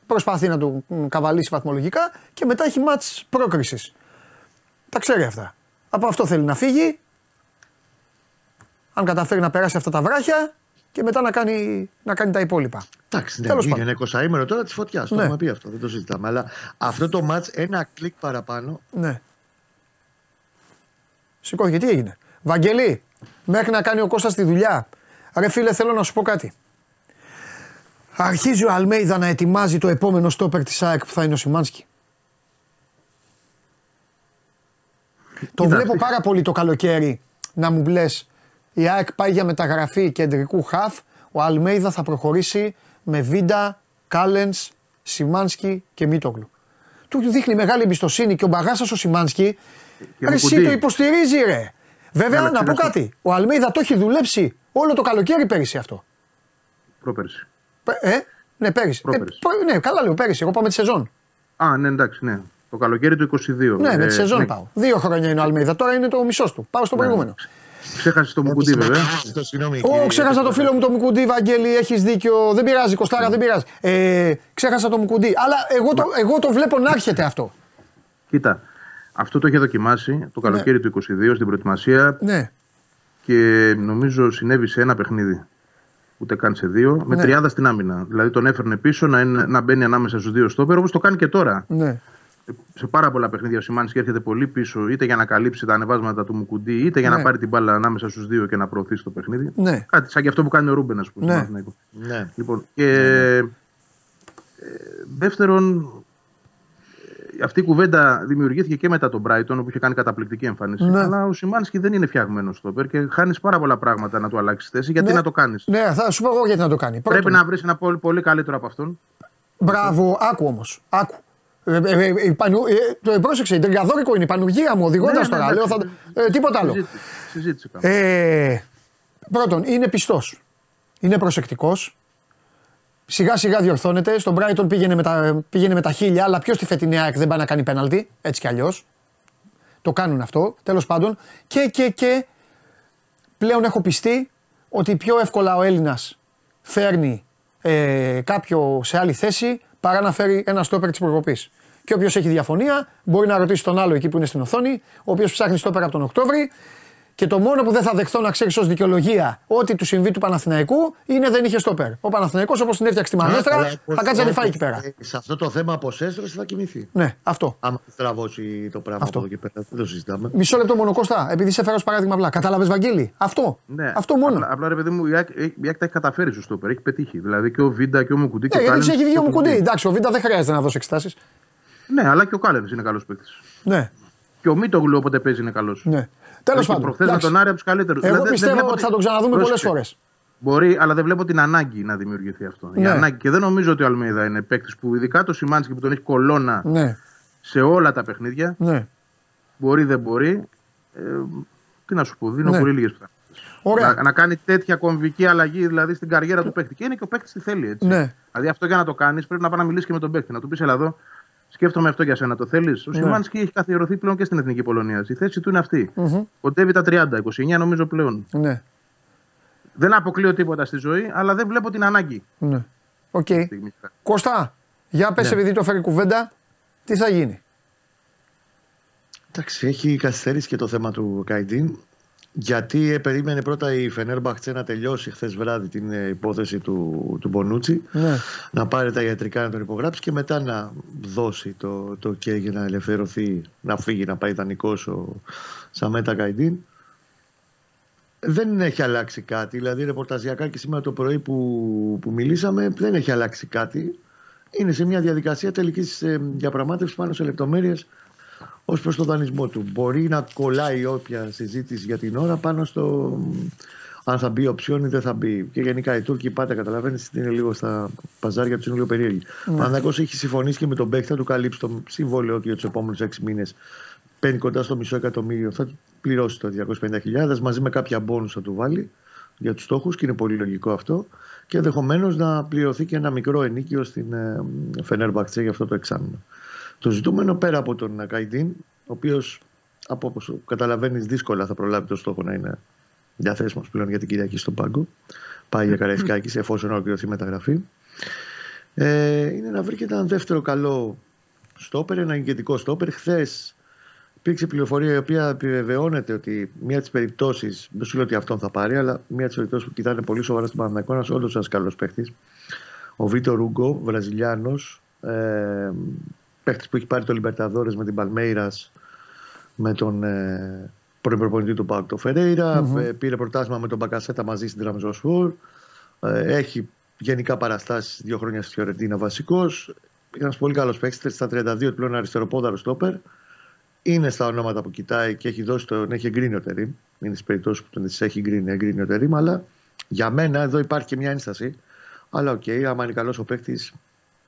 A: προσπαθεί να του μ, καβαλήσει βαθμολογικά και μετά έχει μάτς πρόκρισης. Τα ξέρει αυτά. Από αυτό θέλει να φύγει. Αν καταφέρει να περάσει αυτά τα βράχια και μετά να κάνει, να κάνει τα υπόλοιπα.
I: Εντάξει, ναι,
A: Τέλος
I: είναι
A: πάντων.
I: ένα εικοσαήμερο τώρα της φωτιάς. Το
A: Ναι.
I: έχουμε πει αυτό, δεν το συζητάμε. Αλλά αυτό το μάτ ένα κλικ παραπάνω.
A: Ναι. Σηκώθηκε, τι έγινε; Βαγγελή, μέχρι να κάνει ο Κώστας τη δουλειά. Ρε φίλε, θέλω να σου πω κάτι. Αρχίζει ο Αλμέιδα να ετοιμάζει το επόμενο στόπερ της ΑΕΚ που θα είναι ο Σιμάνσκι. Το
J: Κοίτα,
A: βλέπω
J: αυτή-
A: πάρα πολύ το καλοκαίρι να μου μπλες η ΑΕΚ πάει για μεταγραφή κεντρικού χαφ. Ο Αλμέιδα θα προχωρήσει με Βίντα, Κάλενς, Σιμάνσκι και Μίτογλου. Του δείχνει μεγάλη εμπιστοσύνη και ο μπαγάσας ο Σιμάνσκι. Ρε, εσύ
J: Μουκουντή.
A: το υποστηρίζει, ρε. Βέβαια,
J: Καλά,
A: να πω
J: ξέρεις
A: κάτι. Ο Αλμέιδα το έχει δουλέψει όλο το καλοκαίρι πέρυσι αυτό.
J: Πρόπερση.
A: Πε- Ε, ναι, πέρυσι. Ε,
J: Πρόπερσι.
A: προ- ναι, καλά λέω πέρυσι. Εγώ πάω με τη σεζόν.
J: Α, ναι, εντάξει, ναι. Το καλοκαίρι του 22.
A: Ναι, με
J: Ε,
A: τη σεζόν
J: ναι.
A: πάω. Δύο χρόνια είναι ο Αλμέιδα. Τώρα είναι το μισό του. Πάω στο προηγούμενο.
J: Ξέχασε το Μουκουντή, βέβαια.
I: Στο συγγνώμη,
A: Ω,
I: κύριε-
A: ξέχασα το φίλο μου το Μουκουντή, Βαγγέλη, έχεις δίκιο. Δεν πειράζει, Κωστάρα, δεν πειράζει. Ε, ξέχασα το Μουκουντή. Αλλά εγώ το, εγώ το βλέπω να έρχεται αυτό.
J: Κοίτα, αυτό το είχε δοκιμάσει το καλοκαίρι του 22 στην προετοιμασία
A: Ναι,
J: και νομίζω συνέβη σε ένα παιχνίδι. Ούτε καν σε δύο, με
A: Ναι.
J: τριάδα στην άμυνα. Δηλαδή τον έφερνε πίσω να, είναι, να μπαίνει ανάμεσα στους δύο στόπερ, όπως το κάνει και τώρα.
A: ναι.
J: Σε πάρα πολλά παιχνίδια ο Σιμάνσκι έρχεται πολύ πίσω, είτε για να καλύψει τα ανεβάσματα του Μουκουντή, είτε για
A: Ναι.
J: να πάρει την μπάλα ανάμεσα στους δύο και να προωθήσει το παιχνίδι.
A: Ναι.
J: Κάτι σαν και αυτό που κάνει ο Ρούμπεν, ας πούμε.
A: Ναι.
J: στον Παναθηναϊκός.
I: Ναι.
J: Λοιπόν, και ε, δεύτερον, ε, αυτή η κουβέντα δημιουργήθηκε και μετά τον Brighton, όπου είχε κάνει καταπληκτική εμφάνιση.
A: Ναι.
J: Αλλά ο Σιμάνσκι δεν είναι φτιαγμένος στο και χάνεις πάρα πολλά πράγματα να του αλλάξεις θέση. Γιατί
A: Ναι.
J: να το κάνεις;
A: Ναι, θα σου πω εγώ γιατί να το κάνει.
J: Πρέπει
A: Πρώτον,
J: να βρεις ένα πολύ, πολύ καλύτερο από αυτόν.
A: Μπράβο, άκου όμως. Άκου. Ε, ε, ε, η πανου... ε, το πρόσεξε, τριαδόρικο είναι η πανουργία μου, οδηγώντας
J: Ναι, ναι,
A: τώρα.
J: εντάξει.
A: Λέω, θα... ε, τίποτα άλλο.
J: Συζήτηση, συζήτηση κάνουμε.
A: Ε, πρώτον, είναι πιστός. Είναι προσεκτικός. Σιγά σιγά διορθώνεται. Στον Brighton πήγαινε με τα, πήγαινε με τα χίλια, αλλά ποιος στη φετινή ΑΕΚ δεν πάει να κάνει πέναλτι, έτσι κι αλλιώς. Το κάνουν αυτό, τέλος πάντων. Και, και, και πλέον έχω πιστεί ότι πιο εύκολα ο Έλληνας φέρνει ε, κάποιο σε άλλη θέση παρά να φέρει ένα στόπερ της προκοπής. Και όποιος έχει διαφωνία μπορεί να ρωτήσει τον άλλο εκεί που είναι στην οθόνη, ο οποίος ψάχνει στόπερ από τον Οκτώβρη Και το μόνο που δεν θα δεχθώ να ξέρεις ως δικαιολογία ότι του συμβεί του Παναθηναϊκού είναι δεν είχε στόπερ. Ο Παναθηναϊκός όπως την έφτιαξε τη Μανέστρα
I: Αλλά,
A: θα κάτσει να τη φάει
I: ε,
A: εκεί πέρα.
I: ε, Σε αυτό το θέμα αποσέστρωση θα κοιμηθεί.
A: Ναι, αυτό.
I: Άμα στραβώσει το πράγμα
A: Αυτό.
I: από εδώ και πέρα. Δεν το συζητάμε.
A: Μισό λεπτό μόνο Κώστα, επειδή σε έφερα ως παράδειγμα απλά. Κατάλαβες, Βαγγέλη; Αυτό.
J: Ναι.
A: Αυτό μόνο.
J: Απλά, απλά ρε παιδί μου, η ΑΕΚ η ΑΕΚ τα έχει καταφέρει στο στόπερ. Έχει πετύχει. Δηλαδή και ο Βίντα και ο Μουκουντή. και
A: Ε,
J: ο
A: γιατί της
J: Κάλενς
A: έχει βγει ο
J: το έχουν
A: Μουκουντή.
J: δει.
A: Εντάξει, ο Βίντα δεν χρειάζεται να δώσει εξετάσεις.
J: Ναι, αλλά και ο Κάλεν είναι καλός παίκτης.
A: Ναι,
J: Και ο Μίτογλου όποτε παίζει είναι καλός.
A: ναι. Τέλος πάντων.
J: Προχθές με
A: εντάξει.
J: τον Άρη από τους καλύτερους.
A: Εγώ πιστεύω ότι θα τον ξαναδούμε πολλές φορές.
J: Μπορεί, αλλά δεν βλέπω την ανάγκη να δημιουργηθεί αυτό. Η
A: Ναι.
J: ανάγκη. Και δεν νομίζω ότι ο Αλμίδα είναι παίκτης που ειδικά το Σιμάνσκι που τον έχει κολόνα
A: Ναι,
J: σε όλα τα παιχνίδια.
A: ναι.
J: Μπορεί, δεν μπορεί. Ε, τι να σου πω, δίνω
A: Ναι.
J: πολύ λίγες πιθανότητες.
A: Ωραία.
J: Να, να κάνει τέτοια κομβική αλλαγή δηλαδή στην καριέρα του παίκτη. Και είναι και ο παίκτης τι θέλει έτσι.
A: Ναι.
J: Δηλαδή αυτό για να το κάνεις πρέπει να πάει να μιλήσεις και με τον παίκτη. Να του πεις Ελά εδώ, σκέφτομαι αυτό για σένα. Το θέλεις; Ο
A: Ναι.
J: Σιμάνσκι έχει καθιερωθεί πλέον και στην εθνική Πολωνία. Η θέση του είναι αυτή. Κοντεύει τα 30, 29 νομίζω πλέον.
A: Ναι,
J: Δεν αποκλείω τίποτα στη ζωή, αλλά δεν βλέπω την ανάγκη.
A: ναι. Οκ.
J: στιγμή.
A: Κώστα, για
J: Ναι.
A: πες επειδή το φέρει κουβέντα, τι θα γίνει;
I: Εντάξει, έχει καθυστερήσει και το θέμα του Ακαϊντίν. Γιατί ε, περίμενε πρώτα η Φενέρμπαχτσε να τελειώσει χθες βράδυ την ε, υπόθεση του, του Μπονούτσι,
A: Ναι.
I: να πάρει τα ιατρικά να τον υπογράψει και μετά να δώσει το, το OK για να ελευθερωθεί, να φύγει, να πάει δανεικό ο Σαμέτ Ακαϊντίν. Δεν έχει αλλάξει κάτι. Δηλαδή, ρεπορταζιακά και σήμερα το πρωί που, που μιλήσαμε, δεν έχει αλλάξει κάτι. Είναι σε μια διαδικασία τελικής διαπραγμάτευσης πάνω σε λεπτομέρειες ως προς το δανεισμό του. Μπορεί να κολλάει όποια συζήτηση για την ώρα πάνω στο μ, αν θα μπει οψιόν ή δεν θα μπει. Και γενικά οι Τούρκοι πάντα καταλαβαίνεις ότι είναι λίγο στα παζάρια τους, είναι λίγο περίεργοι. Ο Παναθηναϊκός έχει συμφωνήσει και με τον Μπέκ, θα του καλύψει το συμβόλαιο του για τους επόμενους 6 μήνες. Παίρνει κοντά στο μισό εκατομμύριο, θα του πληρώσει το 250.000 μαζί με κάποια μπόνους θα του βάλει για τους στόχους και είναι πολύ λογικό αυτό. Και ενδεχομένως να πληρωθεί και ένα μικρό ενίκιο στην ε, Φενέρμπαχτσε για αυτό το εξάμεινο. Το ζητούμενο πέρα από τον Καϊντίν, ο οποίος από όπως καταλαβαίνεις δύσκολα θα προλάβει το στόχο να είναι διαθέσιμος πλέον για την Κυριακή στον πάγκο. Πάει για Καραϊσκάκης εφόσον ολοκληρωθεί η μεταγραφή. Ε, είναι να βρει και ένα δεύτερο καλό στόπερ, ένα ηγετικό στόπερ. Χθες υπήρξε πληροφορία η οποία επιβεβαιώνεται ότι μία της περιπτώσεις, δεν σου λέω ότι αυτόν θα πάρει, αλλά μία της περιπτώσεις που κοιτάνε πολύ σοβαρά στην Παναγιακό, ένας όντως ένας καλός παίχτη. Ο Βίτο Ρούγκο, Βραζιλιάνος, ε, παίχτης που έχει πάρει το Λιμπερταδόρες με την Παλμέιρας με τον ε, πρώην προπονητή του Πάουκ, το φερειρα Ε, πήρε πρωτάθλημα με τον Μπακασέτα μαζί στην Τραμζοσφόρ. Ε, έχει γενικά παραστάσεις δύο χρόνια στη Φιωρεντίνα βασικός. Ένας πολύ καλός παίκτη, στα 32 πλέον αριστεροπόδαρος στόπερ. Είναι στα ονόματα που κοιτάει και έχει δώσει τον έχει εγκρίνει ο Τερήμ. Είναι στις περιπτώσεις που τον τις έχει εγκρίνει, εγκρίνει ο Τερήμ. Αλλά για μένα εδώ υπάρχει και μια ένσταση. Αλλά οκ, άμα είναι καλός ο παίκτης,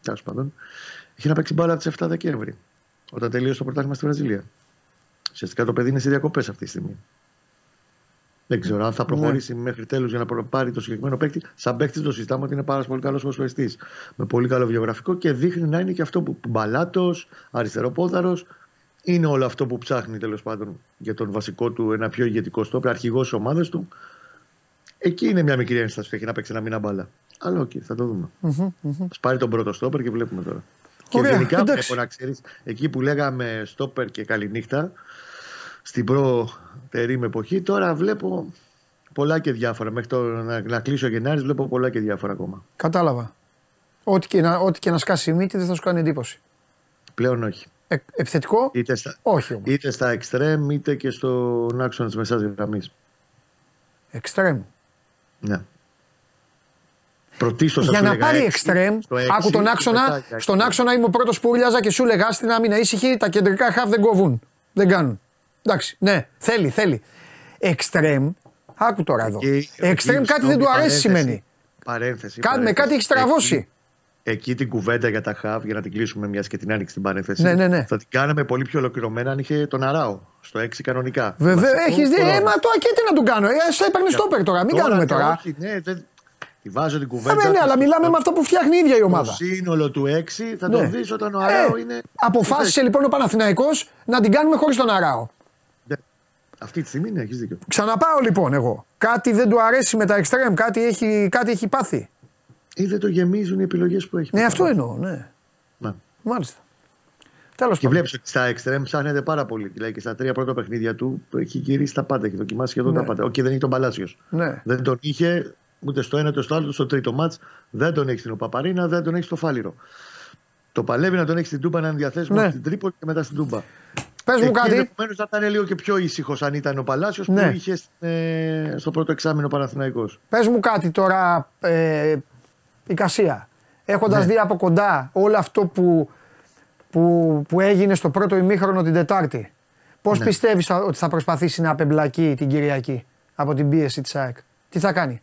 I: τέλος πάντων, έχει να παίξει μπάλα από τις 7 Δεκέμβρη, όταν τελείωσε το πρωτάθλημα στη Βραζιλία. Ουσιαστικά το παιδί είναι σε διακοπές αυτή τη στιγμή. Δεν ξέρω αν θα προχωρήσει μέχρι τέλους για να προ- πάρει το συγκεκριμένο παίκτη. Σαν παίκτη το συζητάμε ότι είναι πάρα πολύ καλός ποδοσφαιριστής. Με πολύ καλό βιογραφικό και δείχνει να είναι και αυτό που μπαλάτος, αριστεροπόδαρος. Είναι όλο αυτό που ψάχνει τέλος πάντων για τον βασικό του ένα πιο ηγετικό στόπερ, αρχηγός της ομάδας του. Εκεί είναι μια μικρή ένσταση που έχει να παίξει ένα μήνα μπάλα. Αλλά οκ, θα το δούμε. Ας πάρει τον πρώτο στόπερ και βλέπουμε τώρα.
A: Ωραία,
I: και γενικά
A: εντάξει.
I: βλέπω να ξέρεις, εκεί που λέγαμε στόπερ και καληνύχτα, στην προ-τερήμ εποχή, τώρα βλέπω πολλά και διάφορα. Μέχρι το να, να κλείσει ο Γενάρης, βλέπω πολλά και διάφορα ακόμα.
A: Κατάλαβα. Ό,τι και, να, ό,τι και να σκάσει η μύτη δεν θα σου κάνει εντύπωση.
I: Πλέον όχι.
A: Ε, επιθετικό,
I: Είτε στα,
A: όχι όμως.
I: είτε στα εξτρέμ, είτε και στον άξονα της μεσάς γραμμής.
A: Εξτρέμ.
I: Ναι. Πρωτίστως
A: Για να πάρει εξτρέμ, άκου τον άξονα, στον άξονα είμαι ο πρώτος που ουρλιάζα και σου λέγα στην άμυνα ήσυχη, τα κεντρικά χαφ δεν κόβουν. Δεν κάνουν. Εντάξει, ναι, θέλει, θέλει. Εξτρέμ, άκου τώρα εδώ. Εξτρέμ κάτι δεν του αρέσει σημαίνει.
I: Παρένθεση.
A: Κάτι, με
I: παρένθεση.
A: κάτι έχει στραβώσει.
I: Εκεί, εκεί την κουβέντα για τα χαβ, για να την κλείσουμε μιας και την άνοιξη την παρένθεση.
A: Ναι, ναι, ναι.
I: Θα την κάναμε πολύ πιο ολοκληρωμένα αν είχε τον Αράο στο 6 κανονικά.
A: Βέβαια,
I: Βασικό
A: έχεις δει.
I: φορό.
A: Ε, μα τώρα και τι να του κάνω. Ε, σε έπαιρνε στόπερ τώρα, μην κάνουμε
I: και
A: τώρα.
I: Όχι, ναι, δεν... Τη βάζω την
A: Ε,
I: κουβέντα.
A: ναι, ναι, αλλά μιλάμε με αυτό που φτιάχνει η ίδια η
I: Το
A: ομάδα.
I: σύνολο του 6 θα
A: Ναι.
I: το δεις όταν ο Αράο
A: Ε,
I: είναι.
A: Αποφάσισε λοιπόν ο Παναθηναϊκός να την κάνουμε χωρίς τον Αράο.
I: Ναι. Αυτή τη στιγμή ναι, έχεις δίκιο.
A: Ξαναπάω λοιπόν εγώ. Κάτι δεν του αρέσει με τα εξτρέμ, κάτι έχει, κάτι έχει πάθει.
I: Ή δεν το γεμίζουν οι επιλογές που έχει.
A: Ναι, αυτό εννοώ, ναι.
I: Ναι.
A: Μάλιστα. Τέλος
I: Και
A: πάντων.
I: βλέπεις ότι στα εξτρέμ ψάχνεται πάρα πολύ. Δηλαδή και στα τρία πρώτα παιχνίδια του έχει γυρίσει τα πάντα, έχει δοκιμάσει σχεδόν
A: Ναι.
I: τα πάντα. Οκ, δεν έχει τον Παλάσιος.
A: Ναι.
I: Δεν τον είχε ούτε στο ένα ούτε στο άλλο, στο τρίτο ματς. Δεν τον έχεις στην Οπαπαρίνα, δεν τον έχεις στο Φάληρο. Το παλεύει να τον έχεις στην Τούμπα να είναι διαθέσιμο
A: Ναι.
I: στην Τρίπολη και μετά στην Τούμπα.
A: Πες μου κάτι.
I: Ενδεχομένως θα ήταν λίγο και πιο ήσυχος αν ήταν ο Παλάσιος
A: Ναι.
I: που είχες ε, στο πρώτο εξάμεινο Παναθηναϊκός.
A: Πες μου κάτι τώρα, ε, η Κασία. Έχοντας
I: Ναι.
A: δει από κοντά όλο αυτό που, που, που έγινε στο πρώτο ημίχρονο την Τετάρτη, πώς
I: Ναι.
A: πιστεύεις θα- ότι θα προσπαθήσει να απεμπλακεί την Κυριακή από την πίεση της ΑΕΚ; Τι θα κάνει;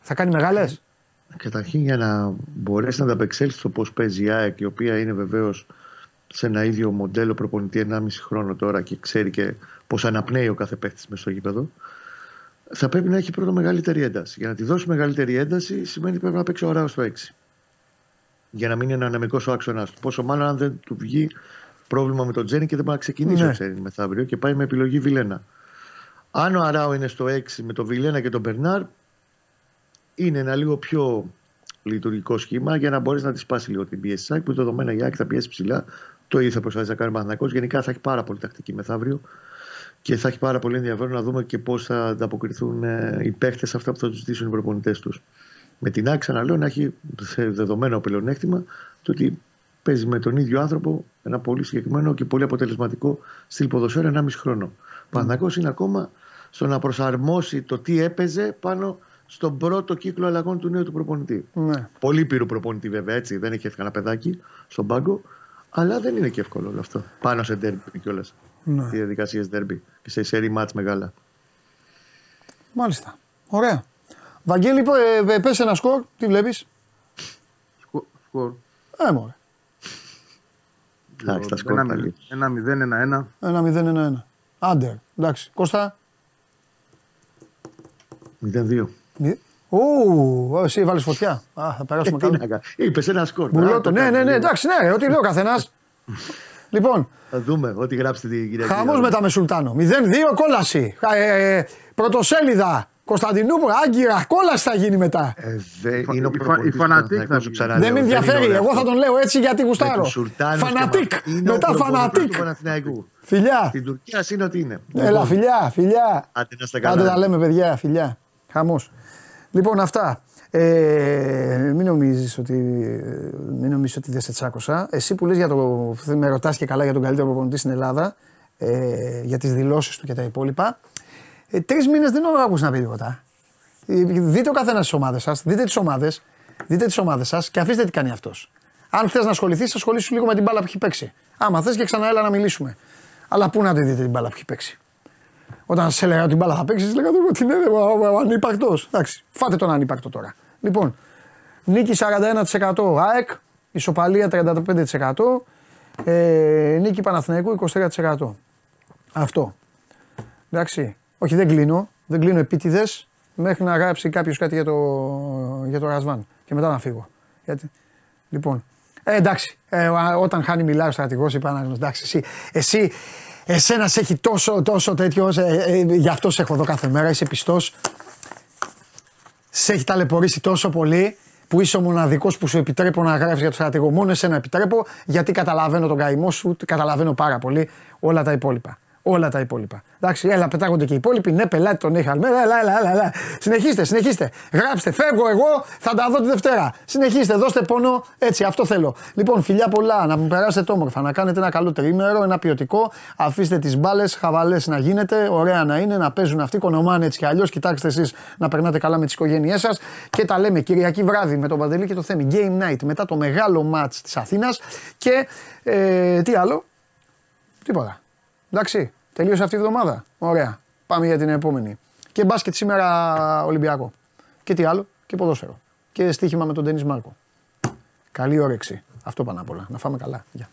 A: Θα κάνει μεγάλες;
I: Καταρχήν για να μπορέσει να ανταπεξέλθει στο πώς παίζει η ΑΕΚ, η οποία είναι βεβαίως σε ένα ίδιο μοντέλο προπονητή 1,5 χρόνο τώρα και ξέρει και πώς αναπνέει ο κάθε παίχτη μες στο γήπεδο, θα πρέπει να έχει πρώτο μεγαλύτερη ένταση. Για να τη δώσει μεγαλύτερη ένταση σημαίνει ότι πρέπει να παίξει ωραίο στο 6. Για να μην είναι αναμικό ο άξονας του. Πόσο μάλλον αν δεν του βγει πρόβλημα με τον Τζένι και δεν μπορεί να ξεκινήσει
A: Ναι.
I: ο Τζένι μεθαύριο και πάει με επιλογή Βιλένα. Αν ο Αράο είναι στο 6 με τον Βιλένα και τον Μπερνάρ, είναι ένα λίγο πιο λειτουργικό σχήμα για να μπορείς να της σπάσει λίγο την πίεση τη που δεδομένα η Άκη θα πιέσεις ψηλά. Το ίδιο θα προσπαθήσεις να κάνεις ο Παναθηναϊκός. Γενικά θα έχει πάρα πολύ τακτική μεθαύριο και θα έχει πάρα πολύ ενδιαφέρον να δούμε και πώς θα ανταποκριθούν ε, οι παίχτες σε αυτά που θα τους ζητήσουν οι προπονητές τους. Με την Άκη, ξαναλέω, να έχει σε δεδομένο πλεονέκτημα το ότι παίζει με τον ίδιο άνθρωπο ένα πολύ συγκεκριμένο και πολύ αποτελεσματικό στυλ ποδοσφαίρου 1,5 χρόνο. Ο Παναθηναϊκός είναι ακόμα στο να προσαρμόσει το τι έπαιζε πάνω στον πρώτο κύκλο αλλαγών του νέου του προπονητή.
A: Ναι.
I: Πολύ πύρου προπονητή βέβαια έτσι, δεν έχει έρθει κανένα παιδάκι στον πάγκο, αλλά δεν είναι και εύκολο όλο αυτό. Πάνω σε ντέρμπι κιόλας.
A: Ναι.
I: Οι διαδικασίες ντέρμπι και σε σερή μάτς μεγάλα.
A: Μάλιστα. Ωραία. Βαγγέλη, ε, ε, πες ένα σκορ, τι βλέπεις;
J: Σκο- Σκορ.
A: Ε, μωρέ.
I: Εντάξει, τα σκορ
J: Ένα
I: πάλι.
J: μηδέν, ένα μηδέν, ένα ένα.
A: Ένα 0-1-1. Άντερ. Εντάξει. Κώστα.
I: 0-2.
A: Μη- Ου, εσύ έβαλες φωτιά. Α, θα περάσουμε
I: Τι
A: καλά.
I: να κάνω. Είπες ένα σκορ.
A: Μπουλότο.
I: Μπράβο,
A: Ναι, ναι, ναι,
I: λίγο.
A: εντάξει, ναι, ό,τι λέει ο καθένας. [LAUGHS] λοιπόν,
I: Θα δούμε ό,τι γράψετε την Κυριακή.
A: χαμός μετά με Σουλτάνο. 0-2 κόλαση. Ε, ε, πρωτοσέλιδα. Κωνσταντινούπολη, Άγκυρα, κόλαση θα γίνει μετά.
I: Ε, δε,
J: Η φα-
I: είναι ο
J: η φα-
I: προπονητής
J: η φανατίκ
I: του Παναθηναϊκού,
J: θα
I: σου
J: βγει.
I: ξαναλέω.
A: Δεν με
I: είναι
A: ενδιαφέρει.
I: ωραίο
A: Εγώ θα
I: αυτό.
A: τον λέω έτσι γιατί
I: Με
A: γουστάρω.
I: τους Σουλτάνους και
A: Φανατίκ.
I: με- είναι ο
A: Μετά
I: προπονητής
A: φανατίκ.
I: του Παναθηναϊκού.
A: Φιλιά.
I: Στην Τουρκία είναι ό,τι είναι.
A: Έλα,
I: Λοιπόν,
A: φιλιά, φιλιά.
I: Άντε να είστε
A: Κάντε τα
I: καλά.
A: λέμε, παιδιά, φιλιά. Χαμός. Λοιπόν, αυτά. Ε, μην νομίζεις ότι, μην νομίζεις ότι δεν σε τσάκωσα. Εσύ που λες για το, με ρωτάς και καλά για τον καλύτερο προπονητή στην Ελλάδα, ε, για τις δηλώσεις του και τα υπόλοιπα, ε, τρεις μήνες δεν έχω ακούσει να πει τίποτα. Ε, Δείτε ο καθένας τις ομάδες σας, δείτε τις ομάδες, δείτε τις ομάδες σας και αφήστε τι κάνει αυτός. Αν θες να ασχοληθείς, ασχολήσου λίγο με την μπάλα που έχει παίξει. Άμα θες και ξαναέλα να μιλήσουμε. Αλλά πού να τη δείτε την μπάλα που έχει παίξει. Όταν σα έλεγα ότι την μπάλα θα παίξεις, λέγατε ότι είναι ο, ο, ο ανύπαρκτος. Εντάξει, φάτε τον ανύπαρκτο τώρα. Λοιπόν, νίκη 41% ΑΕΚ, ισοπαλία 35%, ε, νίκη Παναθηναϊκού 23%. Αυτό. Εντάξει. Όχι, δεν κλείνω. Δεν κλείνω επίτηδες μέχρι να γράψει κάποιος κάτι για το, για το Ρασβάν. Και μετά να φύγω. Γιατί... Λοιπόν. Ε, εντάξει. Ε, ο- όταν χάνει, μιλάει ο στρατηγός. Είπα να εντάξει. Εσύ, εσύ εσένα σε έχει τόσο, τόσο τέτοιο. Ε, ε, γι' αυτό σε έχω εδώ κάθε μέρα. Είσαι πιστός. Σε έχει ταλαιπωρήσει τόσο πολύ που είσαι ο μοναδικός που σου επιτρέπω να γράφεις για το στρατηγό. Μόνο εσένα επιτρέπω γιατί καταλαβαίνω τον καημό σου, καταλαβαίνω πάρα πολύ όλα τα υπόλοιπα. Όλα τα υπόλοιπα. Εντάξει, έλα, πετάγονται και οι υπόλοιποι. Ναι, πελάτη τον έχει Αλμέδα. Έλα, έλα, έλα, έλα. Συνεχίστε, συνεχίστε. Γράψτε, φεύγω εγώ, θα τα δω τη Δευτέρα. Συνεχίστε, δώστε πόνο. Έτσι, αυτό θέλω. Λοιπόν, φιλιά πολλά, να μου περάσετε το όμορφα, να κάνετε ένα καλό τρίμερο, ένα ποιοτικό. Αφήστε τις μπάλες, χαβαλές να γίνετε, ωραία να είναι, να παίζουν αυτοί, κονομάνε έτσι κι αλλιώς. Κοιτάξτε εσείς να περνάτε καλά με τις οικογένειές σας. Και τα λέμε Κυριακή βράδυ με τον Παντελή και το Θέμη. Game night μετά το μεγάλο match της Αθήνας. Και ε, τι άλλο, Τίποτα. Εντάξει, τελείωσε αυτή η εβδομάδα. Ωραία. Πάμε για την επόμενη. Και μπάσκετ σήμερα Ολυμπιακό. Και τι άλλο, και ποδόσφαιρο. Και στοίχημα με τον Τένις Μάρκο. Καλή όρεξη. Αυτό πάνω απ' όλα. Να φάμε καλά. Γεια.